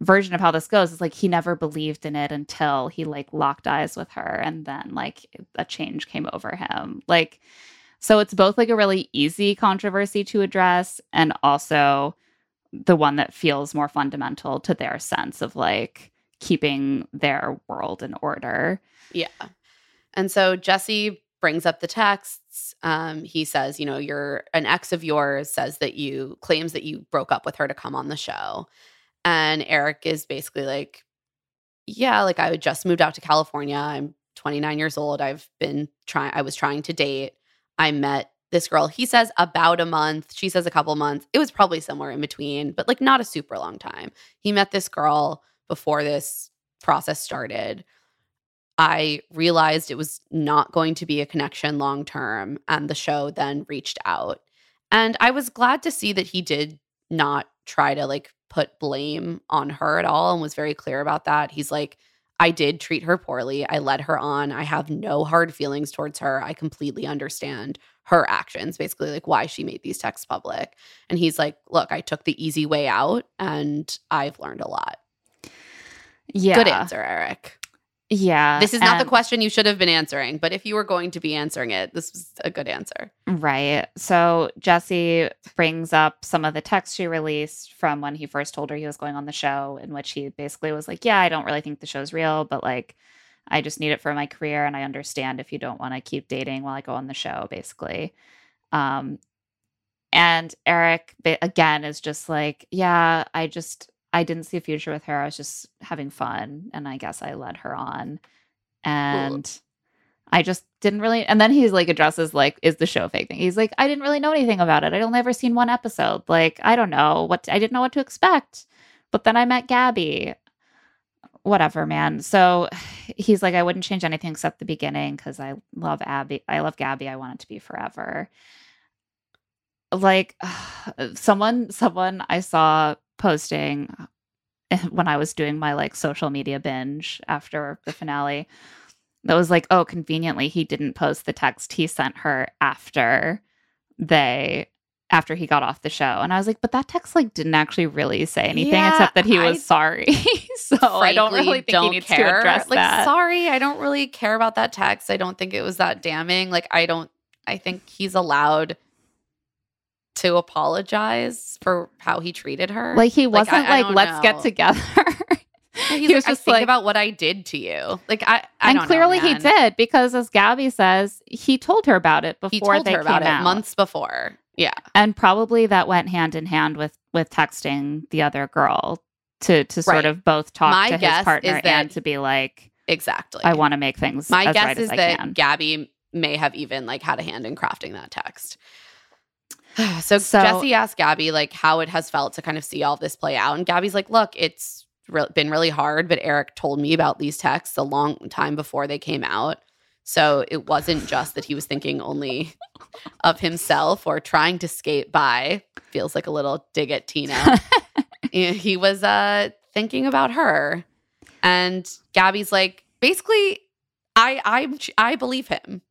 version of how this goes is like he never believed in it until he like locked eyes with her and then like a change came over him like so it's both like a really easy controversy to address and also the one that feels more fundamental to their sense of like keeping their world in order Yeah. And so Jesse brings up the texts. Um, he says, you know, you're an ex of yours says that you claims that you broke up with her to come on the show. And Erich is basically like, yeah, like I just moved out to California. I'm 29 years old. I've been trying, I was trying to date. I met this girl. He says about a month. She says a couple months. It was probably somewhere in between, but like not a super long time. He met this girl before this process started. I realized it was not going to be a connection long term. And the show then reached out. And I was glad to see that he did not try to like put blame on her at all and was very clear about that. He's like, I did treat her poorly. I led her on. I have no hard feelings towards her. I completely understand her actions, basically, like why she made these texts public. And he's like, Look, I took the easy way out and I've learned a lot. yeah Good answer, Erich. Yeah This is not the question you should have been answering, but if you were going to be answering it, this was a good answer. Right. So Jesse brings up some of the texts she released from when he first told her he was going on the show, in which he basically was like, Yeah, I don't really think the show's real, but like, I just need it for my career. And I understand if you don't want to keep dating while I go on the show, basically. Um, and Erich, again, is just like, Yeah, I just, I didn't see a future with her. I was just having fun. And I guess I led her on. And. I just didn't really. And then he's like addresses like, is the show fake thing? He's like, I didn't really know anything about it. I'd only ever seen one episode. Like, I don't know what I didn't know what to expect. But then I met Gabby. Whatever, man. So he's like, I wouldn't change anything except the beginning because I love Abby. I love Gabby. I want it to be forever. Like someone, someone I saw posting when I was doing my like social media binge after the finale that was like, oh, conveniently he didn't post the text he sent her after they after he got off the show. And I was like, but that text like didn't actually really say anything Yeah, except that he was I sorry. so I don't really think don't he needs care. to address like, that. sorry, I don't really care about that text. I don't think it was that damning. Like, I don't. I think he's allowed to apologize for how he treated her. like he wasn't I- I like, don't let's get together. he was like, just I think like- about what I did to you. Like, I. I and don't know, clearly he did because as Gabby says, he told her about it before He told they her about came it out. months before. Yeah. and probably that went hand in hand with with texting the other girl to to sort Right. of both talk My to his partner and to be like Exactly. i want to make things My as guess right is as I that can. Gabby may have even like had a hand in crafting that text. so, So- Jesse asked Gabby like how it has felt to kind of see all this play out, and Gabby's like, "Look, it's re- been really hard, but Erich told me about these texts a long time before they came out, so it wasn't just that he was thinking only of himself or trying to skate by." Feels like a little dig at Tino. he was uh thinking about her. And Gabby's like, basically, I I I believe him.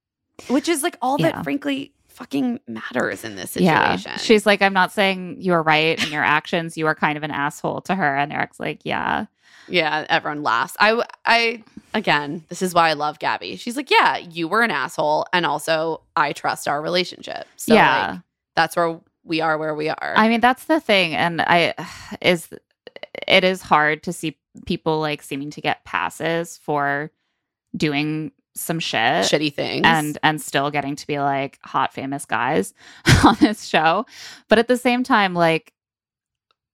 Which is like all Yeah. that frankly fucking matters in this situation. Yeah. She's like, I'm not saying you are right in your actions. You are kind of an asshole to her. And Erich's like, yeah. Yeah, everyone laughs. I, I, again, this is why I love Gabby. She's like, yeah, you were an asshole, and also I trust our relationship. So yeah. like, that's where we are, where we are. I mean, that's the thing. And I, is, it is hard to see people like seeming to get passes for doing some shit. Shitty things, and and still getting to be like hot famous guys on this show. But at the same time like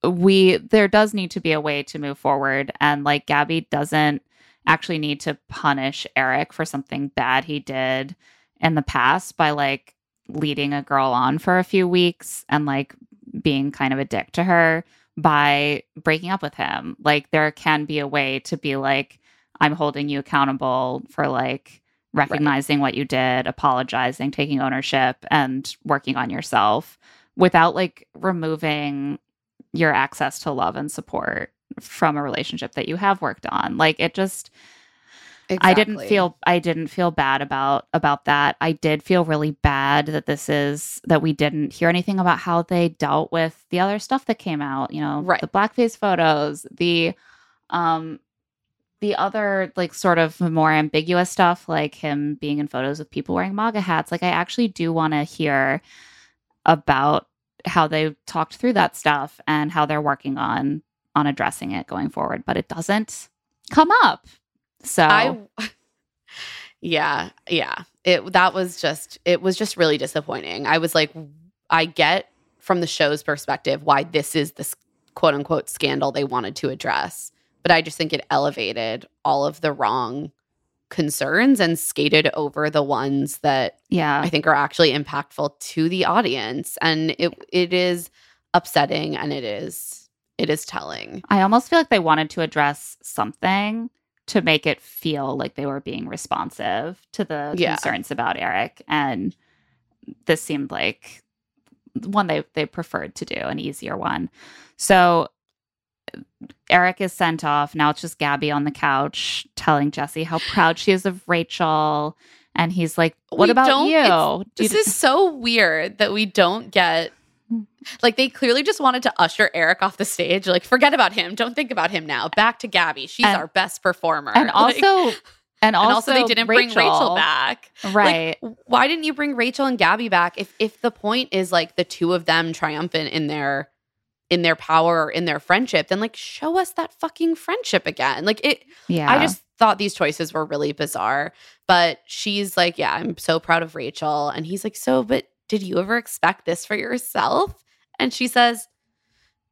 we there does need to be a way to move forward. And like gabby doesn't actually need to punish erich for something bad he did in the past by like leading a girl on for a few weeks and like being kind of a dick to her by breaking up with him. Like there can be a way to be like i'm holding you accountable for like recognizing what you did, apologizing, taking ownership, and working on yourself without like removing your access to love and support from a relationship that you have worked on. Like it just I didn't feel I didn't feel bad about about that. I did feel really bad that this is that we didn't hear anything about how they dealt with the other stuff that came out, you know, Right. the blackface photos, the um the other like sort of more ambiguous stuff like him being in photos with people wearing MAGA hats. Like I actually do want to hear about how they talked through that stuff and how they're working on on addressing it going forward, but it doesn't come up. So I Yeah, yeah. It that was just it was just really disappointing. I was like I get from the show's perspective why this is this quote unquote scandal they wanted to address, but I just think it elevated all of the wrong concerns and skated over the ones that yeah. I think are actually impactful to the audience and it it is upsetting and it is it is telling. I almost feel like they wanted to address something to make it feel like they were being responsive to the Yeah. concerns about Erich. And this seemed like one they, they preferred to do, an easier one. So Erich is sent off. Now it's just Gabby on the couch telling Jesse how proud she is of Rachel. And he's like, What We about you? Do you This is so weird that we don't get like they clearly just wanted to usher Erich off the stage. Like, forget about him. Don't think about him now. Back to Gabby. She's And- our best performer. and Like, also, and and also, also they didn't bring Rachel back. Right. Like, why didn't you bring Rachel and Gabby back if if the point is like the two of them triumphant in their in their power or in their friendship, then like show us that fucking friendship again. Like it yeah. I just thought these choices were really bizarre. But she's like, Yeah, I'm so proud of Rachel. And he's like, So, but did you ever expect this for yourself? And she says,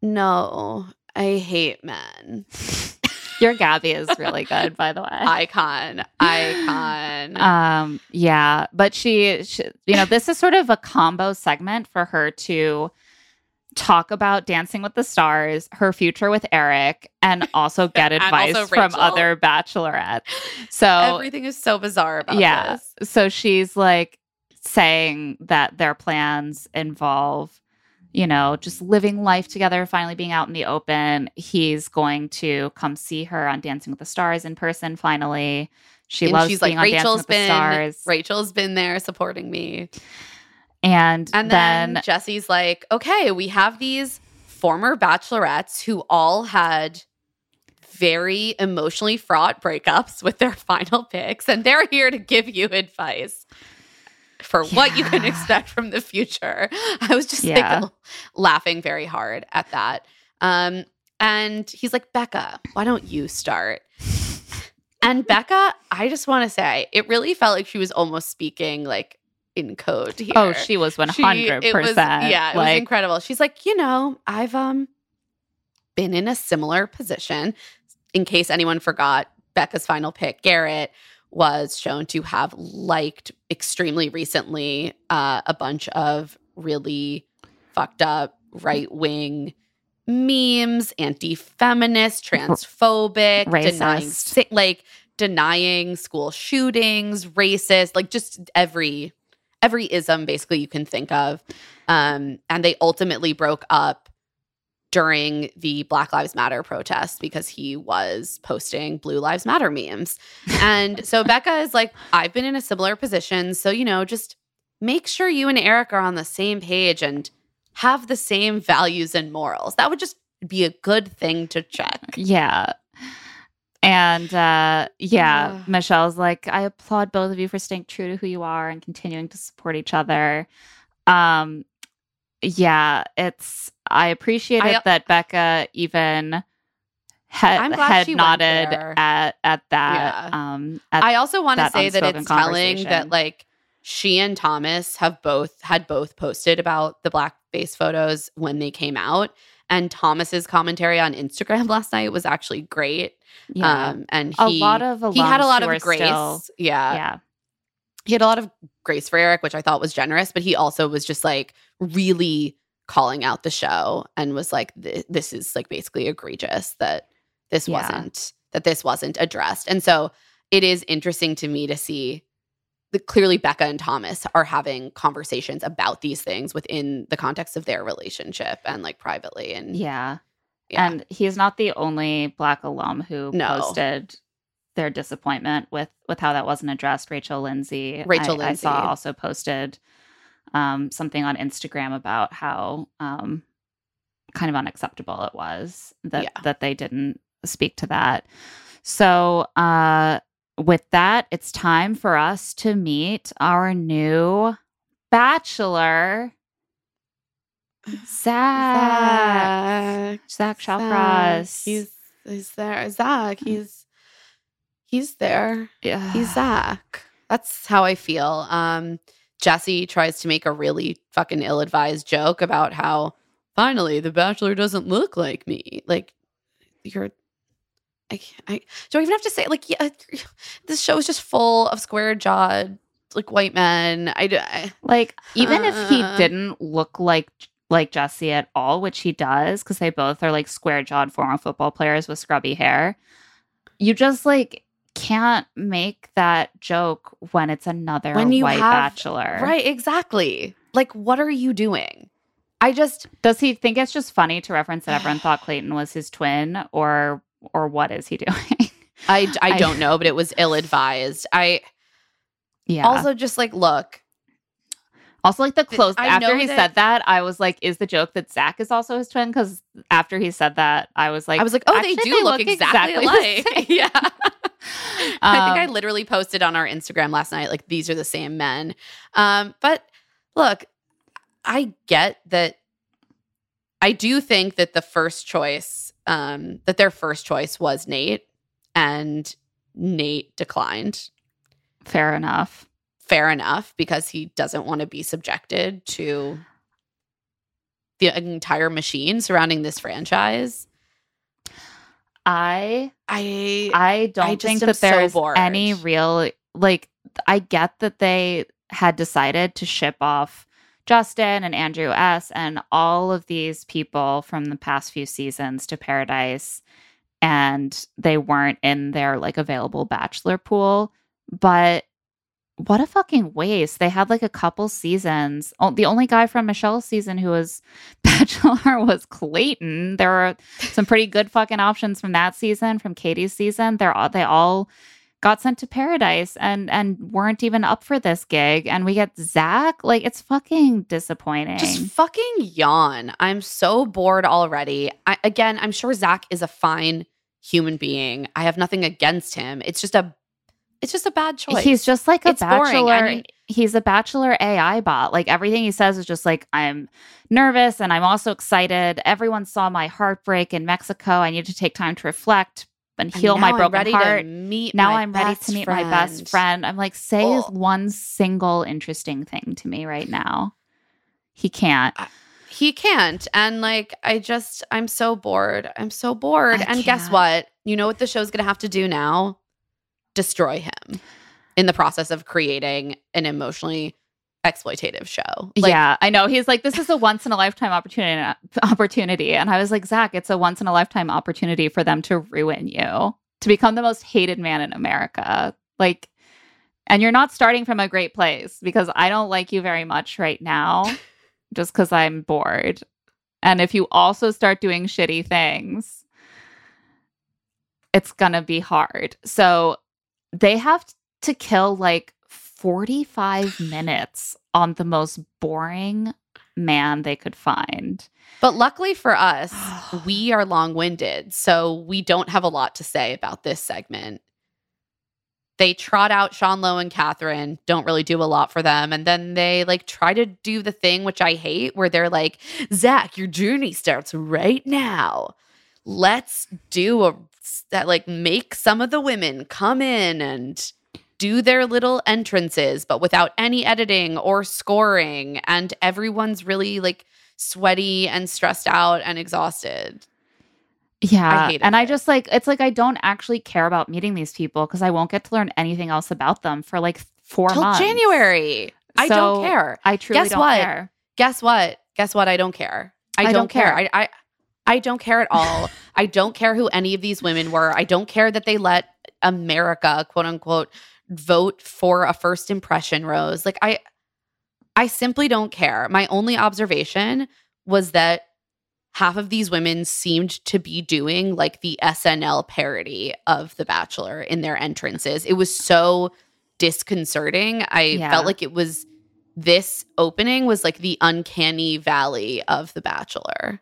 No, I hate men. Your Gabby is really good, by the way. Icon. Icon. Um, yeah, but she, she, you know, this is sort of a combo segment for her to talk about Dancing with the Stars, her future with Erich, and also get And advice also from other bachelorettes. So Everything is so bizarre about yeah, this. so she's like saying that their plans involve you know, just living life together, finally being out in the open. He's going to come see her on Dancing with the Stars in person finally. She and loves she's being like, on Dancing Rachel's with the Stars. Rachel's been there supporting me. And, And then, then, Jesse's like, okay, we have these former bachelorettes who all had very emotionally fraught breakups with their final picks, and they're here to give you advice for what you can expect from the future. I was just Yeah. like laughing very hard at that. Um, and he's like, Becca, why don't you start? And Becca, I just want to say, it really felt like she was almost speaking like in code here. oh, she was one She- hundred it was-. Yeah, it was incredible. She's like, you know, I've um been in a similar position. In case anyone forgot, Becca's final pick, Garrett, was shown to have liked extremely recently uh, a bunch of really fucked up right wing memes, anti feminist, transphobic, Racist. sa- like denying school shootings, racist, like just every every ism basically you can think of. Um, and they ultimately broke up during the Black Lives Matter protest because he was posting Blue Lives Matter memes. And so Becca is like, I've been in a similar position. So, you know, just make sure you and Erich are on the same page and have the same values and morals. That would just be a good thing to check. Yeah. And uh yeah. Michelle's like, I applaud both of you for staying true to who you are and continuing to support each other. Um yeah, it's I appreciated I- that Becca even head, I'm glad head she nodded at at that. Yeah. Um at, I also want to say that it's telling that like she and Thomas have both had both posted about the blackface photos when they came out. And Thomas's commentary on Instagram last night was actually great. Yeah. Um, and a he, lot of he had a lot of grace. still- yeah. yeah. He had a lot of grace for Erich, which I thought was generous, but he also was just like really calling out the show and was like, this is like basically egregious that this Yeah. wasn't, that this wasn't addressed. And so it is interesting to me to see that clearly Becca and Thomas are having conversations about these things within the context of their relationship and like privately. And Yeah. Yeah. And he's not the only black alum who No. posted their disappointment with with how that wasn't addressed. Rachel Lindsay, Rachel I, I saw Lindsay. also posted um, something on Instagram about how um, kind of unacceptable it was that Yeah. that they didn't speak to that. So uh, with that, it's time for us to meet our new bachelor. Zach. Zach Zach, Shawcross. He's he's there. Zach. He's he's there. yeah. He's Zach. That's how I feel. Um, Jesse tries to make a really fucking ill-advised joke about how finally the Bachelor doesn't look like me. Like you're. I, I do I even have to say like yeah, this show is just full of square jawed like white men. I, I Like even if he Uh. didn't look like like Jesse at all, which he does, because they both are like square jawed former football players with scrubby hair. You just like can't make that joke when it's another When you white have- bachelor. right exactly. Like what are you doing? I just Does he think it's just funny to reference that everyone thought Clayton was his twin, or or what is he doing? I I I- don't know, but it was ill-advised. I yeah. also just like look Also, like the close after he that- said that, I was like, "Is the joke that Zach is also his twin?" Because after he said that, I was like, I was like, oh, they "Actually, do look, exactly, the alike. same." yeah. I think I Um, literally posted on our Instagram last night, like, these are the same men. Um, but look, I get that. I do think that the first choice, um, that their first choice was Nate, and Nate declined. Fair enough. Fair enough, because he doesn't want to be subjected to the entire machine surrounding this franchise. I I I don't just think that there's bored. any real like. I get that they had decided to ship off Justin and Andrew S. and all of these people from the past few seasons to Paradise, and they weren't in their like available bachelor pool. But what a fucking waste! They had like a couple seasons. Oh, the only guy from Michelle's season who was bachelor was Clayton. There were some pretty good fucking options from that season, from Katie's season. They're all they all got sent to paradise and and weren't even up for this gig. And we get Zach. Like it's fucking disappointing. Just fucking yawn. I'm so bored already. I, again, I'm sure Zach is a fine human being. I have nothing against him. It's just a, it's just a bad choice. He's just like a It's bachelor. I mean- he's a bachelor AI bot. Like everything he says is just like, I'm nervous and I'm also excited. Everyone saw my heartbreak in Mexico. I need to take time to reflect and And heal now my broken heart. Now I'm ready to meet my best friend. I'm like, say Ugh. one single interesting thing to me right now. He can't. He can't. And like, I just, I'm so bored. I'm so bored. I and guess can't. what? You know what the show's going to have to do now? Destroy him in the process of creating an emotionally exploitative show. Like, yeah, I know. He's like, this is a once in a lifetime opportunity. Opportunity, and I was like, Zach, it's a once in a lifetime opportunity for them to ruin you, to become the most hated man in America. Like, and you're not starting from a great place because I don't like you very much right now, just because I'm bored. And if you also start doing shitty things, it's going to be hard. So they have to kill like 45 minutes on the most boring man they could find. But luckily for us, we are long winded. So we don't have a lot to say about this segment. They trot out Sean Lowe and Catherine, don't really do a lot for them. And then they like try to do the thing, which I hate, where they're like, Zach, your journey starts right now. Let's do a that like make some of the women come in and do their little entrances, but without any editing or scoring. And everyone's really like sweaty and stressed out and exhausted. Yeah. hated and I just like, it's like I don't actually care about meeting these people because I won't get to learn anything else about them for like four Till months. January. I don't care. I truly Guess don't what? care. Guess what? Guess what? I don't care. I, I don't, don't care. care. I, I I don't care at all. I don't care who any of these women were. I don't care that they let America, quote unquote, vote for a first impression rose. Like I I simply don't care. My only observation was that half of these women seemed to be doing like the SNL parody of The Bachelor in their entrances. It was so disconcerting. I Yeah. felt like it was this opening was like the uncanny valley of The Bachelor.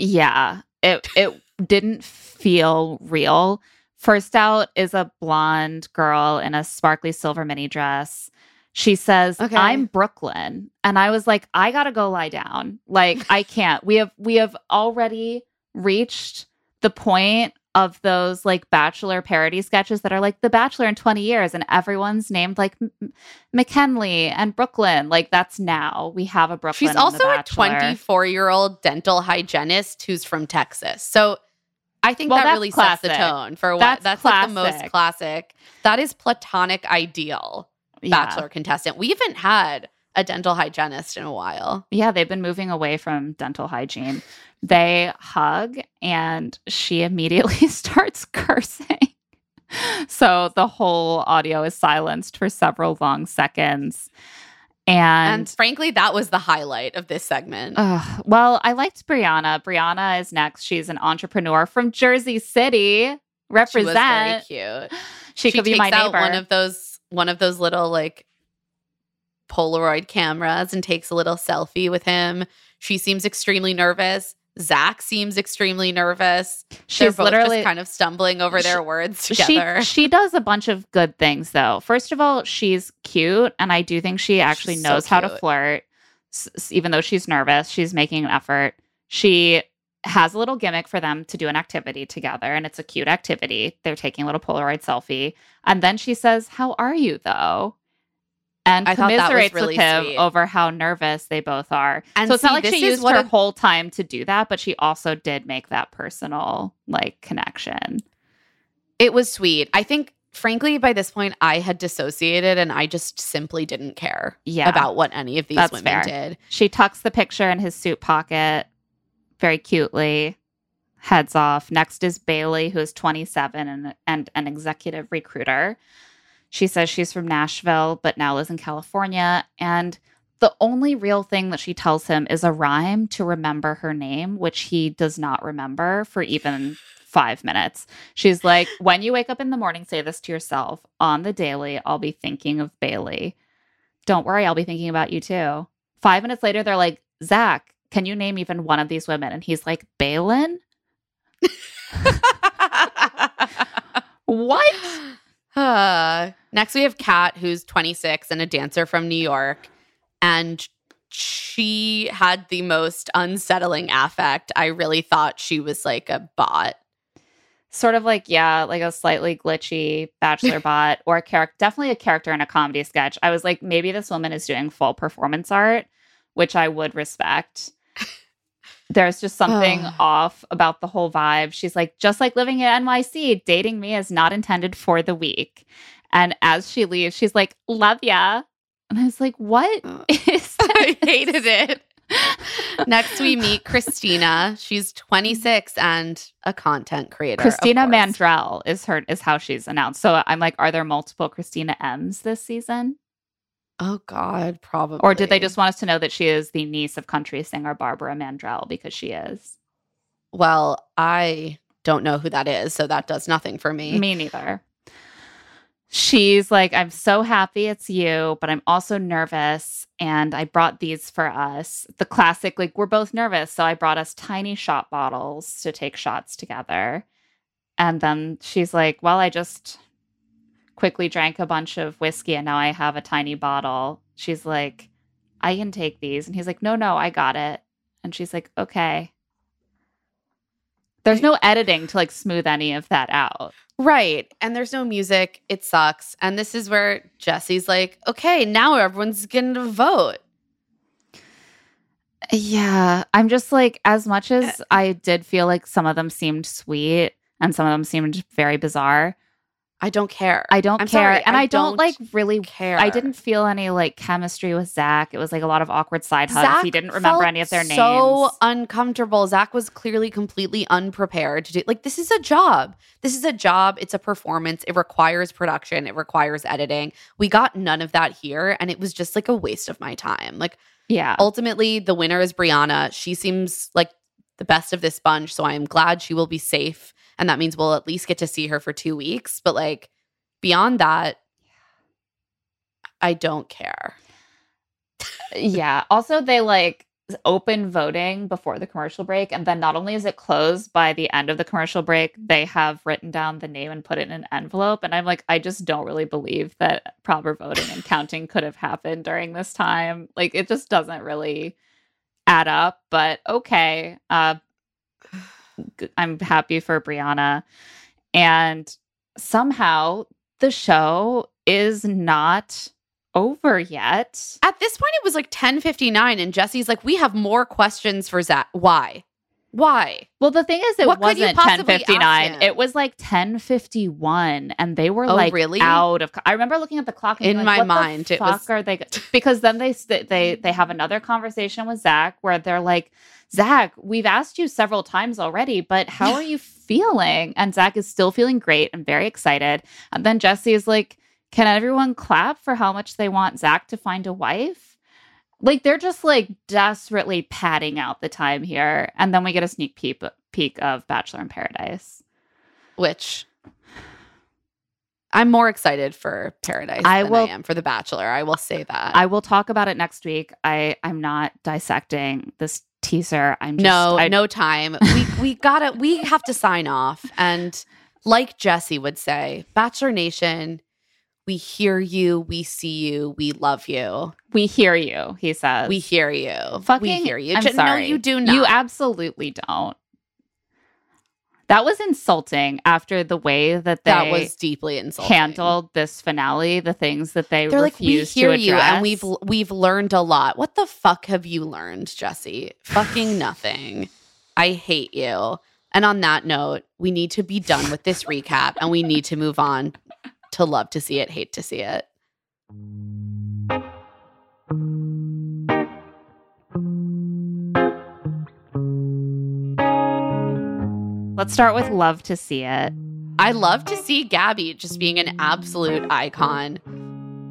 Yeah. It it didn't feel real. First out is a blonde girl in a sparkly silver mini dress. She says, Okay. "I'm Brooklyn." And I was like, "I got to go lie down. Like I can't. We have we have already reached the point of those like bachelor parody sketches that are like the bachelor in 20 years and everyone's named like M- McKinley and Brooklyn. Like that's now. We have a Brooklyn. She's also a 24 year old dental hygienist who's from Texas. So I think Well, that really sets the classic. tone for what That's that's, like the most classic. classic. That is platonic ideal Yeah. bachelor contestant. We haven't had a dental hygienist in a while. Yeah, they've been moving away from dental hygiene. They hug and she immediately starts cursing. So the whole audio is silenced for several long seconds. And, And, frankly, that was the highlight of this segment. ugh, well, I liked Brianna. Brianna is next. She's an entrepreneur from Jersey City. she Represent. was very cute. She, could be my neighbor. one of those one of those little like Polaroid cameras and takes a little selfie with him. She seems extremely nervous. Zach seems extremely nervous. They're She's both literally just kind of stumbling over their She- words together. She she does a bunch of good things though. First of all, she's cute, and I do think she actually She's so knows how to flirt. S- even though she's nervous, she's making an effort. She has a little gimmick for them to do an activity together, and it's a cute activity. They're taking a little Polaroid selfie, and then she says, "How are you, though?" And I thought that was commiserates really with him sweet. over how nervous they both are. And so it's see, not like this she used her a- whole time to do that, but she also did make that personal like connection. it was sweet. I think, frankly, by this point, I had dissociated and I just simply didn't care Yeah. about what any of these That's women fair. did. She tucks the picture in his suit pocket very cutely, heads off. Next is Bailey, who is 27 and, and an executive recruiter. She says she's from Nashville, but now lives in California. And the only real thing that she tells him is a rhyme to remember her name, which he does not remember for even five minutes. She's like, When you wake up in the morning, say this to yourself on the daily, I'll be thinking of Bailey. Don't worry, I'll be thinking about you too. Five minutes later, they're like, Zach, can you name even one of these women? And he's like, Balin? What? Uh, next, we have Kat, who's 26 and a dancer from New York. And she had the most unsettling affect. I really thought she was like a bot. Sort of like, yeah, like a slightly glitchy bachelor bot or a character, definitely a character in a comedy sketch. I was like, maybe this woman is doing full performance art, which I would respect. There's just something Ugh. off about the whole vibe. She's like, just like living in NYC, dating me is not intended for the week. And as she leaves, she's like, love ya. And I was like, what uh. is I hated it. Next, we meet Christina. She's mm-hmm. 26 and a content creator. Christina. Mandrell is her is how she's announced. So I'm like, are there multiple Christina M's this season? Oh God, probably. Or did they just want us to know that she is the niece of country singer Barbara Mandrell because she is? Well, I don't know who that is, so that does nothing for me. Me neither. She's like, I'm so happy it's you, but I'm also nervous. And I brought these for us. The classic, like, we're both nervous. So I brought us tiny shot bottles to take shots together. And then she's like, Well, I just quickly drank a bunch of whiskey and now I have a tiny bottle. She's like, I can take these. And he's like, No, no, I got it. And she's like, Okay. There's no editing to like smooth any of that out. Right. And there's no music. It sucks. And this is where Jesse's like, okay, now everyone's going to vote. Yeah. I'm just like, as much as eh. I did feel like some of them seemed sweet and some of them seemed very bizarre, I don't care. I don't I'm care. sorry, and I I, don't, don't like really care. I didn't feel any like chemistry with Zach. It was like a lot of awkward side hugs. Zach he didn't remember any of their names. So uncomfortable. Zach was clearly completely unprepared to do like this is a job. This is a job. It's a performance. It requires production. It requires editing. We got none of that here, and it was just like a waste of my time. Like yeah. ultimately, the winner is Brianna. She seems like the best of this bunch, so I am glad she will be safe, and that means we'll at least get to see her for two weeks. But like beyond that, I don't care. yeah. Also, they like open voting before the commercial break. And then not only is it closed by the end of the commercial break, they have written down the name and put it in an envelope. And I'm like, I just don't really believe that proper voting and counting could have happened during this time. Like, it just doesn't really add up. But okay. Uh, I'm happy for Brianna. And somehow the show is not over yet. At this point, it was like 1059, and Jesse's like, We have more questions for Zach. Why? Why? Well, the thing is, it What wasn't ten fifty nine. It was like ten fifty one, and they were Oh, like really? out of. I remember looking at the clock In being my mind, the it fuck was- are they? go-" Because then they they they have another conversation with Zach where they're like, Zach, we've asked you several times already, but how are you feeling? And Zach is still feeling great and very excited. And then Jesse is like, Can everyone clap for how much they want Zach to find a wife? Like they're just like desperately padding out the time here, and then we get a sneak peek peek of Bachelor in Paradise. Which I'm more excited for Paradise I than will- I am for The Bachelor. I will say that. I will talk about it next week. I I'm not dissecting this teaser. I'm just, no, I, no time. We we gotta we have to sign off. And like Jesse would say, Bachelor Nation, we hear you, we see you, we love you. We hear you, he says. We hear you. Fucking, we hear you. I'm J- sorry. No, you do not. You absolutely don't. That was insulting after the way that they that was deeply insulting. handled this finale, the things that they They're like, we hear you, and we've we've learned a lot. What the fuck have you learned, Jesse? Fucking nothing. I hate you. And on that note, we need to be done with this recap, and we need to move on to love to see it, hate to see it. Let's start with love to see it. I love to see Gabby just being an absolute icon,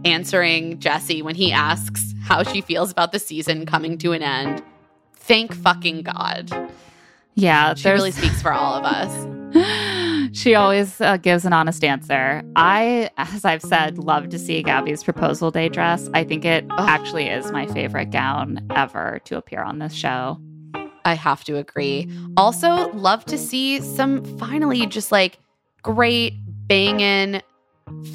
answering Jesse when he asks how she feels about the season coming to an end. Thank fucking God. Yeah, She really speaks for all of us. she always uh, gives an honest answer. I, as I've said, love to see Gabby's proposal day dress. I think it Ugh. actually is my favorite gown ever to appear on this show. I have to agree. Also, love to see some finally just like great banging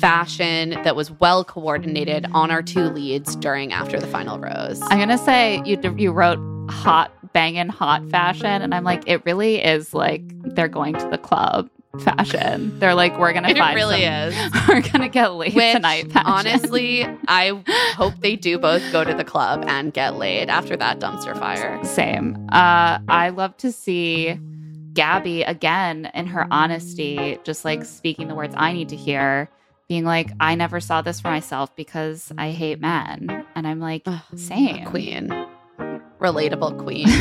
fashion that was well coordinated on our two leads during after the final rose. I'm gonna say you you wrote hot banging hot fashion, and I'm like, it really is like they're going to the club fashion. They're like, we're gonna find it really some- is. we're gonna get laid Which, tonight. Fashion. honestly, I hope they do both go to the club and get laid after that dumpster fire. Same. Uh, I love to see Gabby again in her honesty, just like speaking the words I need to hear, being like, I never saw this for myself because I hate men. And I'm like, Ugh, same. Queen. Relatable oh. queen.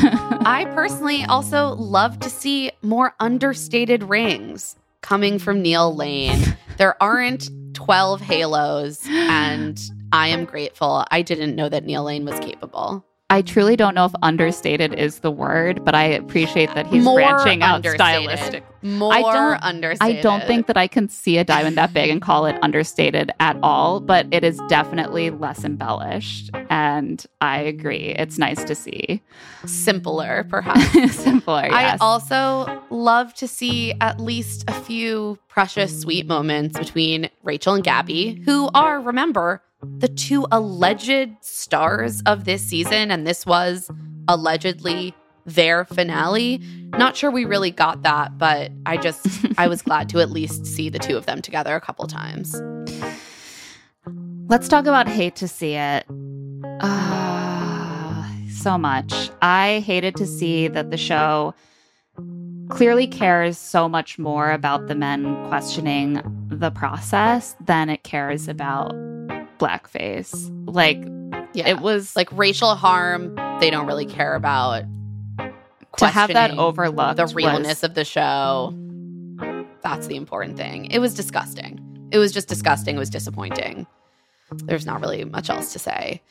I personally also love to see more understated rings coming from Neil Lane. There aren't 12 halos and I am grateful. I didn't know that Neil Lane was capable. I truly don't know if understated is the word, but I appreciate that he's More branching out stylistic. More I don't- understated. I don't think that I can see a diamond that big and call it understated at all, but it is definitely less embellished. And I agree. It's nice to see. simpler, perhaps. Simpler, I also love to see at least a few precious, sweet moments between Rachel and Gabby, who are, remember, the two alleged stars of this season. And this was allegedly their finale. Not sure we really got that, but I just, I was glad to at least see the two of them together a couple times. Let's talk about hate to see it. Ah, so much. I hated to see that the show clearly cares so much more about the men questioning the process than it cares about blackface. Like Yeah. it was like racial harm, they don't really care about. to have that overlooked the was- realness of the show. That's the important thing. It was disgusting. It was just disgusting. It was disappointing. There's not really much else to say.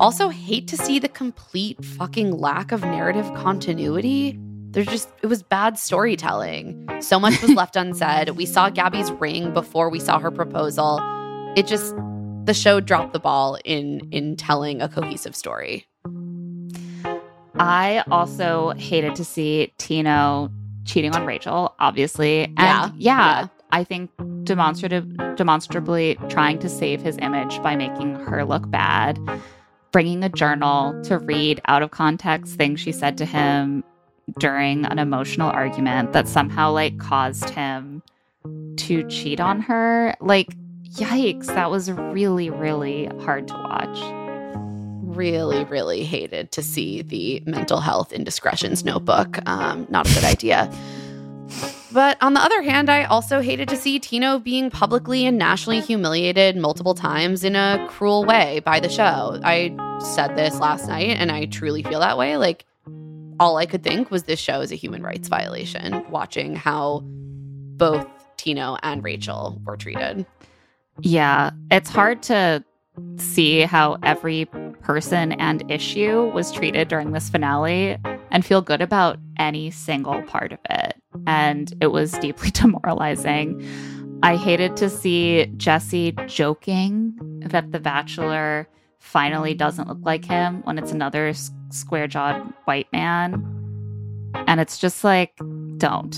Also, hate to see the complete fucking lack of narrative continuity. There's just, it was bad storytelling. So much was left unsaid. We saw Gabby's ring before we saw her proposal. It just, the show dropped the ball in in telling a cohesive story. I also hated to see Tino cheating on Rachel, obviously. And Yeah, yeah, yeah. I think demonstrative demonstrably trying to save his image by making her look bad, bringing a journal to read out of context things she said to him during an emotional argument that somehow like caused him to cheat on her. Like yikes, that was really really hard to watch. really, really hated to see the mental health indiscretions notebook. Um, not a good idea. But on the other hand, I also hated to see Tino being publicly and nationally humiliated multiple times in a cruel way by the show. I said this last night, and I truly feel that way. Like, all I could think was this show is a human rights violation, watching how both Tino and Rachel were treated. Yeah, it's hard to see how every person and issue was treated during this finale and feel good about any single part of it. And it was deeply demoralizing. I hated to see Jesse joking that The Bachelor finally doesn't look like him when it's another square jawed white man. And it's just like, don't.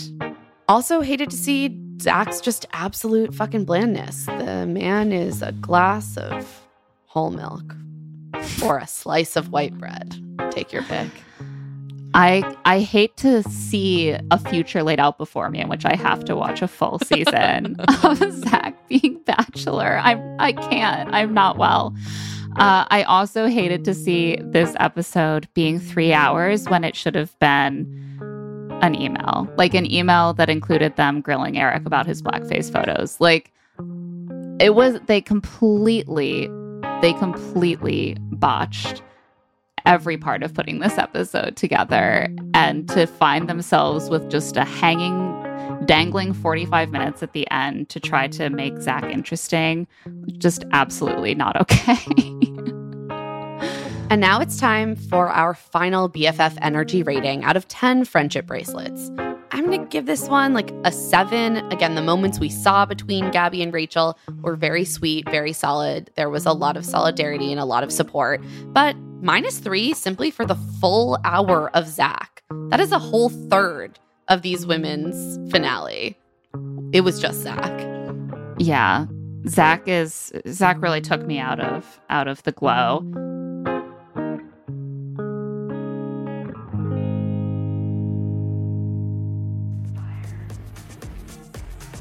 Also, hated to see Zach's just absolute fucking blandness. The man is a glass of whole milk or a slice of white bread. Take your pick. I I hate to see a future laid out before me in which I have to watch a full season of Zach being Bachelor. I'm I can't. I'm not well. Uh, I also hated to see this episode being three hours when it should have been an email, like an email that included them grilling Erich about his blackface photos. Like it was they completely they completely botched every part of putting this episode together and to find themselves with just a hanging dangling 45 minutes at the end to try to make Zach interesting just absolutely not okay. And now it's time for our final BFF energy rating out of 10 friendship bracelets. I'm going to give this one like a seven. Again, the moments we saw between Gabby and Rachel were very sweet, very solid. There was a lot of solidarity and a lot of support. But minus three simply for the full hour of Zach. That is a whole third of these women's finale. It was just Zach. yeah. Zach is Zach really took me out of out of the glow.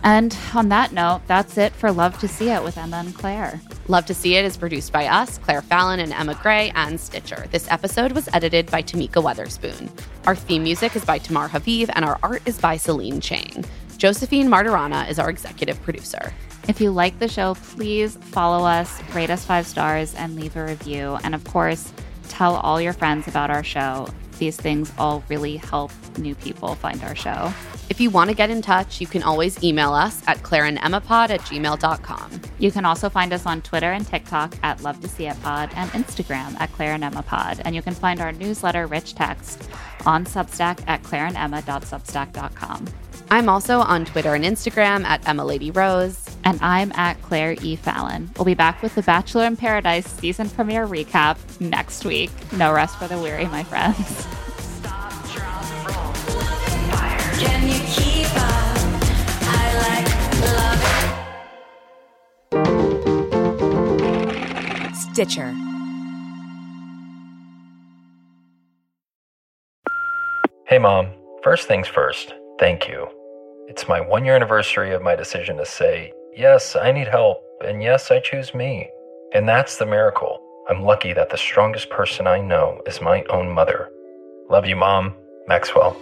And on that note, that's it for Love to See It with Emma and Claire. Love to See It is produced by us, Claire Fallon and Emma Gray, and Stitcher. This episode was edited by Tamika Weatherspoon. Our theme music is by Tamar Haviv, and our art is by Celine Chang. Josephine Martirana is our executive producer. If you like the show, please follow us, rate us five stars, and leave a review. And of course, tell all your friends about our show. These things all really help new people find our show. If you want to get in touch, you can always email us at claireandemmapod at gmail.com. You can also find us on Twitter and TikTok at Love to See It Pod and Instagram at Claire and Emma Pod. And you can find our newsletter, Rich Text, on Substack at claireandemma.substack.com. I'm also on Twitter and Instagram at Emma Lady Rose. And I'm at Claire E. Fallon. We'll be back with the Bachelor in Paradise season premiere recap next week. No rest for the weary, my friends. Stitcher. Hey, Mom. First things first, thank you. It's my one year anniversary of my decision to say, yes, I need help, and yes, I choose me. And that's the miracle. I'm lucky that the strongest person I know is my own mother. Love you, Mom. Maxwell.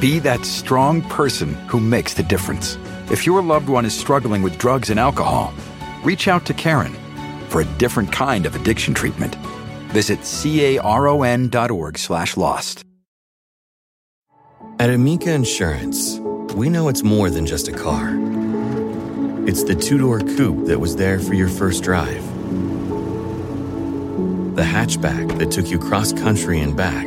Be that strong person who makes the difference. If your loved one is struggling with drugs and alcohol, reach out to Caron for a different kind of addiction treatment. Visit caron.org slash lost. At Amica Insurance, we know it's more than just a car. It's the two door coupe that was there for your first drive, the hatchback that took you cross country and back,